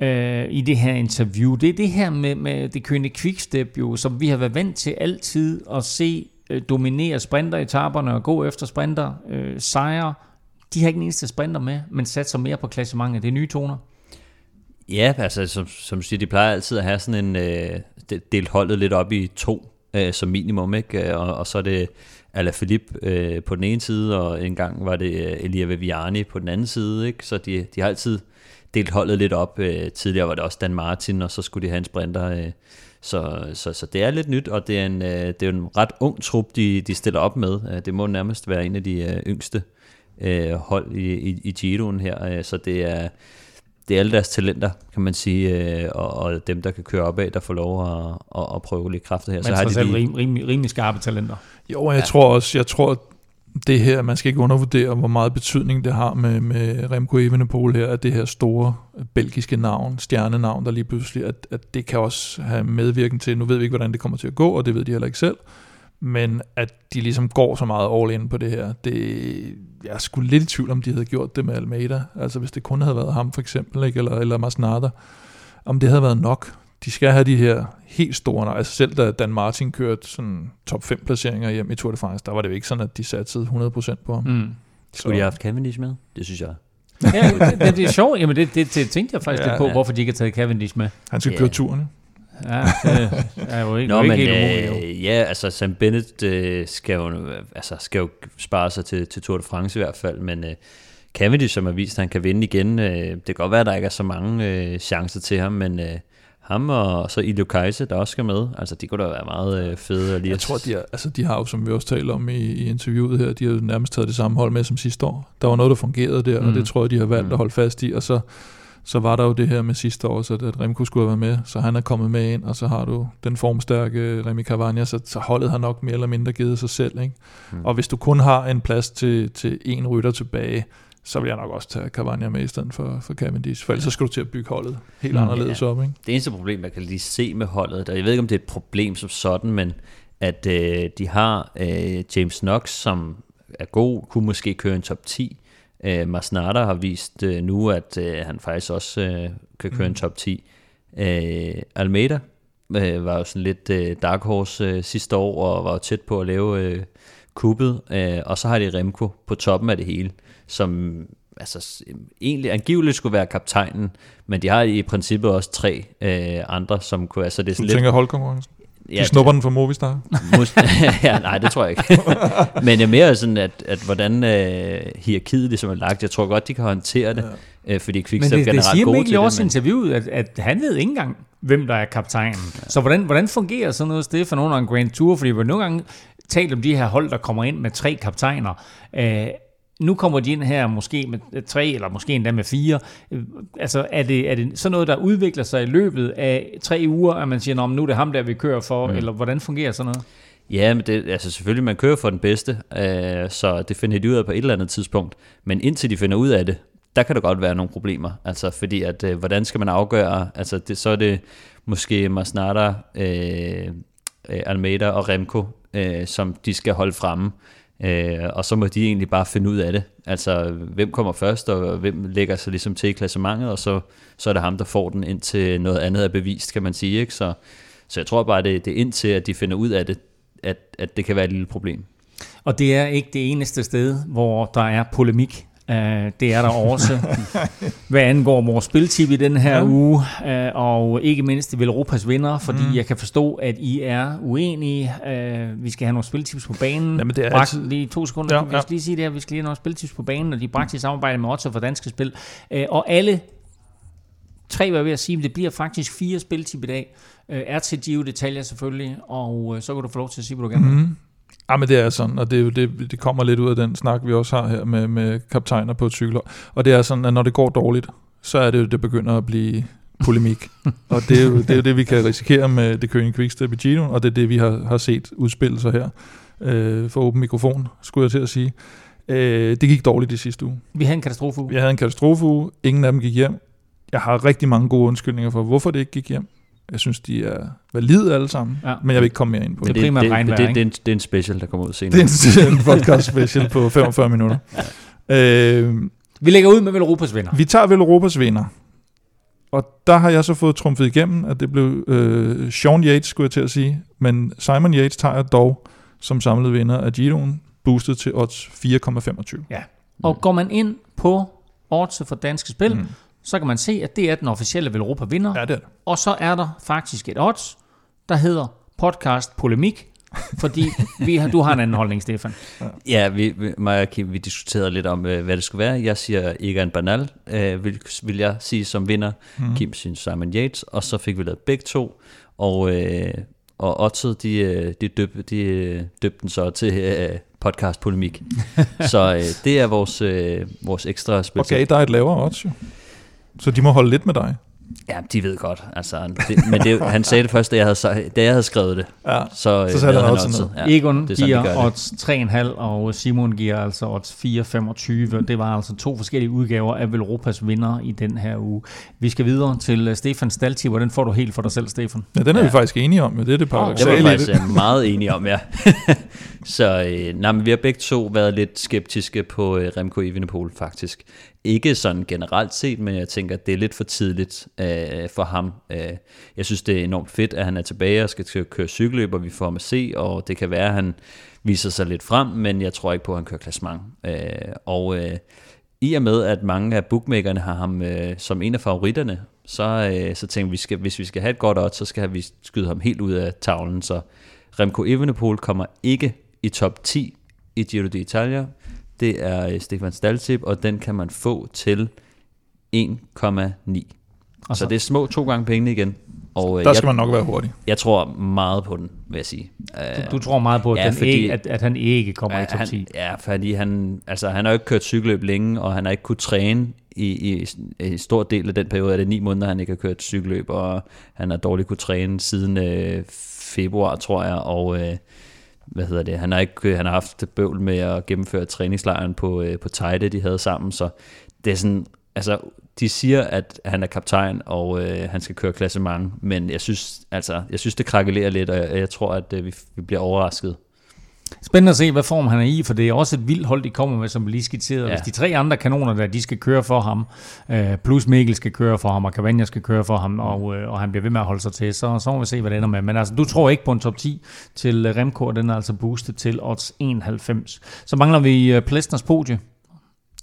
uh, i det her interview, det er det her med, med det kønne quickstep jo, som vi har været vant til altid at se øh, dominere sprinteretaperne og gå efter sprinter, øh, sejre. De har ikke en eneste sprinter med, men satser mere på klassementet. Det er nye toner.
Ja, altså som, som du siger, de plejer altid at have sådan en, øh, delt holdet lidt op i to øh, som minimum, ikke? Øh, og, og så er det Alaphilippe øh, på den ene side, og en gang var det øh, Elia Viviani på den anden side, ikke? Så de, de har altid delt holdet lidt op. Øh, tidligere var det også Dan Martin, og så skulle de have en sprinter. Øh, så, så, så det er lidt nyt, og det er en, øh, det er en ret ung trup, de, de stiller op med. Øh, det må nærmest være en af de øh, yngste øh, hold i, i, i Giroen her, så det er det er alle deres talenter, kan man sige, øh, og, og dem, der kan køre opad, der får lov at, at, at prøve lidt kræfter her.
Men
så har de
selv rim, rimelig, rimelig skarpe talenter.
Jo, jeg ja. tror også, jeg tror, det her, man skal ikke undervurdere, hvor meget betydning det har med, med Remco Evenepoel her, at det her store belgiske navn, stjernenavn, der lige pludselig, at, at det kan også have medvirken til, nu ved vi ikke, hvordan det kommer til at gå, og det ved de heller ikke selv, men at de ligesom går så meget all in på det her, det, jeg skulle lidt i tvivl om, de havde gjort det med Almeida, altså hvis det kun havde været ham for eksempel, ikke? eller, eller Masnada, om det havde været nok. De skal have de her helt store, altså selv da Dan Martin kørte sådan top 5 placeringer hjem i Tour de France, der var det jo ikke sådan, at de satte 100% på ham.
Mm.
Skulle de have haft Cavendish med? Det synes jeg.
ja, det, det er sjovt. Jamen, det, det, det tænkte jeg faktisk ja, lidt på,
ja.
hvorfor de ikke har taget Cavendish med.
Han skal
Ja.
køre turen.
Ja, det er jo ikke,
Nå,
jo
men
ikke helt umuligt.
øh, ja, altså Sam Bennett øh, skal, jo, altså, skal jo spare sig til, til Tour de France i hvert fald, men øh, Cavendish, som har vist, at han kan vinde igen, øh, det kan godt være, at der ikke er så mange øh, chancer til ham, men øh, ham og så Ilio Kajse, der også skal med, altså de kunne da være meget øh, fede. at Lige
Jeg tror, de, er, altså, de har jo, som vi også taler om i, i interviewet her, de har jo nærmest taget det samme hold med som sidste år. Der var noget, der fungerede der, mm. og
Mm.
det tror jeg, de har valgt
Mm.
at holde fast i, og så, så var der jo det her med sidste år, så at Remco skulle have været med, så han er kommet med ind, og så har du den formstærke Remy Cavagna, så, så holdet har nok mere eller mindre givet sig selv. Ikke?
Mm.
Og hvis du kun har en plads til, til en rytter tilbage, så vil jeg nok også tage Cavagna med i stedet for, for Cavendish, for ellers så skal du til at bygge holdet helt
Mm.
anderledes op. Ikke?
Det eneste problem, jeg kan lige se med holdet, og jeg ved ikke, om det er et problem som sådan, men at øh, de har øh, James Knox, som er god, kunne måske køre en top 10. Øh, Masnada har vist øh, nu, at øh, han faktisk også øh, kan køre en top 10. Øh, Almeida øh, var jo sådan lidt øh, dark horse øh, sidste år, og var jo tæt på at lave øh, kuppet. Øh, og så har de Remco på toppen af det hele, som altså, s- egentlig angiveligt skulle være kaptajnen, men de har i princippet også tre øh, andre, som kunne... Altså, det er
Du
sådan
tænker holdkonkurrencen?
Ja,
De snupper den fra Movistar?
Ja, nej, det tror jeg ikke. Men det er mere sådan, at, at hvordan øh, hierarkiet ligesom er lagt. Jeg tror godt, de kan håndtere det, ja. øh, fordi
Men
Quickstep
det,
er
det
generelt
siger
gode
Mikkel
til
jo
det.
også i
Men,
interviewet, at, at han ved ikke engang, hvem der er kaptajnen. Ja. Så hvordan, hvordan fungerer sådan noget sted for nogen af en Grand Tour? Fordi vi har nogle gange talt om de her hold, der kommer ind med tre kaptajner. Øh, nu kommer de ind her måske med tre, eller måske endda med fire. Øh, Altså, er det, er det sådan noget, der udvikler sig i løbet af tre uger, at man siger, "Nå, men nu er det ham, der vi kører for, mm. eller hvordan fungerer sådan noget?
ja, men det, altså selvfølgelig, man kører for den bedste, øh, så det finder de ud af på et eller andet tidspunkt. Men indtil de finder ud af det, der kan der godt være nogle problemer. Altså, fordi at, øh, hvordan skal man afgøre, altså det, så er det måske Masnada, øh, øh, Almeida og Remco, øh, som de skal holde fremme. Øh, og så må de egentlig bare finde ud af det. Altså, hvem kommer først, og hvem lægger sig ligesom til i klassementet, og så, så er det ham, der får den, indtil noget andet er bevist, kan man sige. Ikke? Så, så jeg tror bare, det, det er indtil, at de finder ud af det, at, at det kan være et lille problem.
Og det er ikke det eneste sted, hvor der er polemik. Uh, det er der også, hvad angår vores spiltip i den her ja. Uge, uh, og ikke mindst i Europas vinder, fordi mm. jeg kan forstå, at I er uenige. Uh, vi skal have nogle spiltips på banen.
Jamen, det er
Bragt,
altid-
Lige to sekunder,
Ja,
ja, ja. skal lige sige det her, vi skal lige have nogle spiltips på banen, og de bragt i samarbejde med Otto for Danske Spil. Uh, og alle tre, hvad jeg ved at sige, men det bliver faktisk fire spiltip i dag, uh, er til Gio Detaljer selvfølgelig, og uh, så kan du få lov til at sige, hvad du gerne vil.
Mm. Ja, men det er sådan, og det, det, det kommer lidt ud af den snak, vi også har her med, med kaptajner på cykelhold. Og det er sådan, at når det går dårligt, så er det jo, det begynder at blive polemik. og det er, jo, det er jo det, vi kan risikere med det Køring Quickstep i Gino, og det er det, vi har, har set udspille sig her øh, for åben mikrofon, skulle jeg til at sige. Øh, det gik dårligt i sidste uge.
Vi havde en katastrofe.
Vi havde en katastrofeuge, ingen af dem gik hjem. Jeg har rigtig mange gode undskyldninger for, hvorfor det ikke gik hjem. Jeg synes, de er valide alle sammen,
Ja.
men jeg vil ikke komme mere ind på
Det
det.
er primært
det,
regnvejr,
det, det, det, er en, det er en special, der kommer ud senere.
Det er en, podcast special på 45 minutter. Øh,
Vi lægger ud med Velropas vinder.
vi tager vel Europas vinder. Og der har jeg så fået trumfet igennem, at det blev øh, Sean Yates, skulle jeg til at sige. Men Simon Yates tager jeg dog som samlet vinder af Giroen, boostet til odds 4,25.
Ja. Og går man ind på odds for danske spil, mm. Så kan man se, at det er den officielle Velropa vinder.
Ja, det er det.
Og så er der faktisk et odds, der hedder podcast polemik, fordi vi har, du har en anden holdning, Stefan.
Ja, vi, vi, mig og Kim, vi diskuterede lidt om, øh, hvad det skulle være. Jeg siger Egan Bernal, øh, vil, vil jeg sige som vinder. Mm. Kim synes Simon Yates, og så fik vi lavet begge to. Og, øh, og Otted, de, øh, de, døb, de øh, døbte den så til øh, podcast polemik. så øh, det er vores, øh, vores ekstra spil.
Okay, der er et lavere odds jo. Så de må holde lidt med dig.
Ja, de ved godt. Altså, det, men det, han sagde det først, da jeg havde, da jeg havde skrevet det.
Ja,
så, øh,
så satte
lavede
han
oddset.
ned.
Ja, Egon
det er sådan,
giver
det.
odds 3,5, og Simon giver altså odds 4,25. Det var altså to forskellige udgaver af Velropas vinder i den her uge. Vi skal videre til øh, Stefan Stalti. Hvordan får du helt for dig selv, Stefan?
Ja, den er
Ja.
vi faktisk enige om, det er det
Det var
paradoxale
vi faktisk
det.
øh, meget enige om, ja. så øh, nej, men vi har begge to været lidt skeptiske på øh, Remco Evenepoel, faktisk. Ikke sådan generelt set, men jeg tænker, at det er lidt for tidligt øh, for ham. Øh, jeg synes, det er enormt fedt, at han er tilbage og skal til at køre cykelløb, og vi får ham at se, og det kan være, at han viser sig lidt frem, men jeg tror ikke på, at han kører klassement. Øh, og øh, i og med, at mange af bookmakerne har ham øh, som en af favoritterne, så, øh, så tænker vi, skal, hvis vi skal have et godt odds, så skal vi skyde ham helt ud af tavlen. Så Remco Evenepoel kommer ikke i top 10 i Giro d'Italia. Det er øh, Stefan Staltip, og den kan man få til 1,9.
Og
Så det er små to gange pengene igen. Og øh,
Der skal
jeg,
man nok være hurtig.
jeg tror meget på den, vil jeg sige. Øh,
Du tror meget på, at,
Ja,
ja, den
fordi-
ikke, at, at han ikke kommer i top
han,
10.
Ja, fordi han, altså, han har jo ikke kørt cykelløb længe, og han har ikke kunnet træne i, i, i stor del af den periode. Er det ni måneder, han ikke har kørt cykelløb, og han har dårligt kunne træne siden øh, februar, tror jeg, og øh, hvad hedder det, han har ikke øh, han har haft bøvl med at gennemføre træningslejren på, øh, på Tejde, de havde sammen, så det er sådan, altså, de siger, at han er kaptajn, og øh, han skal køre klassement, men jeg synes, altså, jeg synes, det krakelerer lidt, og jeg, jeg tror, at øh, vi, vi bliver overrasket.
Spændende at se, hvad form han er i, for det er også et vildt hold, de kommer med, som vi lige skitserede.
Ja.
Hvis de tre andre kanoner der, de skal køre for ham, øh, plus Mikkel skal køre for ham, og Cavagna skal køre for ham, og, øh, og han bliver ved med at holde sig til, så, så må vi se, hvad det ender med. Men altså, du tror ikke på en top 10 til øh, Remco, og den er altså boostet til odds 91. Så mangler vi øh, Plesners podie.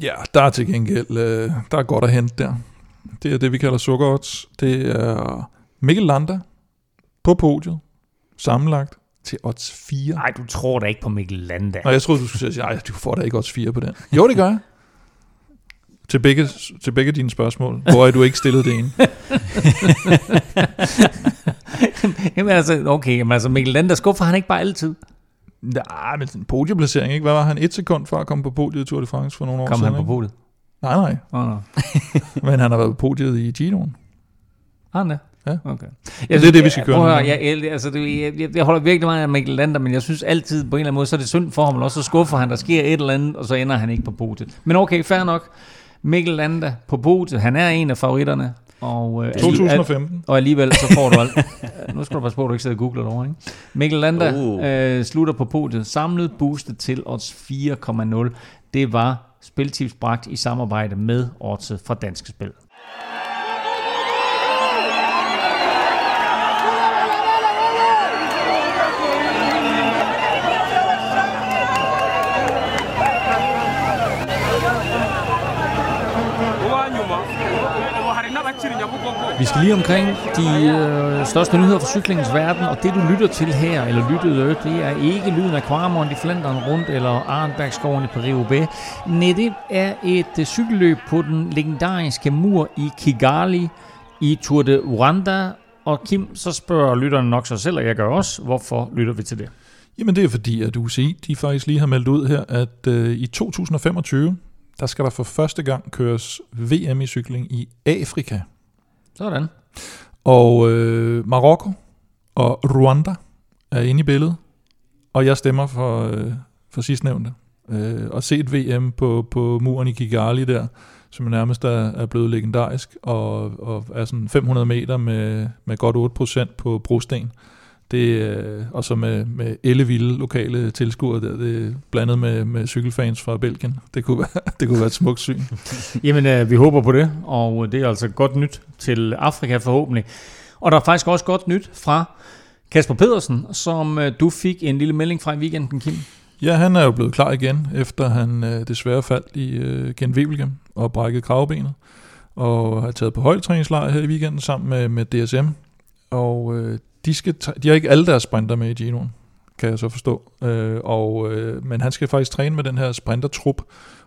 Ja, der er til gengæld, øh, der er godt at hente der. Det er det, vi kalder sukkerodds. Det er Mikkel Landa på podiet, sammenlagt til odds 4.
Nej, du tror da ikke på Mikkel Landa.
Og jeg troede, du skulle sige, at du får da ikke odds 4 på den. Jo, det gør jeg. Til begge, til begge dine spørgsmål, hvor er du ikke stillet det ene.
Jamen altså, okay, men altså Mikkel Landa skuffer han ikke bare altid.
Nej, men en podieplacering, ikke? Hvad var han? Et sekund fra at komme på podiet i Tour de France for nogle år
Kom
siden?
han på
ikke?
podiet?
Nej, nej.
Oh, no.
Men han har været på podiet i Ginoen.
Har han det?
Ja.
Okay.
det er det, vi skal køre
Prøv at høre, jeg, jeg, altså, det, jeg, jeg, jeg holder virkelig meget af Mikkel Lander, men jeg synes altid på en eller anden måde, så er det synd for ham, og så skuffer han, der sker et eller andet, og så ender han ikke på podiet. Men okay, fair nok. Mikkel Lander på podiet, han er en af favoritterne. Og, øh,
2015.
og alligevel så får du alt. nu skal du passe på, at du ikke sidder og googler derovre, ikke? Mikkel Landa
Oh.
øh, slutter på podiet. Samlet boostet til odds 4,0. Det var Spiltips bragt i samarbejde med Oddset fra Danske Spil. Vi skal lige omkring de øh, største nyheder fra cyklingens verden, og det du lytter til her, eller lyttede, øh, det er ikke lyden af Kvarmon i Flandern rundt, eller Arnbergskoven i Paris-Roubaix. Nej, det er et øh, cykelløb på den legendariske mur i Kigali i Tour de Rwanda. Og Kim, så spørger lytterne nok sig selv, og jeg gør også, hvorfor lytter vi til det?
Jamen det er fordi, at UCI de faktisk lige har meldt ud her, at øh, i 2025, der skal der for første gang køres VM i cykling i Afrika.
Sådan.
Og øh, Marokko og Rwanda er inde i billedet, og jeg stemmer for, øh, for sidstnævnte. Øh, og set VM på, på muren i Kigali der, som nærmest er, er blevet legendarisk, og, og er sådan 500 meter med, med godt 8% på brosten. Det, øh, og så med, med ellevilde lokale tilskuere der, det blandet med, med cykelfans fra Belgien. Det kunne være, det kunne være et smukt syn.
Jamen, øh, vi håber på det, og det er altså godt nyt til Afrika forhåbentlig. Og der er faktisk også godt nyt fra Kasper Pedersen, som øh, du fik en lille melding fra i weekenden, Kim.
Ja, han er jo blevet klar igen, efter han øh, desværre faldt i øh, Gent Wevelgem og brækket kravbenet. Og har taget på højdetræningslejr her i weekenden sammen med, med DSM. Og øh, de, skal de har ikke alle deres sprinter med i Ginoen, kan jeg så forstå. Øh, og, øh, men han skal faktisk træne med den her sprintertrup,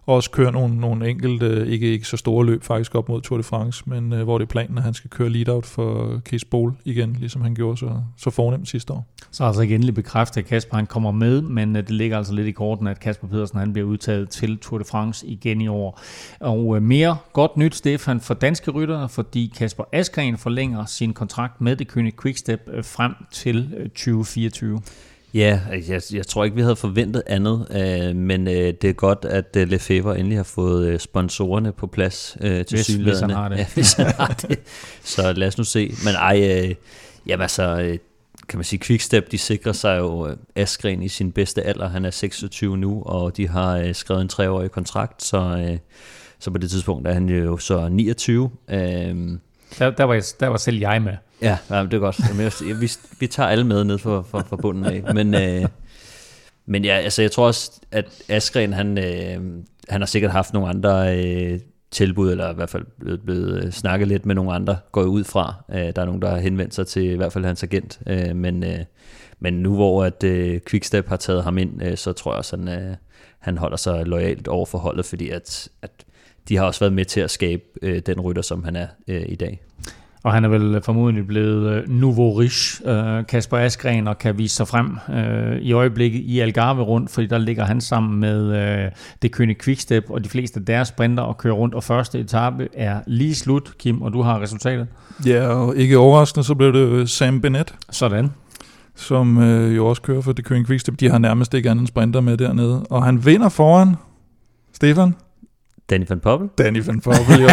og også køre nogle, nogle enkelte, ikke, ikke så store løb faktisk op mod Tour de France, men øh, hvor det er planen, at han skal køre lead-out for Case Bowl igen, ligesom han gjorde så, så fornemt sidste år.
Så altså ikke endelig bekræftet, at Kasper han kommer med, men øh, det ligger altså lidt i korten, at Kasper Pedersen han bliver udtaget til Tour de France igen i år. Og øh, mere godt nyt, Stefan, for danske ryttere, fordi Kasper Askren forlænger sin kontrakt med det kønne Quickstep øh, frem til øh, 2024.
Ja, jeg, jeg tror ikke, vi havde forventet andet, øh, men øh, det er godt, at øh, Lefebvre endelig har fået øh, sponsorerne på plads øh, til
Hvis- hvis han har det.
Ja, hvis han har det. Så lad os nu se. Men ej, øh, jamen altså, øh, kan man sige, Quickstep, de sikrer sig jo øh, Askren i sin bedste alder. Han er 26 nu, og de har øh, skrevet en treårig kontrakt, så, øh, så på det tidspunkt er han jo så 29. Øh,
der, der, var, jeg, der var selv jeg med.
Ja, ja det er godt. Jamen, jeg, vi, vi tager alle med ned fra, fra, fra bunden af. Men, øh, men ja, altså, jeg tror også, at Askren, han, øh, han har sikkert haft nogle andre øh, tilbud, eller i hvert fald blevet, blevet øh, snakket lidt med nogle andre, går jeg ud fra. Øh, der er nogen, der har henvendt sig til i hvert fald hans agent. Øh, men, øh, men nu hvor at øh, Quickstep har taget ham ind, øh, så tror jeg også, han, øh, han holder sig lojalt over for holdet, fordi at, at de har også været med til at skabe øh, den rytter, som han er øh, i dag.
Og han er vel formodentlig blevet øh, nouveau riche, øh, Kasper Askren, og kan vise sig frem øh, i øjeblikket i Algarve rundt, fordi der ligger han sammen med øh, det König Quickstep, og de fleste af deres sprinter og kører rundt, og første etape er lige slut, Kim, og du har resultatet.
Ja, og ikke overraskende, så blev det øh, Sam Bennett,
Sådan.
som øh, jo også kører for det Køring Quickstep. De har nærmest ikke anden sprinter med dernede. Og han vinder foran Stefan.
Danny van Poppel?
Danny van Poppel, jo.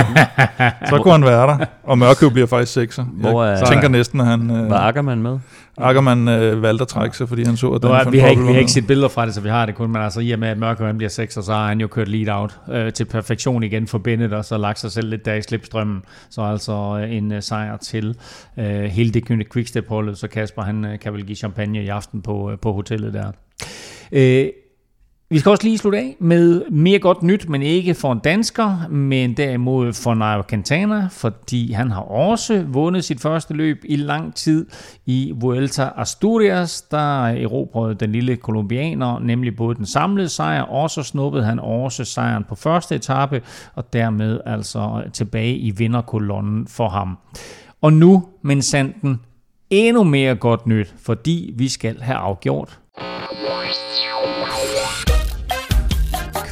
så kunne han være der. Og Mørkøv bliver faktisk sekser.
Hvor
Jeg
er-
tænker næsten, at han... Øh,
Var Ackermann med?
Ackermann øh, valgte at trække sig, fordi han så, at Danny
er,
van
vi, har ikke, vi har ikke set billeder fra det, så vi har det kun, men altså i og med, at Mørke han bliver 6, så har han jo kørt lead out øh, til perfektion igen for Bennett, og så lagt sig selv lidt der i slipstrømmen. Så altså øh, en øh, sejr til øh, hele det kønne quickstep-holdet, så Kasper han øh, kan vel give champagne i aften på, øh, på hotellet der. Øh, vi skal også lige slutte af med mere godt nyt, men ikke for en dansker, men derimod for Nairo Quintana, fordi han har også vundet sit første løb i lang tid i Vuelta Asturias. Der erobrede den lille kolumbianer nemlig både den samlede sejr, og så snuppede han også sejren på første etape, og dermed altså tilbage i vinderkolonnen for ham. Og nu, men sanden, endnu mere godt nyt, fordi vi skal have afgjort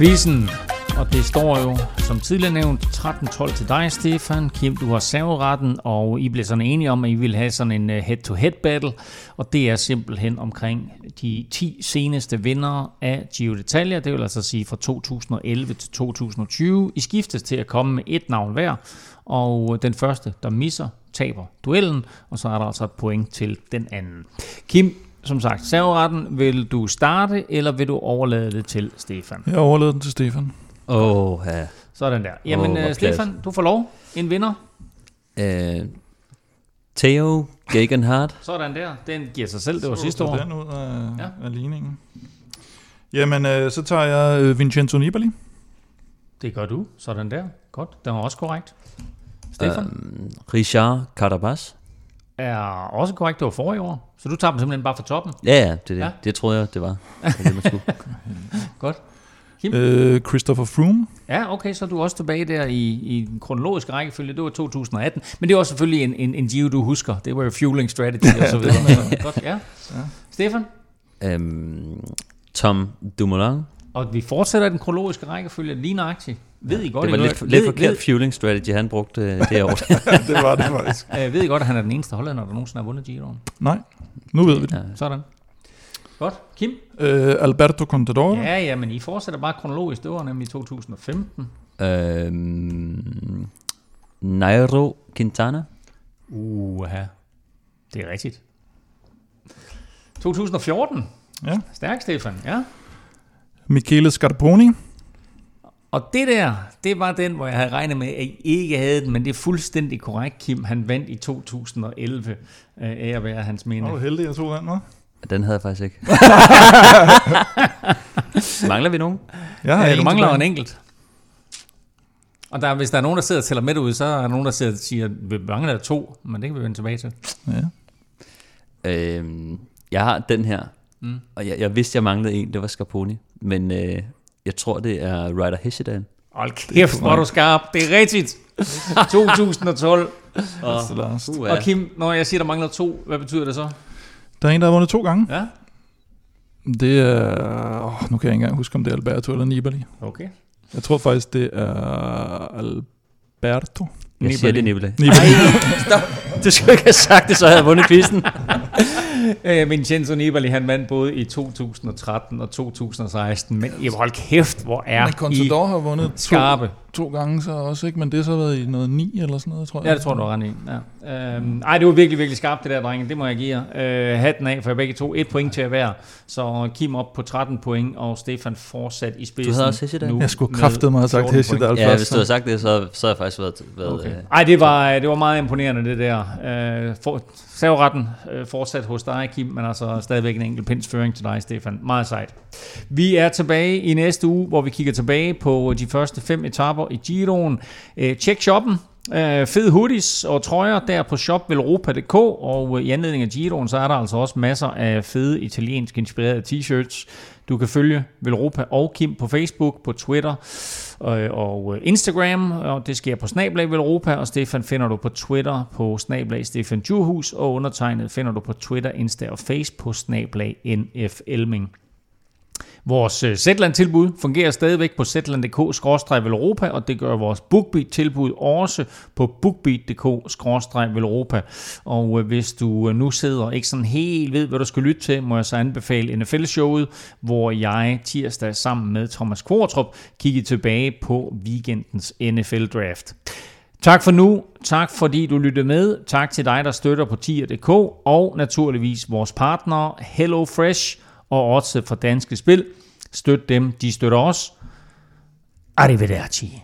Quizzen, og det står jo, som tidligere nævnt, 13-12 til dig, Stefan. Kim, du har serveretten, og I blev sådan enige om, at I ville have sådan en øh, head-to-head battle, og det er simpelthen omkring de 10 seneste vindere af Giro d'Italia, det vil altså sige fra 2011 til 2020. I skiftes til at komme med et navn hver, og øh, den første, der misser, taber duellen, og så er der altså et point til den anden. Kim, som sagt, serveretten, vil du starte, eller vil du overlade det til Stefan?
Jeg overlader den til Stefan.
Åh, oh, ja.
Sådan der. Jamen, oh, uh, Stefan, du får lov. En vinder.
Øh, Theo Gegenhardt.
Sådan der. Den giver sig selv. Det var
Så
sidste år.
den ud af,
Ja.
af ligningen. Jamen, øh, så tager jeg øh, Vincenzo Nibali.
Det gør du. Sådan der. Godt. Den var også korrekt. Stefan?
Øhm, Richard Carabas.
Er også korrekt. Det var forrige år. Så du tager dem simpelthen bare fra toppen.
Ja, ja, det, er det.
Ja.
Ja. det troede jeg, det var. Det, var det, man skulle.
Godt. Kim?
Øh, Christopher Froome.
Ja, okay, så er du også tilbage der i, i den kronologiske rækkefølge. Det var 2018. Men det var selvfølgelig en, en, en Giro, du husker. Det var jo fueling strategy og så videre. Så, godt, ja. Stefan?
øhm, Tom Dumoulin.
Og vi fortsætter den kronologiske rækkefølge lige nøjagtigt. Ved I godt,
Det var
I
lidt,
ved,
lidt
ved,
forkert fueling strategy, han brugte øh, det år.
det var det faktisk.
Øh, ved I godt, at han er den eneste hollænder, der nogensinde har vundet Giroen?
Nej, nu ved vi det.
ja.
Sådan. Godt. Kim?
Øh, Alberto Contador.
Ja, ja, men I fortsætter bare kronologisk. Det var nemlig 2015.
øhm, Nairo Quintana.
Uha. Det er rigtigt. 2014.
Ja.
Stærk, Stefan. Ja.
Michele Scarponi.
Og det der, det var den, hvor jeg havde regnet med, at I ikke havde den, men det er fuldstændig korrekt, Kim. Han vandt i 2011 øh, af at være hans minde.
Åh, oh, heldig, jeg tog den, hva'?
Den havde jeg faktisk ikke. Mangler vi nogen?
Jeg har
Ja,
en
du mangler en enkelt. Og der, hvis der er nogen, der sidder og tæller med ud, så er der nogen, der sidder og siger, at vi mangler to, men det kan vi vende tilbage til.
Ja.
Øhm, jeg har den her, mm. og jeg, jeg vidste, jeg manglede en, det var Scarponi. Men øh, jeg tror, det er Ryder Hesjedan.
Hold kæft, hvor er du skarp. Det er rigtigt. 2012. Og.
Uh,
og Kim, når jeg siger, der mangler to, hvad betyder det så?
Der er en, der har vundet to gange.
Ja.
Det er... Oh, nu kan jeg ikke engang huske, om det er Alberto eller Nibali.
Okay.
Jeg tror faktisk, det er Alberto.
jeg siger det, Nibali.
Nibali.
Stop. Du skulle ikke have sagt det, så havde jeg vundet quizzen.
Øh, Vincenzo Nibali, han vandt både i 2013 og 2016, men I hold kæft, hvor er
Men
I
Contador har vundet to,
skarpe.
to gange så også, ikke? Men det har så været i noget 9 eller sådan noget, tror jeg.
Ja, det tror jeg, du har ret i. Ja. Øhm, ej, det var virkelig, virkelig skarpt, det der, drenge. Det må jeg give jer. Øh, hatten af for jer begge to. Et point til at hver. Så Kim op på 13 point, og Stefan fortsat i spidsen.
Du havde også Hesjedal?
nu
Jeg skulle kraftedeme have sagt
14 point.
Hesjedal
Ja, hvis du havde sagt det, så, så har jeg faktisk været... været
Okay.
okay.
Ej, det var, det var meget imponerende, det der. Øh, for, serveretten øh, fortsat hos dig, Kim, men altså stadigvæk en enkelt pindsføring til dig, Stefan. Meget sejt. Vi er tilbage i næste uge, hvor vi kigger tilbage på de første fem etaper i Giroen. Øh, tjek shoppen. Øh, fed hoodies og trøjer der på shopvelropa.dk, og øh, i anledning af Giroen, så er der altså også masser af fede italiensk inspirerede t-shirts. Du kan følge Velropa og Kim på Facebook, på Twitter og, og øh, Instagram, og det sker på Snablag Europa, og Stefan finder du på Twitter på Snablag Stefan Djurhus, og undertegnet finder du på Twitter, Insta og Face på Snablag NF Elming. Vores øh, Zetland-tilbud fungerer stadigvæk på zetland.dk-velropa, og det gør vores BookBeat-tilbud også på bookbeat.dk-velropa. Og øh, hvis du øh, nu sidder og ikke sådan helt ved, hvad du skal lytte til, må jeg så anbefale NFL-showet, hvor jeg tirsdag sammen med Thomas Kvartrup kigger tilbage på weekendens NFL-draft. Tak for nu. Tak fordi du lyttede med. Tak til dig, der støtter på tier.dk og naturligvis vores partnere HelloFresh og også for Danske Spil. Støt dem, de støtter os. Arrivederci.